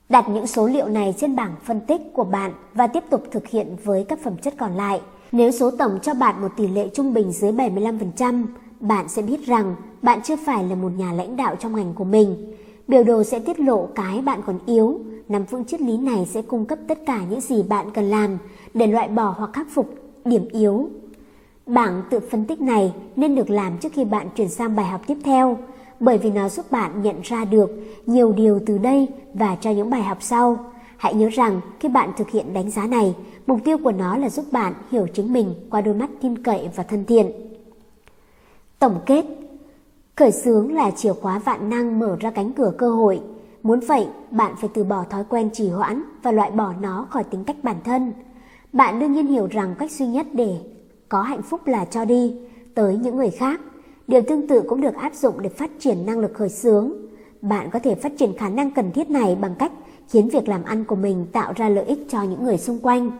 Đặt những số liệu này trên bảng phân tích của bạn và tiếp tục thực hiện với các phẩm chất còn lại. Nếu số tổng cho bạn một tỷ lệ trung bình dưới 75%, bạn sẽ biết rằng bạn chưa phải là một nhà lãnh đạo trong ngành của mình. Biểu đồ sẽ tiết lộ cái bạn còn yếu. Nắm vững triết lý này sẽ cung cấp tất cả những gì bạn cần làm để loại bỏ hoặc khắc phục điểm yếu. Bảng tự phân tích này nên được làm trước khi bạn chuyển sang bài học tiếp theo, bởi vì nó giúp bạn nhận ra được nhiều điều từ đây và cho những bài học sau. Hãy nhớ rằng khi bạn thực hiện đánh giá này, mục tiêu của nó là giúp bạn hiểu chính mình qua đôi mắt tin cậy và thân thiện. Tổng kết Khởi xướng là chìa khóa vạn năng mở ra cánh cửa cơ hội. Muốn vậy, bạn phải từ bỏ thói quen trì hoãn và loại bỏ nó khỏi tính cách bản thân. Bạn đương nhiên hiểu rằng cách duy nhất để có hạnh phúc là cho đi tới những người khác. Điều tương tự cũng được áp dụng để phát triển năng lực khởi xướng. Bạn có thể phát triển khả năng cần thiết này bằng cách khiến việc làm ăn của mình tạo ra lợi ích cho những người xung quanh.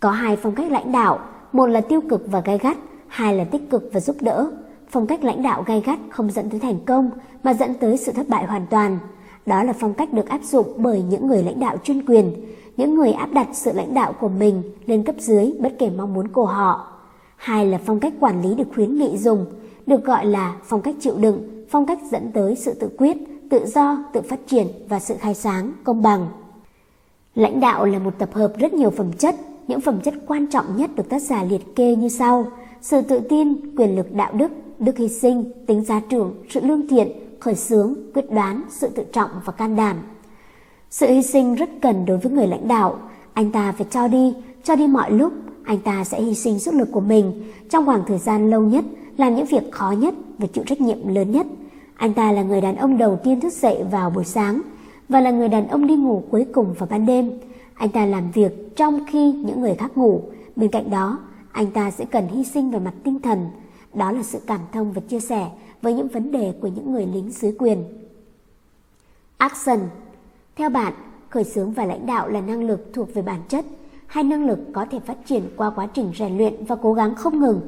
Có hai phong cách lãnh đạo, một là tiêu cực và gai gắt, hai là tích cực và giúp đỡ. Phong cách lãnh đạo gai gắt không dẫn tới thành công mà dẫn tới sự thất bại hoàn toàn. Đó là phong cách được áp dụng bởi những người lãnh đạo chuyên quyền, những người áp đặt sự lãnh đạo của mình lên cấp dưới bất kể mong muốn của họ. Hai là phong cách quản lý được khuyến nghị dùng, được gọi là phong cách chịu đựng, phong cách dẫn tới sự tự quyết, tự do, tự phát triển và sự khai sáng, công bằng. Lãnh đạo là một tập hợp rất nhiều phẩm chất, những phẩm chất quan trọng nhất được tác giả liệt kê như sau: sự tự tin, quyền lực đạo đức, đức hy sinh, tính giá trưởng, sự lương thiện, khởi xướng, quyết đoán, sự tự trọng và can đảm. Sự hy sinh rất cần đối với người lãnh đạo, anh ta phải cho đi, cho đi mọi lúc, anh ta sẽ hy sinh sức lực của mình trong khoảng thời gian lâu nhất, làm những việc khó nhất và chịu trách nhiệm lớn nhất. Anh ta là người đàn ông đầu tiên thức dậy vào buổi sáng và là người đàn ông đi ngủ cuối cùng vào ban đêm. Anh ta làm việc trong khi những người khác ngủ. Bên cạnh đó, anh ta sẽ cần hy sinh về mặt tinh thần. Đó là sự cảm thông và chia sẻ với những vấn đề của những người lính dưới quyền. Action Theo bạn, khởi xướng và lãnh đạo là năng lực thuộc về bản chất. Hai năng lực có thể phát triển qua quá trình rèn luyện và cố gắng không ngừng.